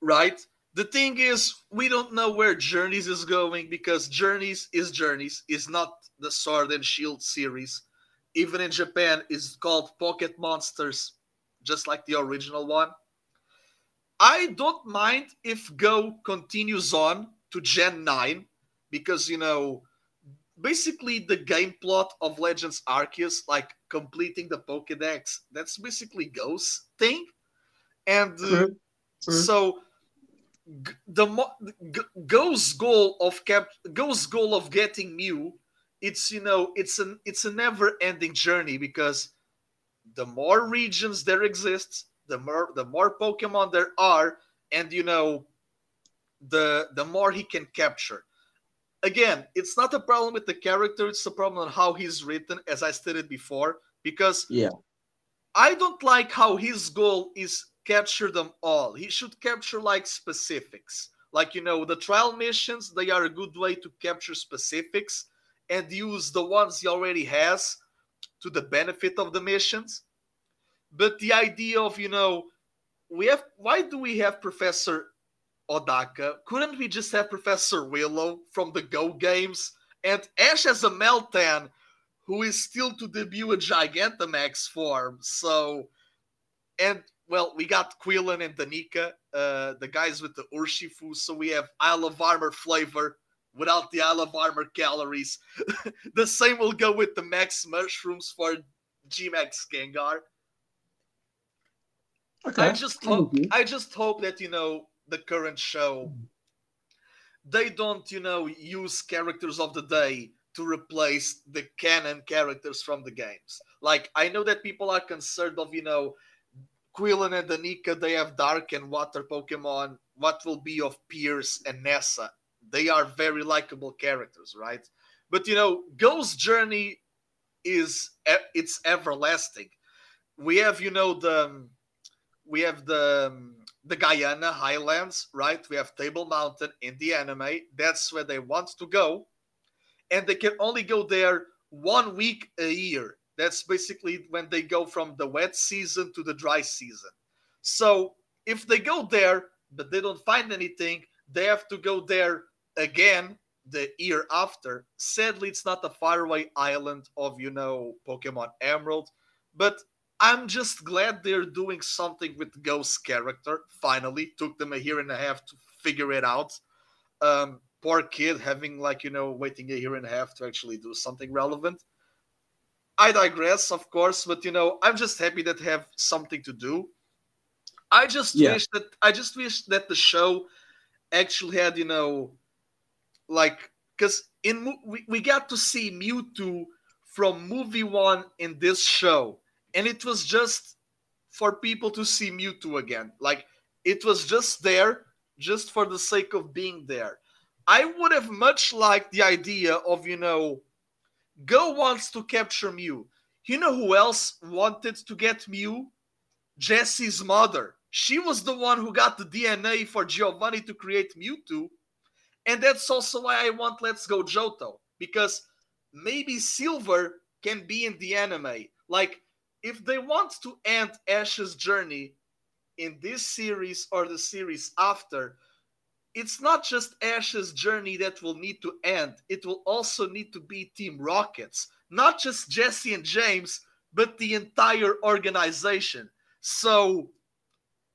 right? The thing is, we don't know where Journeys is going because Journeys is Journeys, is not the Sword and Shield series. Even in Japan, is called Pocket Monsters, just like the original one. I don't mind if Go continues on to Gen 9 because, you know, basically the game plot of Legends Arceus, like completing the Pokedex, that's basically Go's thing. And uh, true. so g- the mo- g- Go's goal of cap Go's goal of getting Mew, it's you know, it's an it's a never-ending journey because the more regions there exists, the more the more Pokemon there are, and you know, the the more he can capture. Again, it's not a problem with the character; it's a problem on how he's written, as I stated before. Because Yeah. I don't like how his goal is capture them all. He should capture like specifics. Like you know, the trial missions, they are a good way to capture specifics and use the ones he already has to the benefit of the missions. But the idea of, you know, we have why do we have Professor Odaka? Couldn't we just have Professor Willow from the Go games? And Ash as a Meltan who is still to debut a Gigantamax form. So, and well, we got Quillon and Danica, uh, the guys with the Urshifu. So we have Isle of Armor flavor without the Isle of Armor calories. the same will go with the Max Mushrooms for G-Max Gengar. Okay. I just hope. I just hope that you know the current show they don't you know use characters of the day to replace the canon characters from the games. Like I know that people are concerned of you know Quillon and Danica they have dark and water Pokemon. What will be of Piers and Nessa? They are very likable characters, right? But you know, Go's journey is it's everlasting. We have you know the um, we have the um, the Guyana Highlands, right? We have Table Mountain in the anime. That's where they want to go, and they can only go there one week a year. That's basically when they go from the wet season to the dry season. So if they go there but they don't find anything, they have to go there again the year after. Sadly, it's not a faraway island of you know Pokemon Emerald, but I'm just glad they're doing something with Goh's character. Finally, took them a year and a half to figure it out. Um, poor kid having like you know waiting a year and a half to actually do something relevant. I digress, of course, but you know I'm just happy that they have something to do. I just Yeah. wish that I just wish that the show actually had you know like because in we, we got to see Mewtwo from movie one in this show, and it was just for people to see Mewtwo again. Like it was just there, just for the sake of being there. I would have much liked the idea of you know, Go wants to capture Mew. You know who else wanted to get Mew? Jessie's mother. She was the one who got the DNA for Giovanni to create Mewtwo. And that's also why I want Let's Go Johto. Because maybe Silver can be in the anime. Like, if they want to end Ash's journey in this series or the series after, it's not just Ash's journey that will need to end. It will also need to be Team Rockets. Not just Jessie and James, but the entire organization. So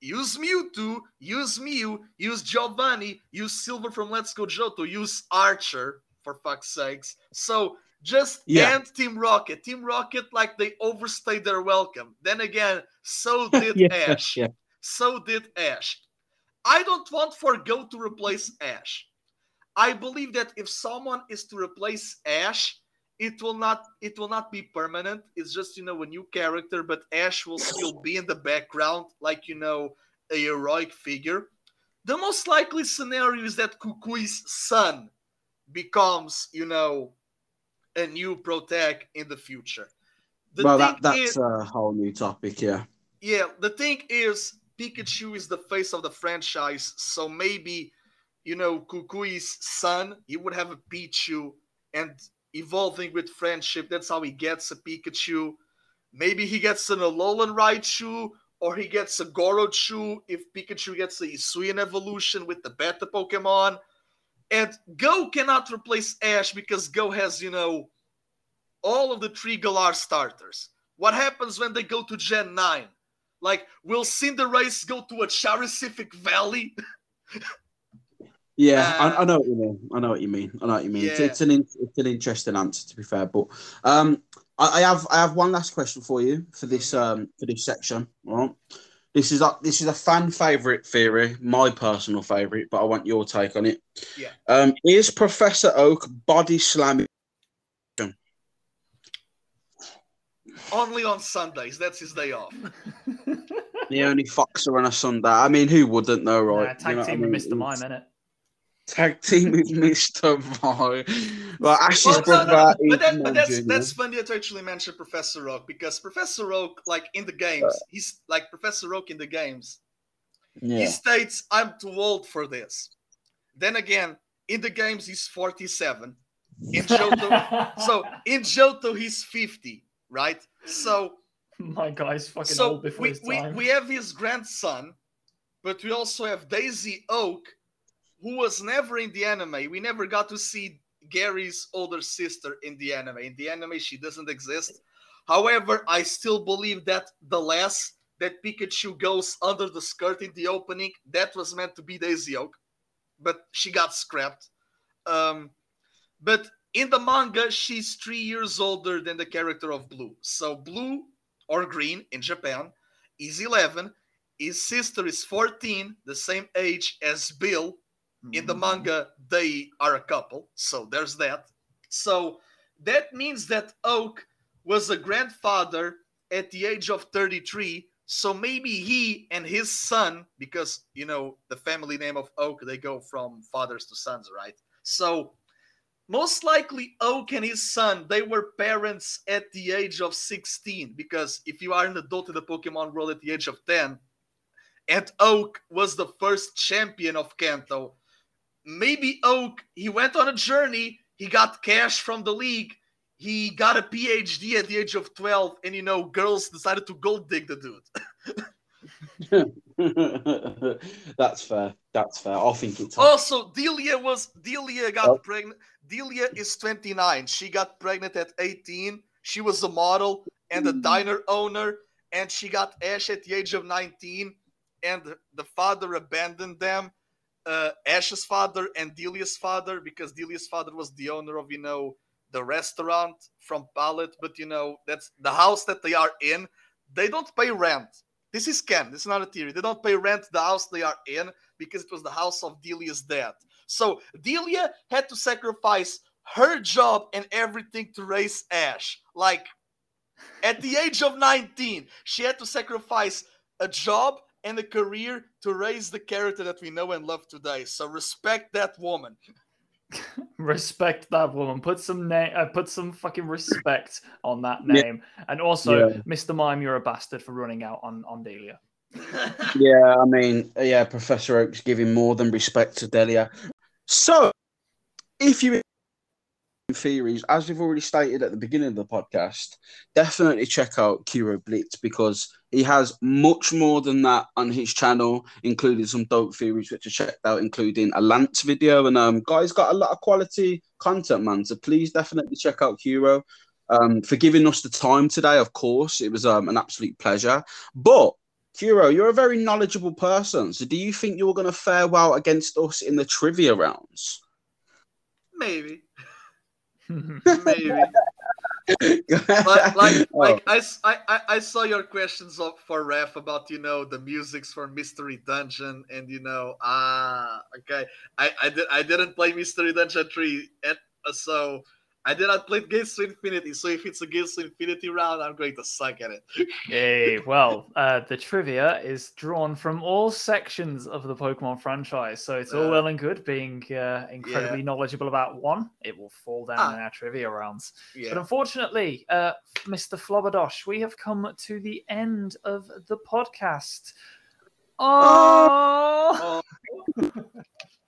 use Mewtwo, use Mew, use Giovanni, use Silver from Let's Go Johto, use Archer, for fuck's sakes. So just Yeah. end Team Rocket. Team Rocket, like they overstayed their welcome. Then again, so did Yeah, Ash. yeah. So did Ash. I don't want Forgo to replace Ash. I believe that if someone is to replace Ash, it will not it will not be permanent. It's just you know a new character, but Ash will still be in the background, like you know a heroic figure. The most likely scenario is that Kukui's son becomes you know a new protag in the future. The well, that that's is- a whole new topic. Yeah. yeah, the thing is, Pikachu is the face of the franchise, so maybe, you know, Kukui's son, he would have a Pichu, and evolving with friendship, that's how he gets a Pikachu. Maybe he gets an Alolan Raichu, or he gets a Gorochu if Pikachu gets a Hisuian evolution with the beta Pokemon. And Go cannot replace Ash because Go has, you know, all of the three Galar starters. What happens when they go to Gen 9? Like, will Cinderace go to a Charicific Valley? Yeah, Uh, I, I know what you mean. I know what you mean. I know what you mean. It's, Yeah. it's an in, it's an interesting answer to be fair, but um, I, I have I have one last question for you for this um for this section. All right, this is a this is a fan favorite theory, my personal favorite, but I want your take on it. Yeah. Um, is Professor Oak body slamming? Only on Sundays. That's his day off. The only foxer on a Sunday. I mean, who wouldn't know, right? Nah, tag You know what I team mean? with Mr. Mime, It's- innit? Tag team with Mr. Mime. Well, Ash's Well, brother. no, no, but, that, but Mime that's Jr. that's funny that you actually mentioned Professor Oak because Professor Oak, like in the games, he's like Professor Oak in the games. He states, "I'm too old for this." Then again, in the games, he's 47. In Johto, so in Johto, he's 50, right? So my guy's fucking so old before we, his we, time. we have his grandson, but we also have Daisy Oak, who was never in the anime. We never got to see Gary's older sister in the anime. In the anime, she doesn't exist. However, I still believe that the last that Pikachu goes under the skirt in the opening, that was meant to be Daisy Oak, but she got scrapped. Um, but in the manga, she's three years older than the character of Blue. So Blue or Green in Japan is 11. His sister is 14, the same age as Bill. In the mm-hmm. manga, they are a couple. So there's that. So that means that Oak was a grandfather at the age of 33. So maybe he and his son, because you know the family name of Oak, they go from fathers to sons, right? So most likely Oak and his son, they were parents at the age of 16. Because if you are an adult in the Pokemon world at the age of 10, and Oak was the first champion of Kanto, maybe Oak, he went on a journey, he got cash from the league, he got a PhD at the age of 12, and you know, girls decided to gold dig the dude. That's fair. That's fair. I think it's. Also, Delia was Delia got Oh. pregnant. Delia is 29. She got pregnant at 18. She was a model and a diner owner, and she got Ash at the age of 19. And the father abandoned them. Uh, Ash's father and Delia's father, because Delia's father was the owner of, you know, the restaurant from Pallet. But you know, that's the house that they are in. They don't pay rent. This is Ken. This is not a theory. They don't pay rent the house they are in because it was the house of Delia's dad. So Delia had to sacrifice her job and everything to raise Ash. Like at the age of 19, she had to sacrifice a job and a career to raise the character that we know and love today. So respect that woman. respect that woman. Put some name. Uh, put some fucking respect on that name. And also, Yeah. Mr. Mime, you're a bastard for running out on on Delia. Yeah, I mean, yeah, Professor Oak's giving more than respect to Delia. So, if you theories, as we've already stated at the beginning of the podcast, definitely check out Kiro Blitz because he has much more than that on his channel, including some dope theories which are checked out, including a Lance video. And um, guys got a lot of quality content, man. So please definitely check out Kiro. Um, for giving us the time today, of course, it was um, an absolute pleasure. But Kuro, you're a very knowledgeable person. So do you think you're going to fare well against us in the trivia rounds? Maybe, maybe. like, like, Oh. like I, I- I- saw your questions for Ref about you know the musics for Mystery Dungeon and you know ah okay I I did I didn't play Mystery Dungeon three and uh, so I did not play Gates to Infinity, so if it's a Gates to Infinity round, I'm going to suck at it. Hey, well, uh, the trivia is drawn from all sections of the Pokemon franchise, so it's all Uh, well and good being uh, incredibly knowledgeable about one. It will fall down Ah. in our trivia rounds. Yeah. But unfortunately, uh, Mr. Flobberdosh, we have come to the end of the podcast. Oh, oh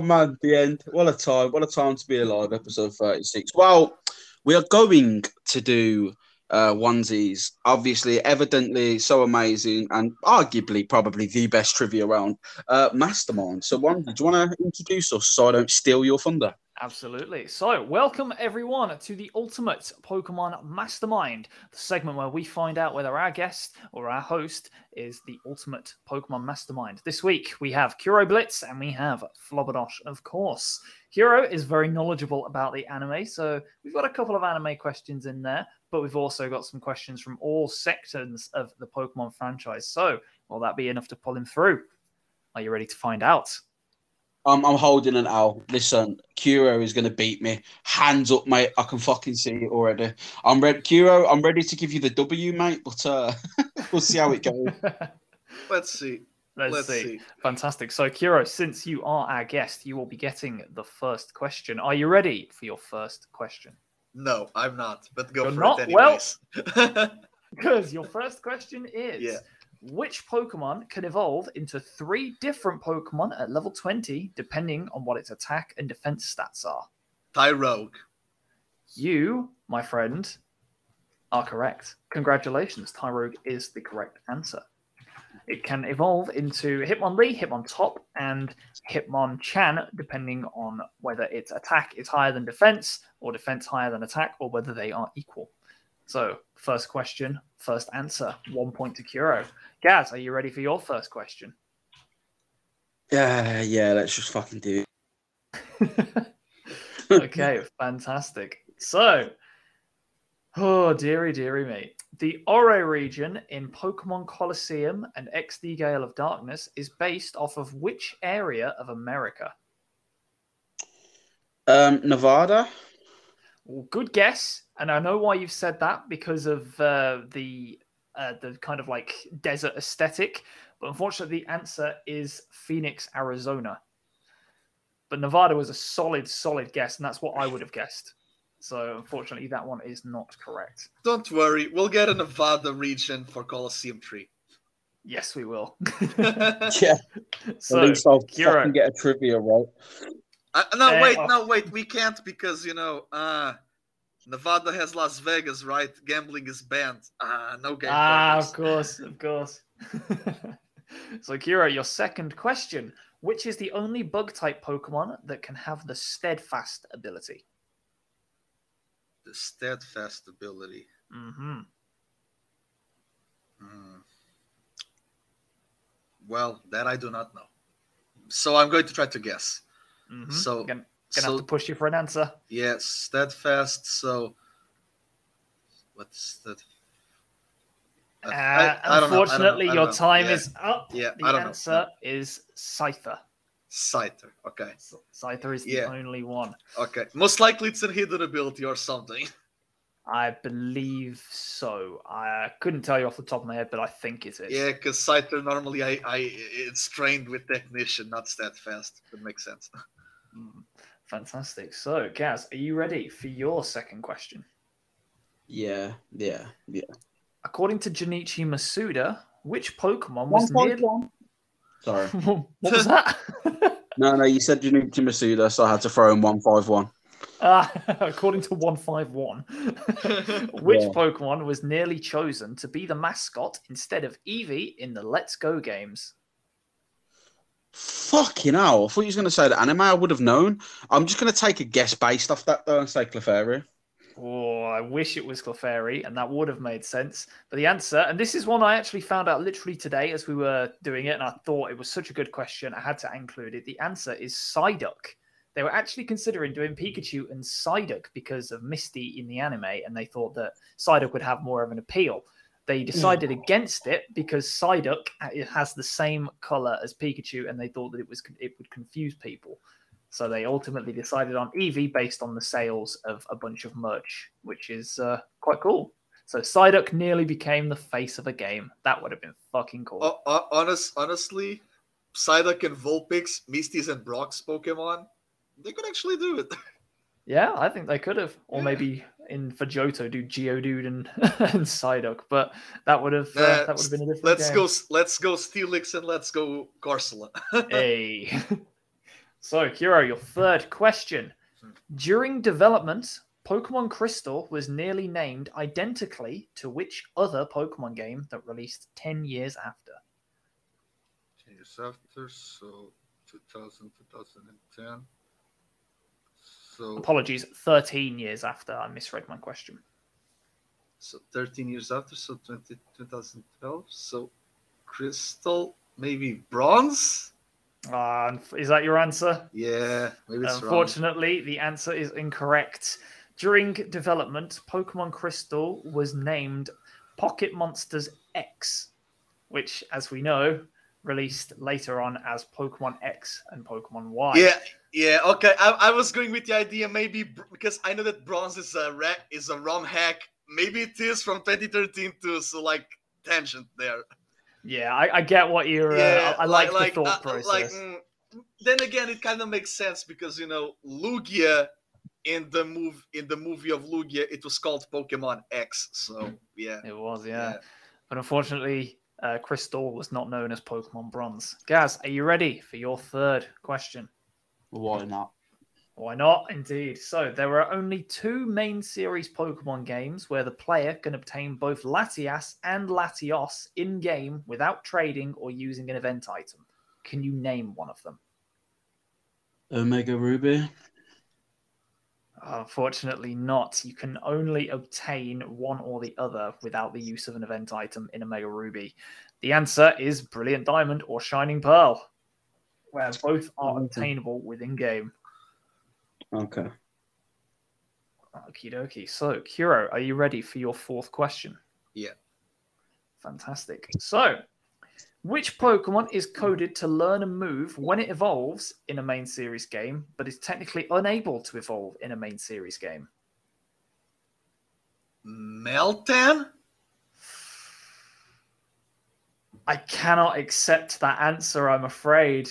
man, the end. What a time! What a time to be alive. Episode thirty-six. Well, we are going to do uh, onesies. Obviously, evidently, so amazing, and arguably probably the best trivia round. Uh, Mastermind. So, one, do you want to introduce us so I don't steal your thunder? Absolutely. So, welcome everyone to the Ultimate Pokemon Mastermind, the segment where we find out whether our guest or our host is the Ultimate Pokemon Mastermind. This week we have Kuro Blitz and we have Flobodosh, of course. Kuro is very knowledgeable about the anime, so we've got a couple of anime questions in there, but we've also got some questions from all sections of the Pokemon franchise. So, will that be enough to pull him through? Are you ready to find out? I'm, I'm holding an L. Listen, Kuro is going to beat me. Hands up, mate. I can fucking see it already. I'm ready. Kuro, I'm ready to give you the W, mate, but uh, we'll see how it goes. Let's see. Let's, Let's see. see. Fantastic. So, Kuro, since you are our guest, you will be getting the first question. Are you ready for your first question? No, I'm not. But go You're for not? it Well- anyways. Because your first question is Yeah. Which Pokemon can evolve into three different Pokemon at level 20, depending on what its attack and defense stats are? Tyrogue. You, my friend, are correct. Congratulations. Tyrogue is the correct answer. It can evolve into Hitmonlee, Hitmontop, and Hitmonchan, depending on whether its attack is higher than defense, or defense higher than attack, or whether they are equal. So, first question, first answer, one point to Kuro. Gaz, are you ready for your first question? Yeah, yeah, let's just fucking do it. okay, fantastic. So, oh dearie, dearie me. The Orre region in Pokemon Colosseum and XD Gale of Darkness is based off of which area of America? Um, Nevada. Well, good guess, and I know why you've said that because of uh, the uh, the kind of like desert aesthetic. But unfortunately, the answer is Phoenix, Arizona. But Nevada was a solid, solid guess, and that's what I would have guessed. So unfortunately, that one is not correct. Don't worry, we'll get a Nevada region for Colosseum 3. Yes, we will. Yeah, so at least I'll Kiro. fucking get a trivia right. Uh, no, wait, no, wait. We can't because you know, uh, Nevada has Las Vegas, right? Gambling is banned. Ah, no game. ah, of course, of course. so Kira, your second question: Which is the only bug type Pokemon that can have the Steadfast ability? The steadfast ability. hmm Hmm. Well, that I do not know. So I'm going to try to guess. Hmm So- gonna, gonna so have to push you for an answer. yes, steadfast. So what's that? Uh, I- I don't know, know, unfortunately, your time Yeah, is up. Yeah, The I don't answer know. is Scyther. Scyther. Okay. Scyther is the Yeah. only one. Okay. Most likely it's a hidden ability or something. I believe so. I couldn't tell you off the top of my head, but I think it is. Yeah, because Scyther normally I, I it's trained with technician, not steadfast. That makes sense. Mm, Fantastic. So, Gaz, are you ready for your second question? Yeah, yeah, yeah. According to Junichi Masuda, which Pokemon was near? Sorry. what was that? No, no, you said you need to Masuda, so I had to throw in one five one. Ah, according to 151, which Yeah. Pokemon was nearly chosen to be the mascot instead of Eevee in the Let's Go games? Fucking hell! I thought you was going to say the anime. I would have known. I'm just going to take a guess based off that though and say Clefairy. Oh, I wish it was Clefairy, and that would have made sense. But the answer, and this is one I actually found out literally today as we were doing it, and I thought it was such a good question, I had to include it. The answer is Psyduck. They were actually considering doing Pikachu and Psyduck because of Misty in the anime, and they thought that Psyduck would have more of an appeal. They decided against it because Psyduck uh, it has the same color as Pikachu, and they thought that it was it would confuse people. So they ultimately decided on Eevee based on the sales of a bunch of merch, which is uh, quite cool. So Psyduck nearly became the face of a game. That would have been fucking cool. Oh, uh, honest, honestly, Psyduck and Vulpix, Misty's and Brock's Pokemon, they could actually do it. Yeah, I think they could have, or Yeah. maybe in for Johto do Geodude and and Psyduck, but that would have uh, Uh, that would have been a different. let's game. go, let's go Steelix and let's go Garcela. Hey. so, Kiro, your third question. During development, Pokemon Crystal was nearly named identically to which other Pokemon game that released 10 years after? Ten years after, so 2000, 2010. So, Apologies, 13 years after. I misread my question. so 13 years after, so 20, 2012. So, Crystal, maybe Bronze? Uh, is that your answer? Yeah, maybe it's wrong. Unfortunately, the answer is incorrect. During development, Pokemon Crystal was named Pocket Monsters X, which, as we know, released later on as Pokemon X and Pokemon Y. Yeah, yeah, okay. I, I was going with the idea maybe br- because I know that Bronze is a ra- is a ROM hack. Maybe it is from 2013 too. So like tangent there. Yeah, I, I get what you're. yeah, uh, I like, the thought uh, process. Like, mm, then again, it kind of makes sense because you know Lugia in the move in the movie of Lugia, it was called Pokemon X. So yeah, it was, yeah. But unfortunately, uh, Crystal was not known as Pokemon Bronze. Gaz, are you ready for your third question? Why not? Why not? Indeed. So there are only two main series Pokemon games where the player can obtain both Latias and Latios in game without trading or using an event item. Can you name one of them? Omega Ruby. Unfortunately, not. You can only obtain one or the other without the use of an event item in Omega Ruby. The answer is Brilliant Diamond or Shining Pearl, where both are obtainable within game. Okay. Okie dokie. So, Kuro, are you ready for your fourth question? Yeah. Fantastic. So, which Pokemon is coded to learn a move when it evolves in a main series game, but is technically unable to evolve in a main series game? Meltan. I cannot accept that answer, I'm afraid.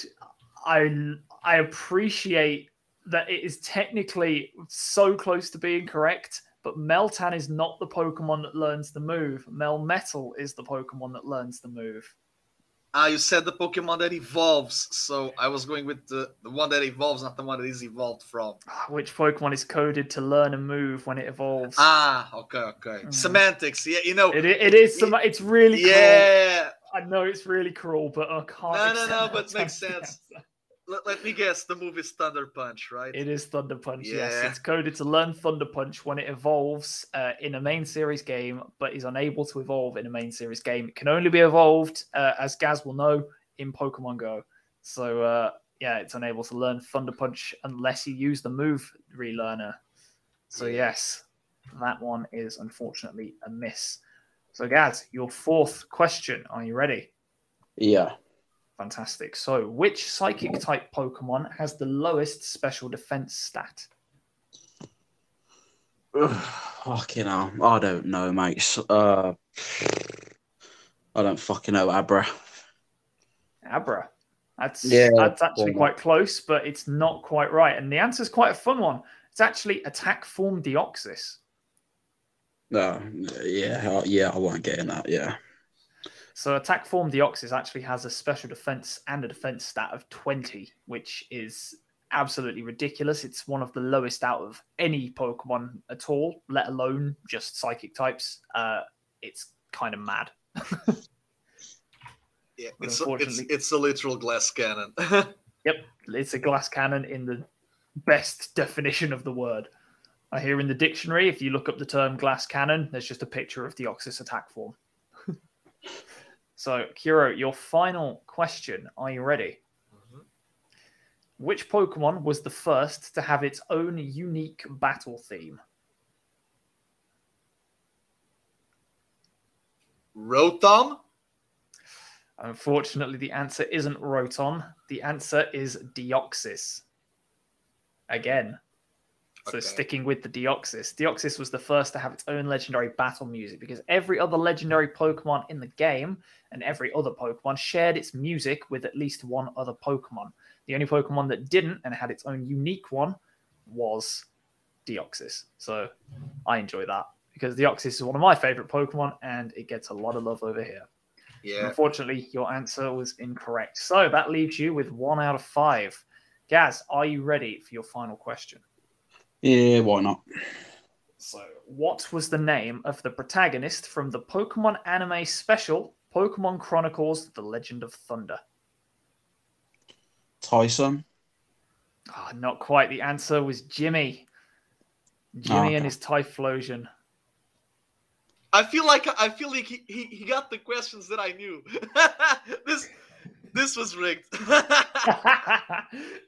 I I appreciate that it is technically so close to being correct, but Meltan is not the Pokemon that learns the move. Melmetal is the Pokemon that learns the move. Ah, you said the Pokemon that evolves, so I was going with the, the one that evolves, not the one that is evolved from. Which Pokemon is coded to learn a move when it evolves? Ah, okay, okay. Mm. Semantics, yeah, you know. it, it is. Some, it's really yeah. cruel. I know it's really cruel, but I can't. No, no, no, but it makes sense. answer. Let, let me guess. The move is Thunder Punch, right? It is Thunder Punch. Yes, it's coded to learn Thunder Punch when it evolves uh, in a main series game, but is unable to evolve in a main series game. It can only be evolved, uh, as Gaz will know, in Pokemon Go. So uh, yeah, it's unable to learn Thunder Punch unless you use the move relearner. So yes, that one is unfortunately a miss. So Gaz, your fourth question. Are you ready? Yeah. Fantastic. So, which psychic type Pokemon has the lowest special defense stat? fucking hell. I don't know, mate. Uh, I don't fucking know, Abra. Abra. That's Yeah, that's actually well, quite close, but it's not quite right. And the answer is quite a fun one. It's actually attack form Deoxys. No, yeah, uh, yeah, I won't get in that. Yeah. So attack form Deoxys actually has a special defense and a defense stat of 20, which is absolutely ridiculous. It's one of the lowest out of any Pokemon at all, let alone just psychic types. Uh, it's kind of mad. yeah, it's, a, it's it's a literal glass cannon. Yep, it's a glass cannon in the best definition of the word. I hear in the dictionary, if you look up the term glass cannon, there's just a picture of Deoxys attack form. so, Kuro, your final question. Are you ready? Mhm. Which Pokemon was the first to have its own unique battle theme? Rotom. Unfortunately, the answer isn't Rotom. The answer is Deoxys. again. So Okay. sticking with the Deoxys, Deoxys was the first to have its own legendary battle music because every other legendary Pokemon in the game and every other Pokemon shared its music with at least one other Pokemon. The only Pokemon that didn't and had its own unique one was Deoxys. So I enjoy that because Deoxys is one of my favorite Pokemon and it gets a lot of love over here. Yeah. Unfortunately, your answer was incorrect. So that leaves you with one out of five. Gaz, are you ready for your final question? Yeah, why not? So, what was the name of the protagonist from the Pokemon anime special, Pokemon Chronicles The Legend of Thunder? Tyson. Ah, not quite. The answer was Jimmy. Jimmy okay. and his Typhlosion. I feel like I feel like he, he, he got the questions that I knew. this this was rigged.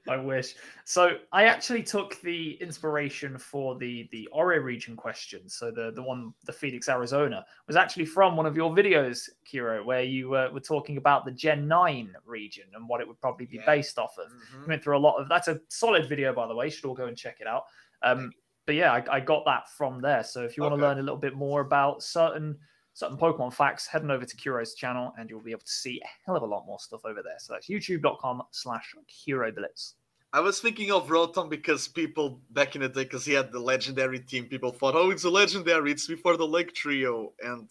I wish. So I actually took the inspiration for the the Orre region question. So the the one the Phoenix Arizona was actually from one of your videos, Kiro, where you uh, were talking about the Gen Nine region and what it would probably be Yeah. based off of. Mhm. We went through a lot of. That's a solid video, by the way. You should all go and check it out. Um, but yeah, I, I got that from there. So if you want Okay. to learn a little bit more about certain certain Pokemon facts, head on over to Kuro's channel and you'll be able to see a hell of a lot more stuff over there. So that's youtube.com slash Kuro Blitz. I was thinking of Rotom because people back in the day, because he had the legendary team, people thought, oh, it's a legendary. It's before the Lake Trio, and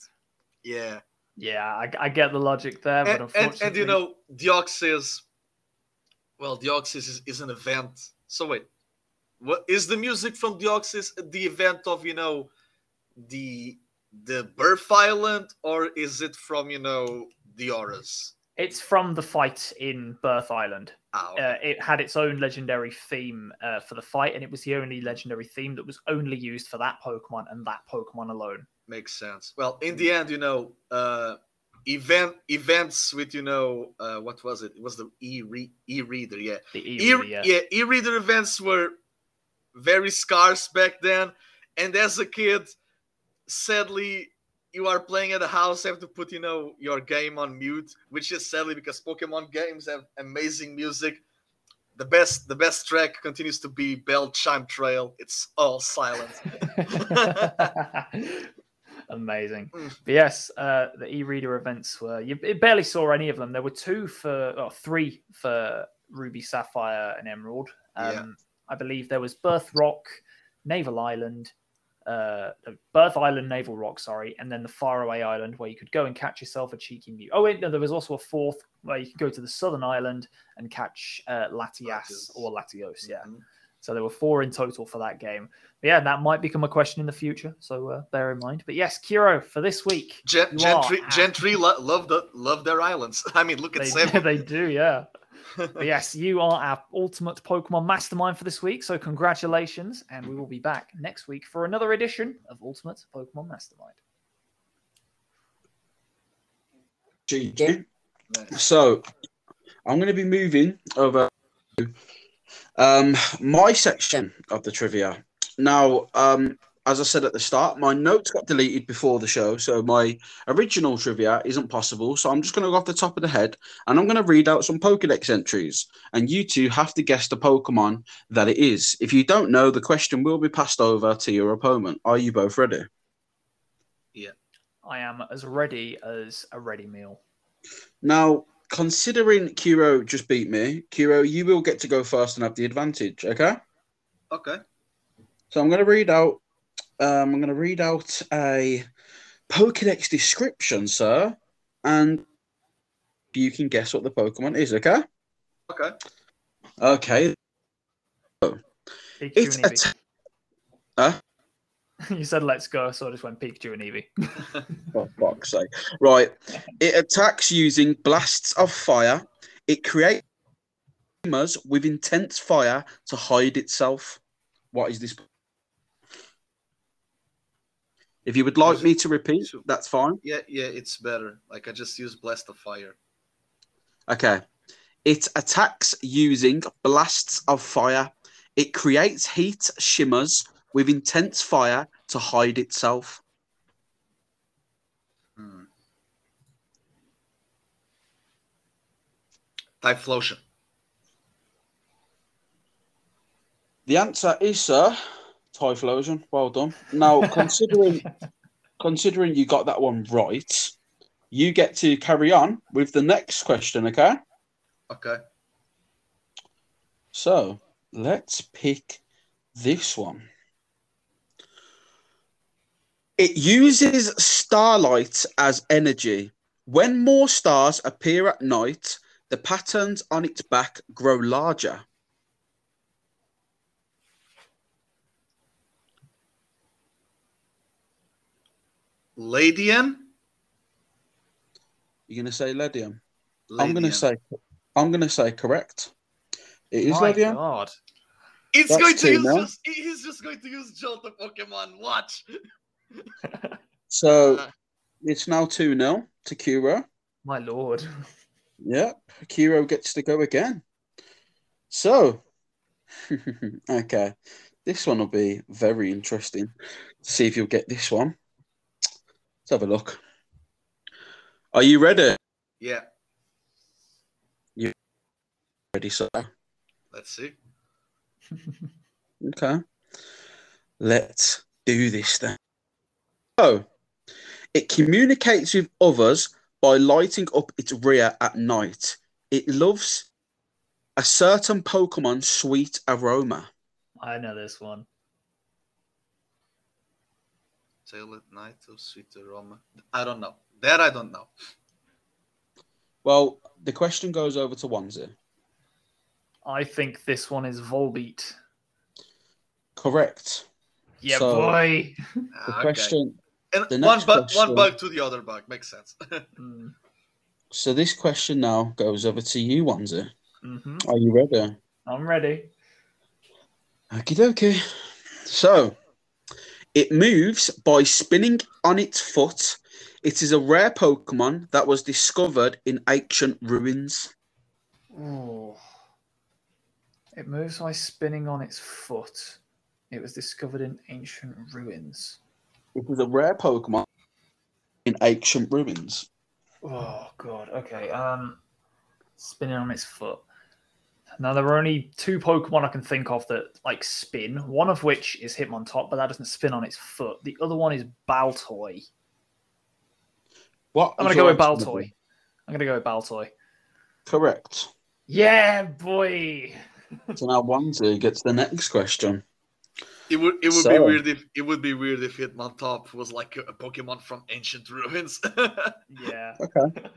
yeah, Yeah, I, I get the logic there, but and, and, unfortunately, and you know, Deoxys. Well, Deoxys is, is an event. So wait, what is the music from Deoxys the event of you know the the Birth Island, or is it from you know the ORAS? it's from the fight in Birth Island. Okay. Uh, it had its own legendary theme uh, for the fight, and it was the only legendary theme that was only used for that Pokemon and that Pokemon alone. makes sense. Well, in the end, you know, uh, event events with you know uh, what was it? It was the e e reader, yeah. The E, E- yeah. yeah, e-reader events were very scarce back then, and as a kid, sadly, you are playing at a house, have to put you know your game on mute, which is sadly because Pokemon games have amazing music. The best, the best track continues to be Bell Chime Trail. It's all silent. Amazing. Mm. But yes, uh, the e-reader events were you barely saw any of them. There were two for or three for Ruby, Sapphire, and Emerald. Um, Yeah. I believe there was Birth Rock, Naval Island, uh, no, Birth Island, Naval Rock, sorry, and then the Faraway Island where you could go and catch yourself a cheeky Mew. Oh wait, no, there was also a fourth where you could go to the Southern Island and catch uh, Latias or Latios. Yeah. Mhm. So there were four in total for that game. But yeah, that might become a question in the future. So uh, bear in mind. But yes, Kiro, for this week, Gen- Gentry, Gentry lo- love the love their islands. I mean, look at they, Sam. they do, yeah. Yes, you are our ultimate Pokemon mastermind for this week. So congratulations. And we will be back next week for another edition of Ultimate Pokemon Mastermind. GG. So, I'm going to be moving over um, my section of the trivia. Now, um, as I said at the start, my notes got deleted before the show, so my original trivia isn't possible. So I'm just going to go off the top of the head and I'm going to read out some Pokedex entries, and you two have to guess the Pokemon that it is. If you don't know, the question will be passed over to your opponent. Are you both ready? Yeah, I am as ready as a ready meal. Now, considering Kiro just beat me, Kiro, you will get to go first and have the advantage. Okay. okay. So I'm going to read out. Um, I'm going to read out a Pokedex description, sir, and you can guess what the Pokemon is. Okay. Okay. Okay. Pikachu It's and a. Eevee. You said let's go, so I just went Pikachu and Eevee. for fuck's sake. Right. It attacks using blasts of fire. It creates tremors with intense fire to hide itself. What is this? If you would like me to repeat, that's fine. Yeah, yeah, it's better. Like I just use Blast of Fire. Okay. It attacks using blasts of fire. It creates heat shimmers with intense fire to hide itself. Hmm. Typhlosion. The answer is, sir, Typhlosion. Well done. Now, considering considering you got that one right, you get to carry on with the next question, okay? Okay. So let's pick this one. It uses starlight as energy. When more stars appear at night, the patterns on its back grow larger. Ledian? You're gonna say Ledian? I'm gonna say I'm gonna say correct. It is My Ledian. God. It's That's going to use just, he's just going to use Johto Pokemon. Watch. So Uh, it's now 2 0 to Kuro. My lord. Yep, Kiro gets to go again. So, okay, this one will be very interesting. See if you'll get this one. Let's have a look. Are you ready? yeah. You ready, sir. Let's see. Okay, let's do this then. So, it communicates with others by lighting up its rear at night. It loves a certain Pokemon sweet aroma. I know this one. Tail at night of sweet aroma. I don't know. That I don't know. Well, the question goes over to Onesie. I think this one is Volbeat. Correct. Yeah, So- boy. The okay. question. And the one next bug, question- one bug to the other bug makes sense. Mm, So this question now goes over to you, Onesie. mhm. Are you ready? I'm ready. Okie dokie. So, it moves by spinning on its foot. It is a rare Pokemon that was discovered in ancient ruins. Ooh. It moves by spinning on its foot. It was discovered in ancient ruins. It is a rare Pokemon in ancient ruins. Oh god. Okay. Um, spinning on its foot. Now there are only two Pokemon I can think of that like spin. One of which is Hitmontop, but that doesn't spin on its foot. The other one is Baltoy. What? I'm gonna go with answer, Baltoy. Nicky? I'm gonna go with Baltoy. Correct. Yeah, boy. So now Onesie gets the next question. It would it would be weird if it would be weird if Hitmontop was like a, a Pokemon from ancient ruins. Yeah, Okay.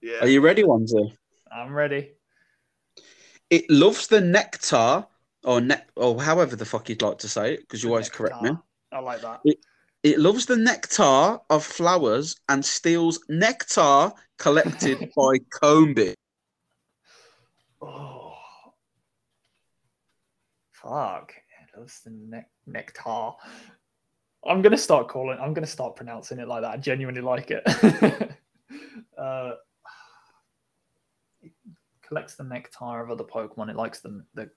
yeah. Are you ready, Onesie? I'm ready. It loves the nectar, or ne- or however the fuck you'd like to say it, because you always correct me. I like that. It loves the nectar of flowers and steals nectar collected by Combee. Oh, fuck! It loves the ne- nectar. I'm gonna start calling. I'm gonna start pronouncing it like that. I genuinely like it. uh, it collects the nectar of other Pokemon. It likes the the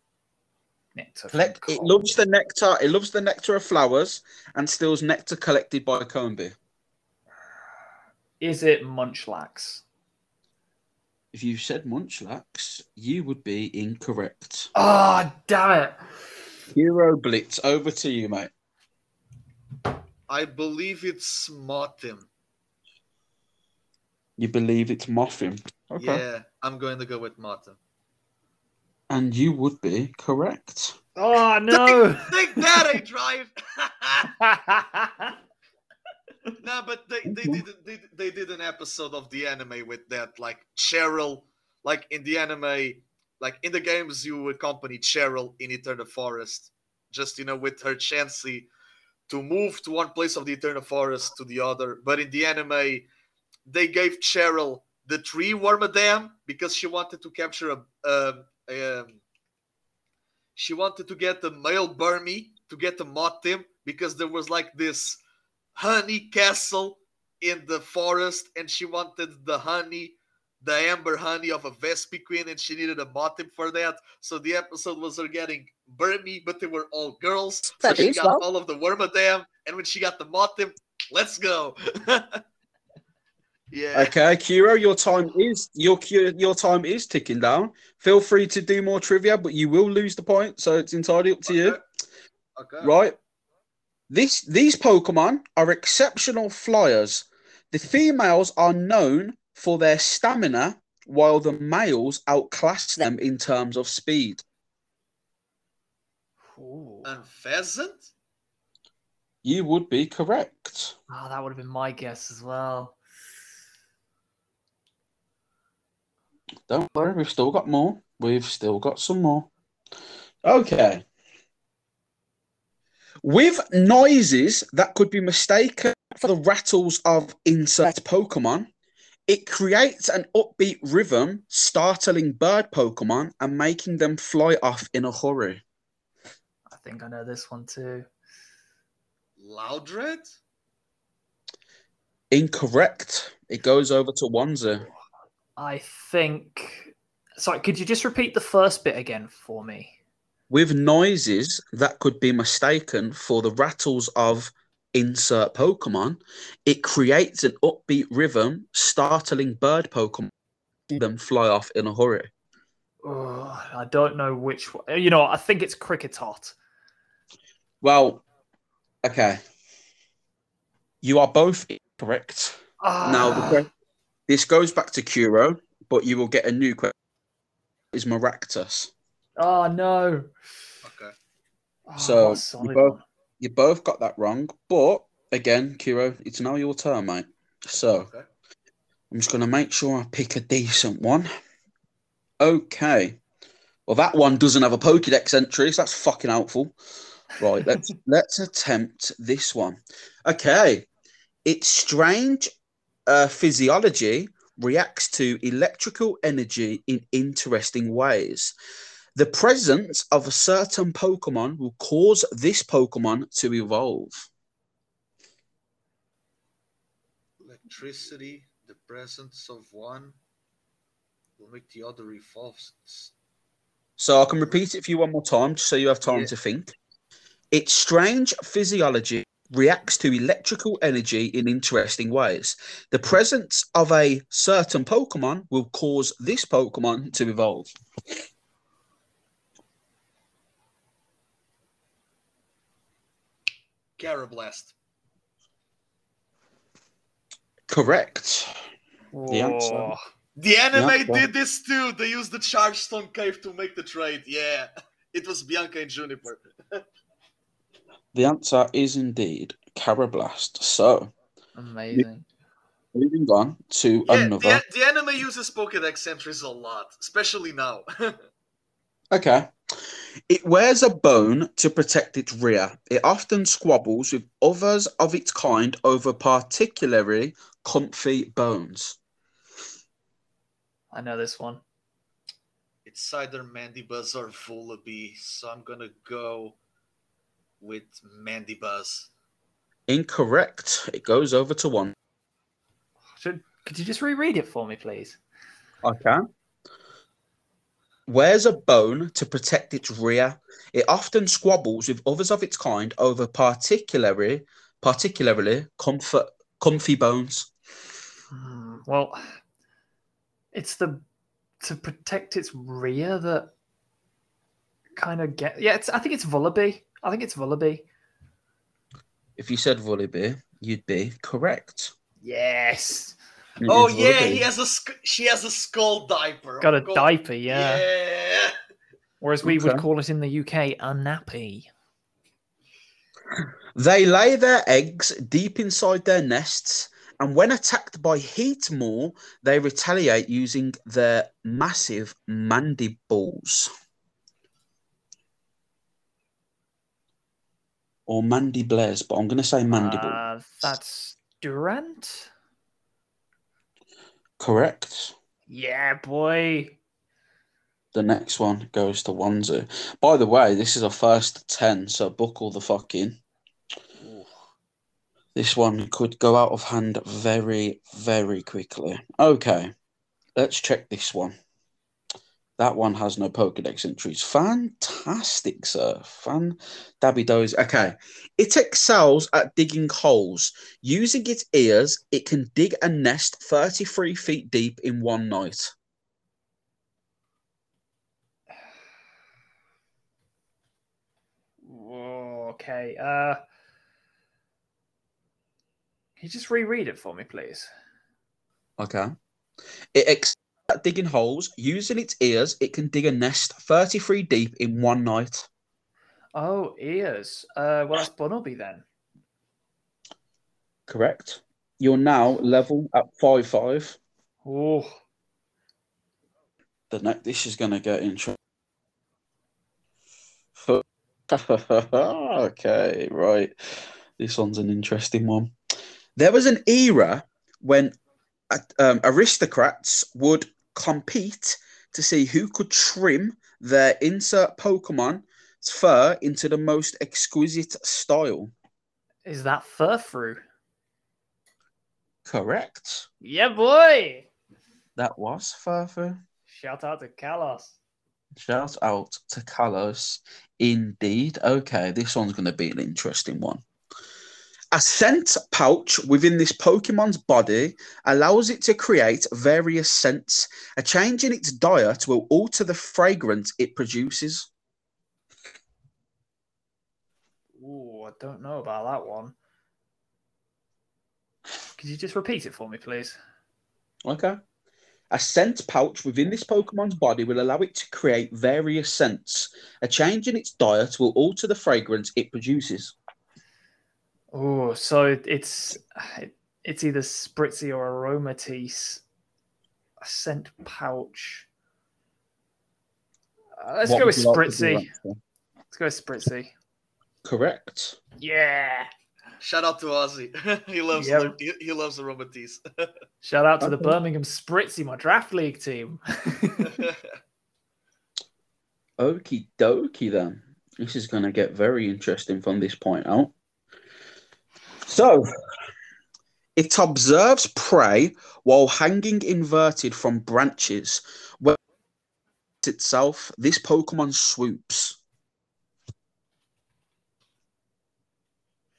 nectar. Collect- it loves the nectar. It loves the nectar of flowers and steals nectar collected by Combee. Is it Munchlax? If you said Munchlax, you would be incorrect. Ah, damn it! Hero Blitz, over to you, mate. I believe it's Mothim. You believe it's Moffin. Okay. Yeah, I'm going to go with Mothim. And you would be correct. Oh no! Take that, I drive. no, but they, they did they, they did an episode of the anime with that, like Cheryl, like in the anime, like in the games you accompany Cheryl in Eternal Forest, just you know with her Chansey to move to one place of the Eternal Forest to the other. But in the anime, they gave Cheryl the tree Wormadam because she wanted to capture a, a um, she wanted to get the male Burmy to get the Mothim because there was like this honey castle in the forest and she wanted the honey, the amber honey of a Vespiquen and she needed a Mothim for that. So the episode was her getting Burmy, but they were all girls. So she got well. all of the Wormadam and when she got the Mothim, let's go. Yeah. Okay, Kiro, your time is your your time is ticking down. Feel free to do more trivia, but you will lose the point, so it's entirely up to you. Okay. Okay. Right. This these Pokemon are exceptional flyers. The females are known for their stamina, while the males outclass them in terms of speed. Ooh. Unfezant? You would be correct. Oh, that would have been my guess as well. Don't worry, we've still got more. We've still got some more. Okay. With noises that could be mistaken for the rattles of insect Pokemon, it creates an upbeat rhythm, startling bird Pokemon and making them fly off in a hurry. I think I know this one too. Loudred? Incorrect. It goes over to Wanzer. I think. Sorry, could you just repeat the first bit again for me? With noises that could be mistaken for the rattles of insert Pokemon, it creates an upbeat rhythm, startling bird Pokemon, them fly off in a hurry. Oh, I don't know which one. You know, I think it's Kricketot. Well, okay. You are both correct. Now, the Ah, this goes back to Kuro, but you will get a new question. Is Maractus. oh no. Okay. Oh, So, what you both- You both got that wrong, but again, Kuro, it's now your turn, mate. So, Okay. I'm just going to make sure I pick a decent one. Okay. Well, that one doesn't have a Pokédex entry, so that's fucking helpful. Right, let's let's attempt this one. Okay. Its strange uh, physiology reacts to electrical energy in interesting ways. The presence of a certain Pokemon will cause this Pokemon to evolve. Electricity, the presence of one will make the other evolve. So I can repeat it for you one more time, just so you have time Yeah. to think. Its strange physiology reacts to electrical energy in interesting ways. The presence of a certain Pokemon will cause this Pokemon to evolve. Karrablast. Correct. The answer. The anime Yeah, did this too. They used the Charge Stone Cave to make the trade. Yeah. It was Bianca and Juniper. The answer is indeed Karrablast. So Amazing. moving on to Yeah, another. the, the anime uses Pokedex entries a lot, especially now. Okay. It wears a bone to protect its rear. It often squabbles with others of its kind over particularly comfy bones. I know this one. it's either Mandibuzz or Vullaby, so I'm gonna go with Mandibuzz. Incorrect. It goes over to one. Should, could you just reread it for me, please? I can. Wears a bone to protect its rear. It often squabbles with others of its kind over particularly particularly comfort comfy bones. Hmm, Well, it's the to protect its rear that kind of get. Yeah, it's. I think it's Vullaby. I think it's Vullaby. If you said Vullaby, you'd be correct. Yes, It Oh yeah, Vullaby. he has a sk- she has a skull diaper. got a Oh, diaper. Yeah. Yeah. Whereas we would call it in the UK a nappy. They lay their eggs deep inside their nests, and when attacked by Heatmor, they retaliate using their massive mandibles. Or mandibles, but I'm going to say mandible. Uh, that's Durant. Correct. Yeah, boy. The next one goes to Wanzu. By the way, this is a first 10, so buckle the fuck in. This one could go out of hand very, very quickly. Okay, let's check this one. That one has no Pokedex entries. Fantastic, sir. Fan Dabby Doze. Okay. It excels at digging holes. Using its ears, it can dig a nest 33 feet deep in one night. Whoa, okay. Uh, can you just reread it for me, please? Okay. It excels at digging holes. Using its ears, it can dig a nest 33 deep in one night. Oh, ears. Uh, well, that's Bunnelby then. Correct. You're now level at 5 5. Oh, The next, this is going to get interesting. okay, right. This one's an interesting one. There was an era when uh, um, aristocrats would compete to see who could trim their insert Pokemon's fur into the most exquisite style. is that Furfrou? Correct. Yeah, boy. That was Furfrou. Shout out to Kalos. Shout out to Kalos. Indeed. Okay, this one's going to be an interesting one. A scent pouch within this Pokemon's body allows it to create various scents. A change in its diet will alter the fragrance it produces. Ooh, I don't know about that one. Could you just repeat it for me, please? Okay. A scent pouch within this Pokemon's body will allow it to create various scents. A change in its diet will alter the fragrance it produces. Oh, so it's it's either Spritzee or Aromatisse. A scent pouch. Uh, let's What go would with you like to Spritzee. Let's go with Spritzee. Correct. Yeah. Shout out to Ozzy. he loves Yeah. the, he, he loves the Robotees. Shout out to the Birmingham Spritzee, my draft league team. Okie dokie then. This is going to get very interesting from this point out. So, it observes prey while hanging inverted from branches. When itself, this Pokemon swoops.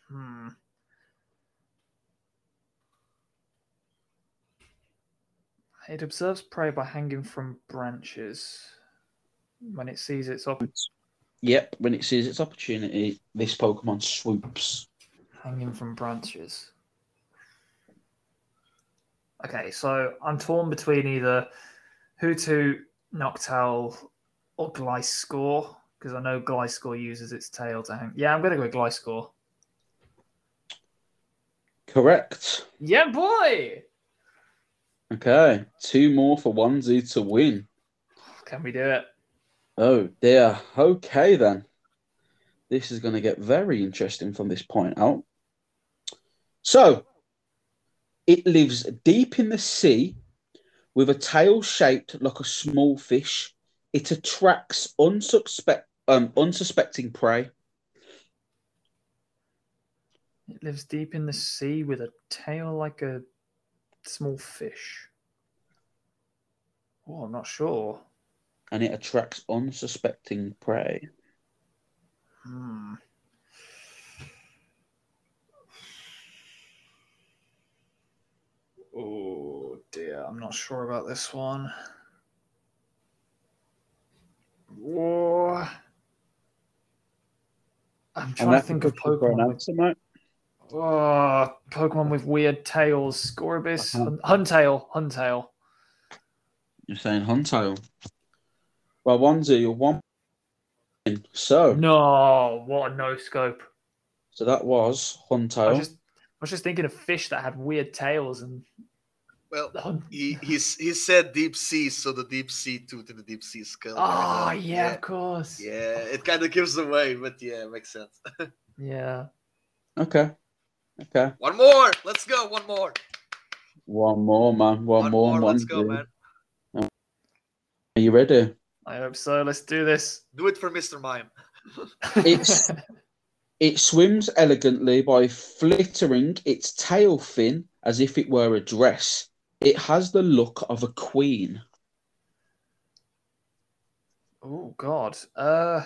hmm. It observes prey by hanging from branches. When it sees its op- Yep, when it sees its opportunity, this Pokemon swoops. Hanging from branches. Okay, so I'm torn between either Hoothoot, Noctowl, or Gliscor because I know Gliscor uses its tail to hang. Yeah, I'm gonna go with Gliscor. Correct. Yeah, boy. Okay, two more for Onesie to win. Can we do it? Oh dear. Okay then. This is going to get very interesting from this point out. So, it lives deep in the sea with a tail shaped like a small fish. It attracts unsuspect, um, unsuspecting prey. It lives deep in the sea with a tail like a small fish. Oh, I'm not sure. and it attracts unsuspecting prey. Hmm. Oh dear, I'm not sure about this one. Whoa. I'm trying to think of Pokemon with, mate. oh, Pokemon with weird tails. Scorabus, Uh-huh. Hun- Huntail, Huntail. You're saying Huntail. Well, Onesie, you're one. So, No, what a no scope. so that was I was Huntail. just, I was just thinking of fish that had weird tails and well, he he's, he said deep sea, so the deep sea tooth and the deep sea skull. Oh, Uh, yeah, of course. yeah. It kind of gives away, but yeah, it makes sense. Yeah. Okay. Okay. One more. Let's go. One more. One more, man. One, more, Let's Onesie. go, man. Are you ready? I hope so. Let's do this. Do it for Mr. Mime. It's it swims elegantly by flittering its tail fin as if it were a dress. It has the look of a queen. Oh God. Uh,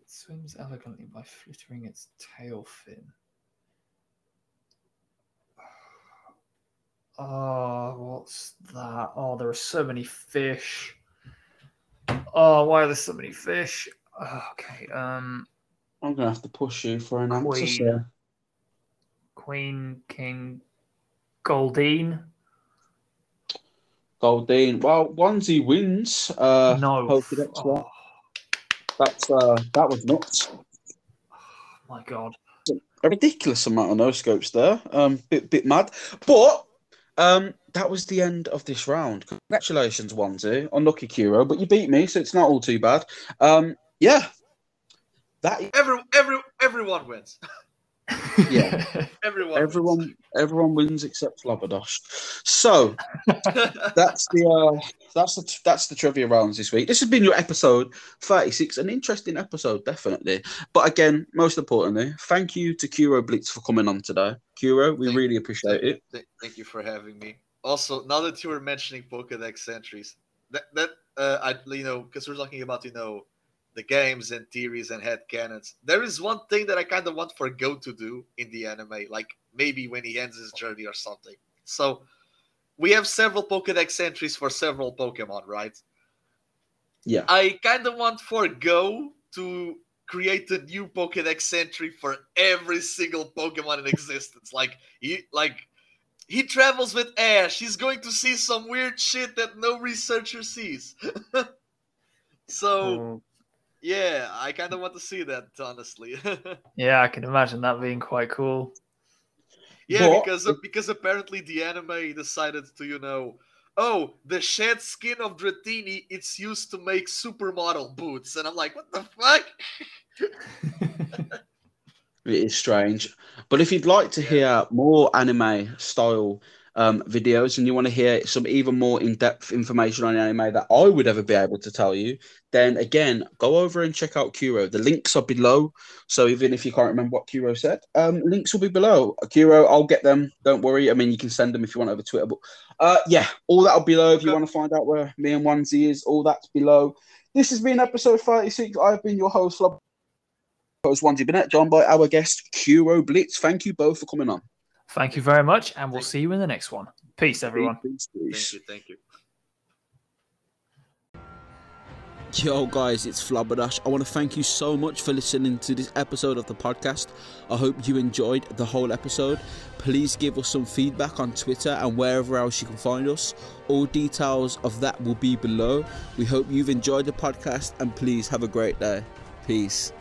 it swims elegantly by flittering its tail fin. Oh, what's that? Oh, there are so many fish. Oh, why are there so many fish? Oh, okay. Um, I'm gonna have to push you for an answer. Sir. Queen, King, Goldeen. Goldeen. Well, Onesie wins. Uh, no. Pokedex Oh, one. That's uh, that was nuts. my God. A ridiculous amount of no scopes there. Um, bit bit mad, but um, that was the end of this round. Congratulations, Onesie. Unlucky Kuro, but you beat me, so it's not all too bad. Um, yeah. That Every every everyone wins. Yeah. Everyone. everyone everyone wins except Flabberdash. So that's the uh, that's the that's the trivia rounds this week. This has been your episode 36, an interesting episode, definitely. But again, most importantly, thank you to Kuro Blitz for coming on today. Kuro, we Thank- really appreciate it. Th- Thank you for having me. Also, now that you were mentioning Pokedex entries, that that uh, I you know because we're talking about you know the games and theories and head canons. There is one thing that I kind of want for Goh to do in the anime, like maybe when he ends his journey or something. So we have several Pokedex entries for several Pokemon, right? Yeah. I kind of want for Goh to create a new Pokedex entry for every single Pokemon in existence. Like he like he travels with Ash. He's going to see some weird shit that no researcher sees. so Oh, yeah, I kind of want to see that honestly. yeah, I can imagine that being quite cool. yeah, But- because because apparently the anime decided to you know. Oh, the shed skin of Dratini, it's used to make supermodel boots. And I'm like, what the fuck? It is strange. But if you'd like to hear more anime style um, videos and you want to hear some even more in depth information on anime that I would ever be able to tell you, then again, go over and check out Kuro. The links are below. So even if you can't remember what Kuro said, um, links will be below. Kuro, I'll get them. Don't worry. I mean, you can send them if you want over Twitter. But uh, yeah, all that'll be below. If you want to find out where me and Onesie is, all that's below. This has been episode 36. I've been your host, Flub host Onesie Bennett, joined by our guest Kuro Blitz. Thank you both for coming on. Thank you very much, and we'll see you in the next one. Peace, everyone. Peace, peace. Thank you, thank you. Yo, guys, it's Flabberdash. I want to thank you so much for listening to this episode of the podcast. I hope you enjoyed the whole episode. Please give us some feedback on Twitter and wherever else you can find us. All details of that will be below. We hope you've enjoyed the podcast and please have a great day. Peace.